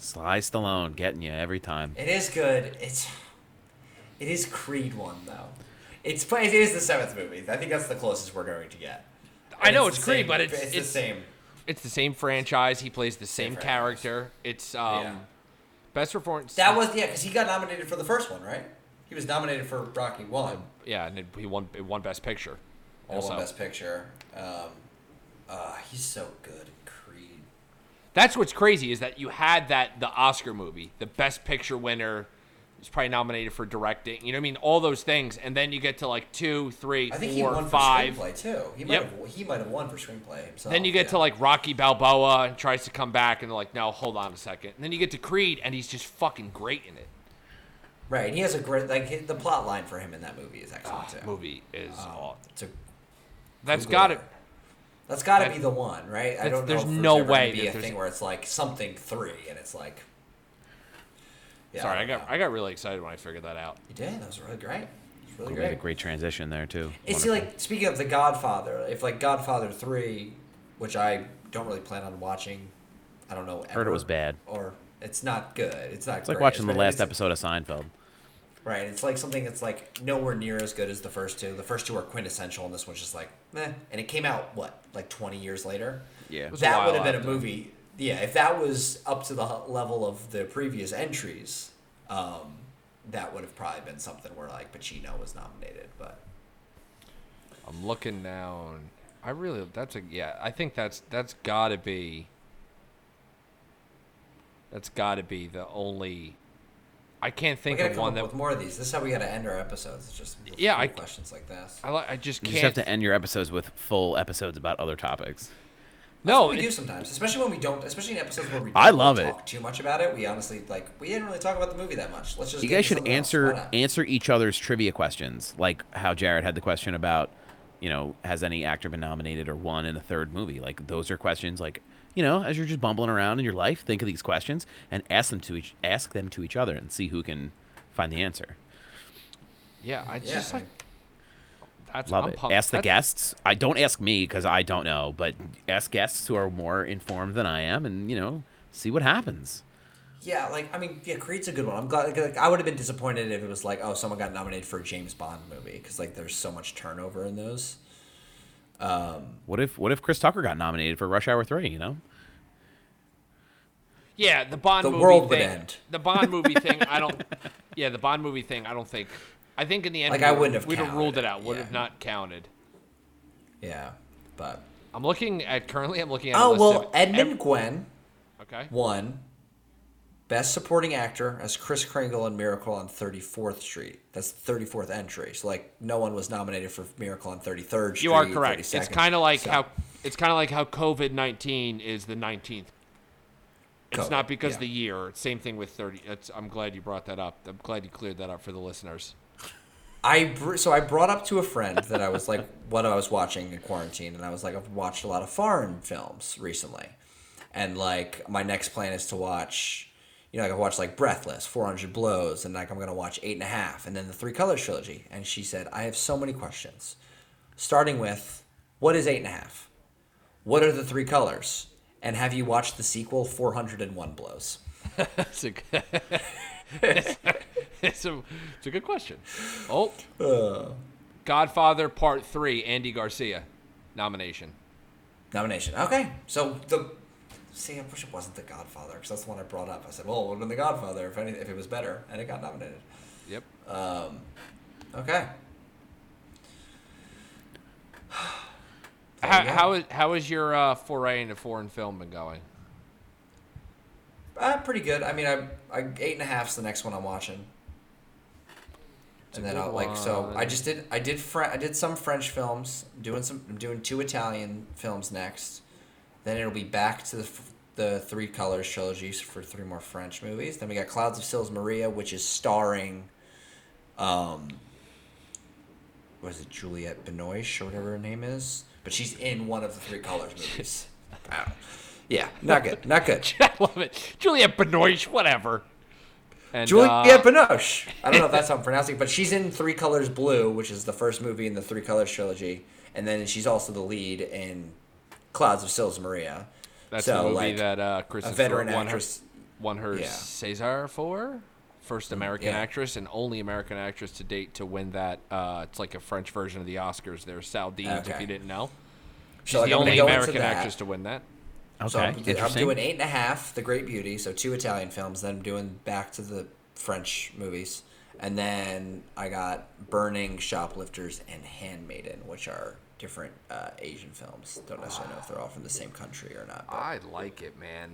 Sly Stallone getting you every time. It is good. It's it is Creed one though. It's it is the seventh movie. I think that's the closest we're going to get. I know the it's Creed, same- but it's- it's, it's- the same. It's the same franchise. He plays the same, franchise. character. It's um, Yeah. best performance. That was yeah, because he got nominated for the first one, right? He was nominated for Rocky one. yeah, and it, he won. It won best picture. and Also, Best Picture. Um, uh, he's so good. in Creed. that's what's crazy is that you had that the Oscar movie, the best picture winner. Was probably nominated for directing. You know what I mean? All those things, and then you get to like two, three, I think he won five. for screenplay too. He might Yep. have he might have won for screenplay himself. Then you get yeah. to like Rocky Balboa and tries to come back, and they're like, "No, hold on a second. And then you get to Creed, and he's just fucking great in it. right. And he has a great like the plot line for him in that movie is excellent too. Movie is Um, all. it's a That's got it. That's got to be the one, right? I don't know. there's no way be a thing where it's like something three, and it's like. Yeah, Sorry, I don't got know. I got really excited when I figured that out. You did. That was really great. It was really We had a great. great transition there too. It's Wonderful. like speaking of the Godfather, if like Godfather three, which I don't really plan on watching, I don't know. Heard it was bad. Or it's not good. It's not. Good. It's like great. watching the It's- last episode of Seinfeld. Right. It's like something that's like nowhere near as good as the first two. The first two are quintessential, and this one's just like, meh. And it came out what, like twenty years later. Yeah. was a That while would have been a after. movie. Yeah, if that was up to the level of the previous entries, um, that would have probably been something where like Pacino was nominated. But I'm looking now, and I really that's a yeah. I think that's that's got to be. That's got to be the only. I can't think of one that with more of these. This is how we gotta end our episodes. It's just Yeah, I- questions like this. I li- I just You can't. just have to end your episodes with full episodes about other topics. No, we it- do sometimes, especially when we don't, especially in episodes where we I don't love really it. talk too much about it. We honestly like we didn't really talk about the movie that much. Let's just You guys should answer answer each other's trivia questions, like how Jared had the question about, you know, has any actor been nominated or won in a third movie? Like those are questions like, you know, as you're just bumbling around in your life, think of these questions and ask them to each ask them to each other and see who can find the answer. yeah, I Yeah, just I like. That's, Love I'm it. pumped. Ask the That's- guests. I don't ask me because I don't know, but ask guests who are more informed than I am, and you know, see what happens. Yeah, like I mean, yeah, Creed's a good one. I'm glad. Like, I would have been disappointed if it was like, oh, someone got nominated for a James Bond movie because like there's so much turnover in those. Um, what if what if Chris Tucker got nominated for Rush Hour Three? You know, Yeah, the Bond The movie world would end. The Bond movie thing, I don't. Yeah, the Bond movie thing, I don't think. I think in the end, Like, we I would- wouldn't have We'd have ruled it out. Would yeah. have not counted. Yeah, but I'm looking at currently. I'm looking at. oh well, Edmund ev- Gwenn okay. One. Best Supporting Actor as Kris Kringle in Miracle on 34th Street. That's the 34th entry. So like, no one was nominated for Miracle on 33rd Street. You are correct. It's kind of like So- how it's kind of like how COVID nineteen is the nineteenth. It's COVID, not because yeah. the year. Same thing with thirty. It's, I'm glad you brought that up. I'm glad you cleared that up for the listeners. I br- so I brought up to a friend that I was like what I was watching in quarantine, and I was like I've watched a lot of foreign films recently, and like my next plan is to watch, you know, like I watched like Breathless, Four Hundred Blows, and like I'm gonna watch Eight and a Half, and then the Three Colors trilogy. And she said I have so many questions, starting with what is Eight and a Half, what are the three colors, and have you watched the sequel Four Hundred and One Blows? That's a, it's a, it's a good question. Oh, Godfather Part Three, Andy Garcia, nomination. Nomination. Okay, so the see, I wish it wasn't The Godfather because that's the one I brought up. I said, well, it would have been The Godfather if any, if it was better, and it got nominated. Yep. Okay. There How, how is how is your uh, foray into foreign film been going? Uh, pretty good. I mean, I, I eight and a half's the next one I'm watching, and then I'll like so. I just did I did Fre- I did some French films. Doing some I'm doing two Italian films next. Then it'll be back to the f- the Three Colors trilogies for three more French movies. Then we got Clouds of Sils Maria, which is starring, um, was it, Juliette Binoche or whatever her name is? But she's in one of the Three Colors movies. Wow. Yeah, not good, not good. I love it. Juliette Binoche, whatever. And, Juliette uh, Binoche. I don't know if that's how I'm pronouncing, it, but she's in Three Colors Blue, which is the first movie in the Three Colors trilogy, and then she's also the lead in Clouds of Sils Maria. That's so, the movie like, that uh, Kristen a veteran Stewart won actress. her won her Yeah. César for. First American yeah. actress and only American actress to date to win that. Uh, it's like a French version of the Oscars. There's Sal Deans, if you didn't know. She's So, like, the I'm only American actress to win that. Okay, So I'm, I'm doing eight and a half, The Great Beauty, so two Italian films. Then I'm doing back to the French movies, and then I got Burning, Shoplifters, and Handmaiden, which are different uh, Asian films. Don't necessarily know if they're all from the same country or not. But I like it, man.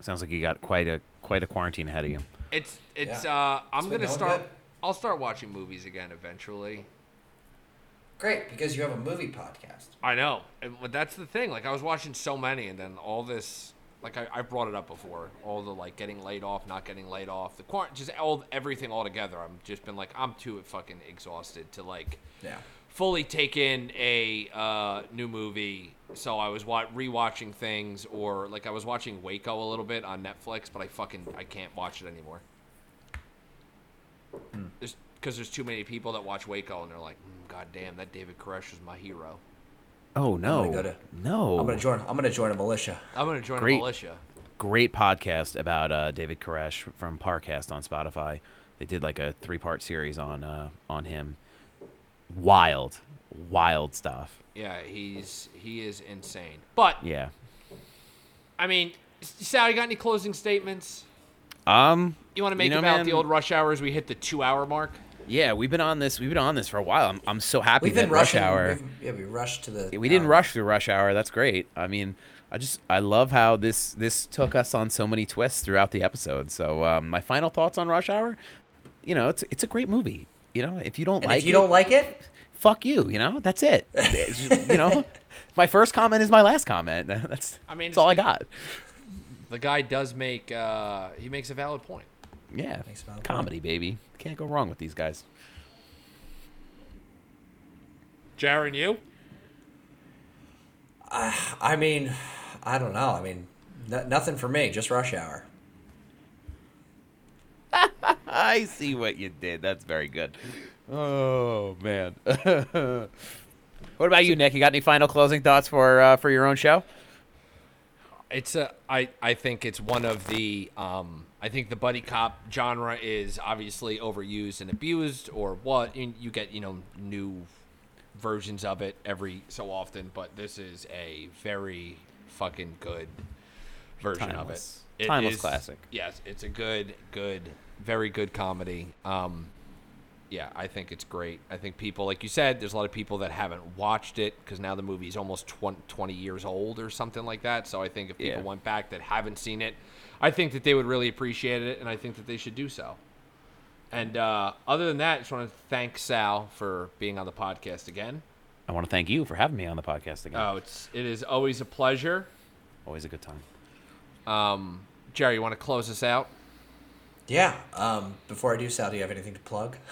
Sounds like you got quite a quite a quarantine ahead of you. It's it's. Yeah. Uh, I'm It's gonna start. good. I'll start watching movies again eventually. Great, because you have a movie podcast. I know, and, but that's the thing. Like I was watching so many, and then all this. Like I, I brought it up before, all the like getting laid off, not getting laid off, the quar- just all everything all together. I'm just been like I'm too fucking exhausted to like Yeah. fully take in a uh, new movie. So I was wa- rewatching things, or like I was watching Waco a little bit on Netflix, but I fucking I can't watch it anymore. There's because there's too many people that watch Waco, and they're like, mm, God damn, that David Koresh is my hero. Oh no, go to- no! I'm gonna join. I'm gonna join a militia. I'm gonna join Great. a militia. Great podcast about uh, David Koresh from Parcast on Spotify. They did like a three part series on uh, on him. Wild, wild stuff. Yeah, he's he is insane. But Yeah. I mean, Sal, you got any closing statements? Um. You want to make know, about man, the old rush hours? We hit the two hour mark. Yeah, we've been on this. We've been on this for a while. I'm, I'm so happy We've that been Rush. Hour. we've- Yeah, we rushed to the. We didn't hour. rush through Rush Hour. That's great. I mean, I just I love how this this took us on so many twists throughout the episode. So um, my final thoughts on Rush Hour, you know, it's it's a great movie. You know, if you don't And like if you it, don't like it, fuck you. You know, that's it. You know, my first comment is my last comment. That's I mean, that's all I got. The guy does make uh he makes a valid point. Yeah, Thanks, Val. comedy, baby. Can't go wrong with these guys. Jaron, you? I mean, I don't know. I mean, n- nothing for me. Just rush hour. I see what you did. That's very good. Oh man. what about you, Nick? You got any final closing thoughts for uh, for your own show? It's a I I think it's one of the um I think the buddy cop genre is obviously overused and abused, or what? You you get you know new versions of it every so often, but this is a very fucking good version Timeless. of it. It Timeless is- classic. Yes, it's a good, good, very good comedy. Um, yeah, I think it's great. I think people, like you said, there's a lot of people that haven't watched it because now the movie's almost 20, 20 years old or something like that. So I think if people Yeah. went back that haven't seen it, I think that they would really appreciate it, and I think that they should do so. And uh, other than that, I just want to thank Sal for being on the podcast again. I want to thank you for having me on the podcast again. Oh, it's it is always a pleasure. Always a good time. Um, Jerry, you want to close us out? Yeah. Um, before I do, Sal, do you have anything to plug?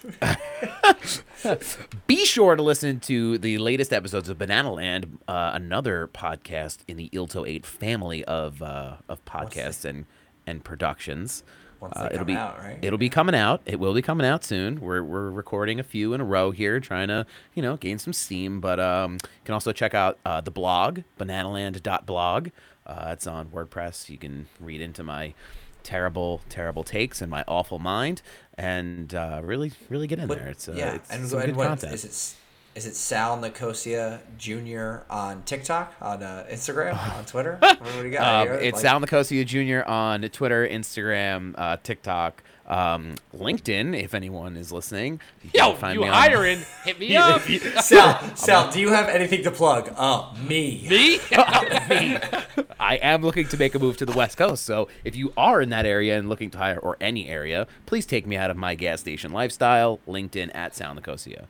Be sure to listen to the latest episodes of Banana Land, uh, another podcast in the Ilto 8 family of uh, of podcasts and and productions. Uh, it'll be out, right? it'll be coming out. It will be coming out soon. We're we're recording a few in a row here, trying to you know gain some steam. But um, you can also check out uh, the blog bananaland.blog. Uh, it's on WordPress. You can read into my terrible terrible takes and my awful mind, and uh, really really get in What- there. It's uh, yeah, it's and, some and good what content. is it? Is it Sal Nicosia Jr. on TikTok, on uh, Instagram, on Twitter? What do we got Um, it's Like- Sal Nicosia Jr. on Twitter, Instagram, uh, TikTok, um, LinkedIn. If anyone is listening, you can Yo, find you me on- Hit me up. Sal, Sal, do you have anything to plug? Oh, me. Me? I am looking to make a move to the West Coast, so if you are in that area and looking to hire, or any area, please take me out of my gas station lifestyle. LinkedIn at Sal Nicosia.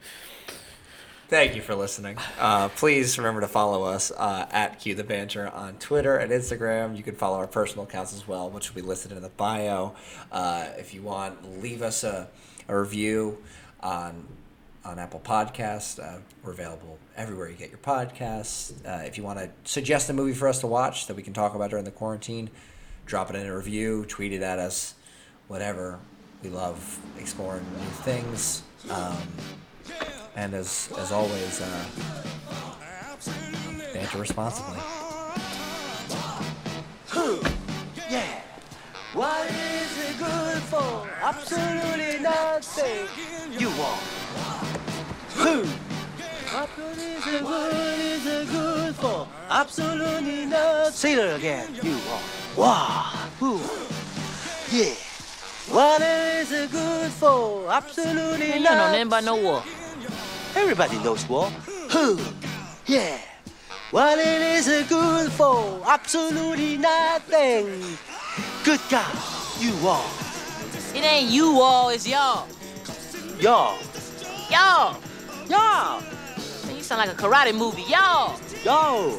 Thank you for listening. Uh, please remember to follow us uh, at Cue the Banter on Twitter and Instagram. You can follow our personal accounts as well, which will be listed in the bio. Uh, if you want, leave us a, a review on on Apple Podcasts. Uh, we're available everywhere you get your podcasts. Uh, if you want to suggest a movie for us to watch that we can talk about during the quarantine, drop it in a review, tweet it at us, whatever. We love exploring new things. Um, and as as always, uh, banter responsibly. Yeah. What is it good for? Absolutely nothing. You want. Who? What good is it good is it good for? Absolutely nothing. Say that again. You want. Wow. Who? Yeah. What is it good for? Absolutely Man, you nothing. don't know nothing about no war. Everybody knows war. Who? Yeah. What it is it good for? Absolutely nothing. Good God, you all. It ain't you all, it's y'all. Y'all. Y'all. Y'all. You sound like a karate movie. Y'all. Y'all.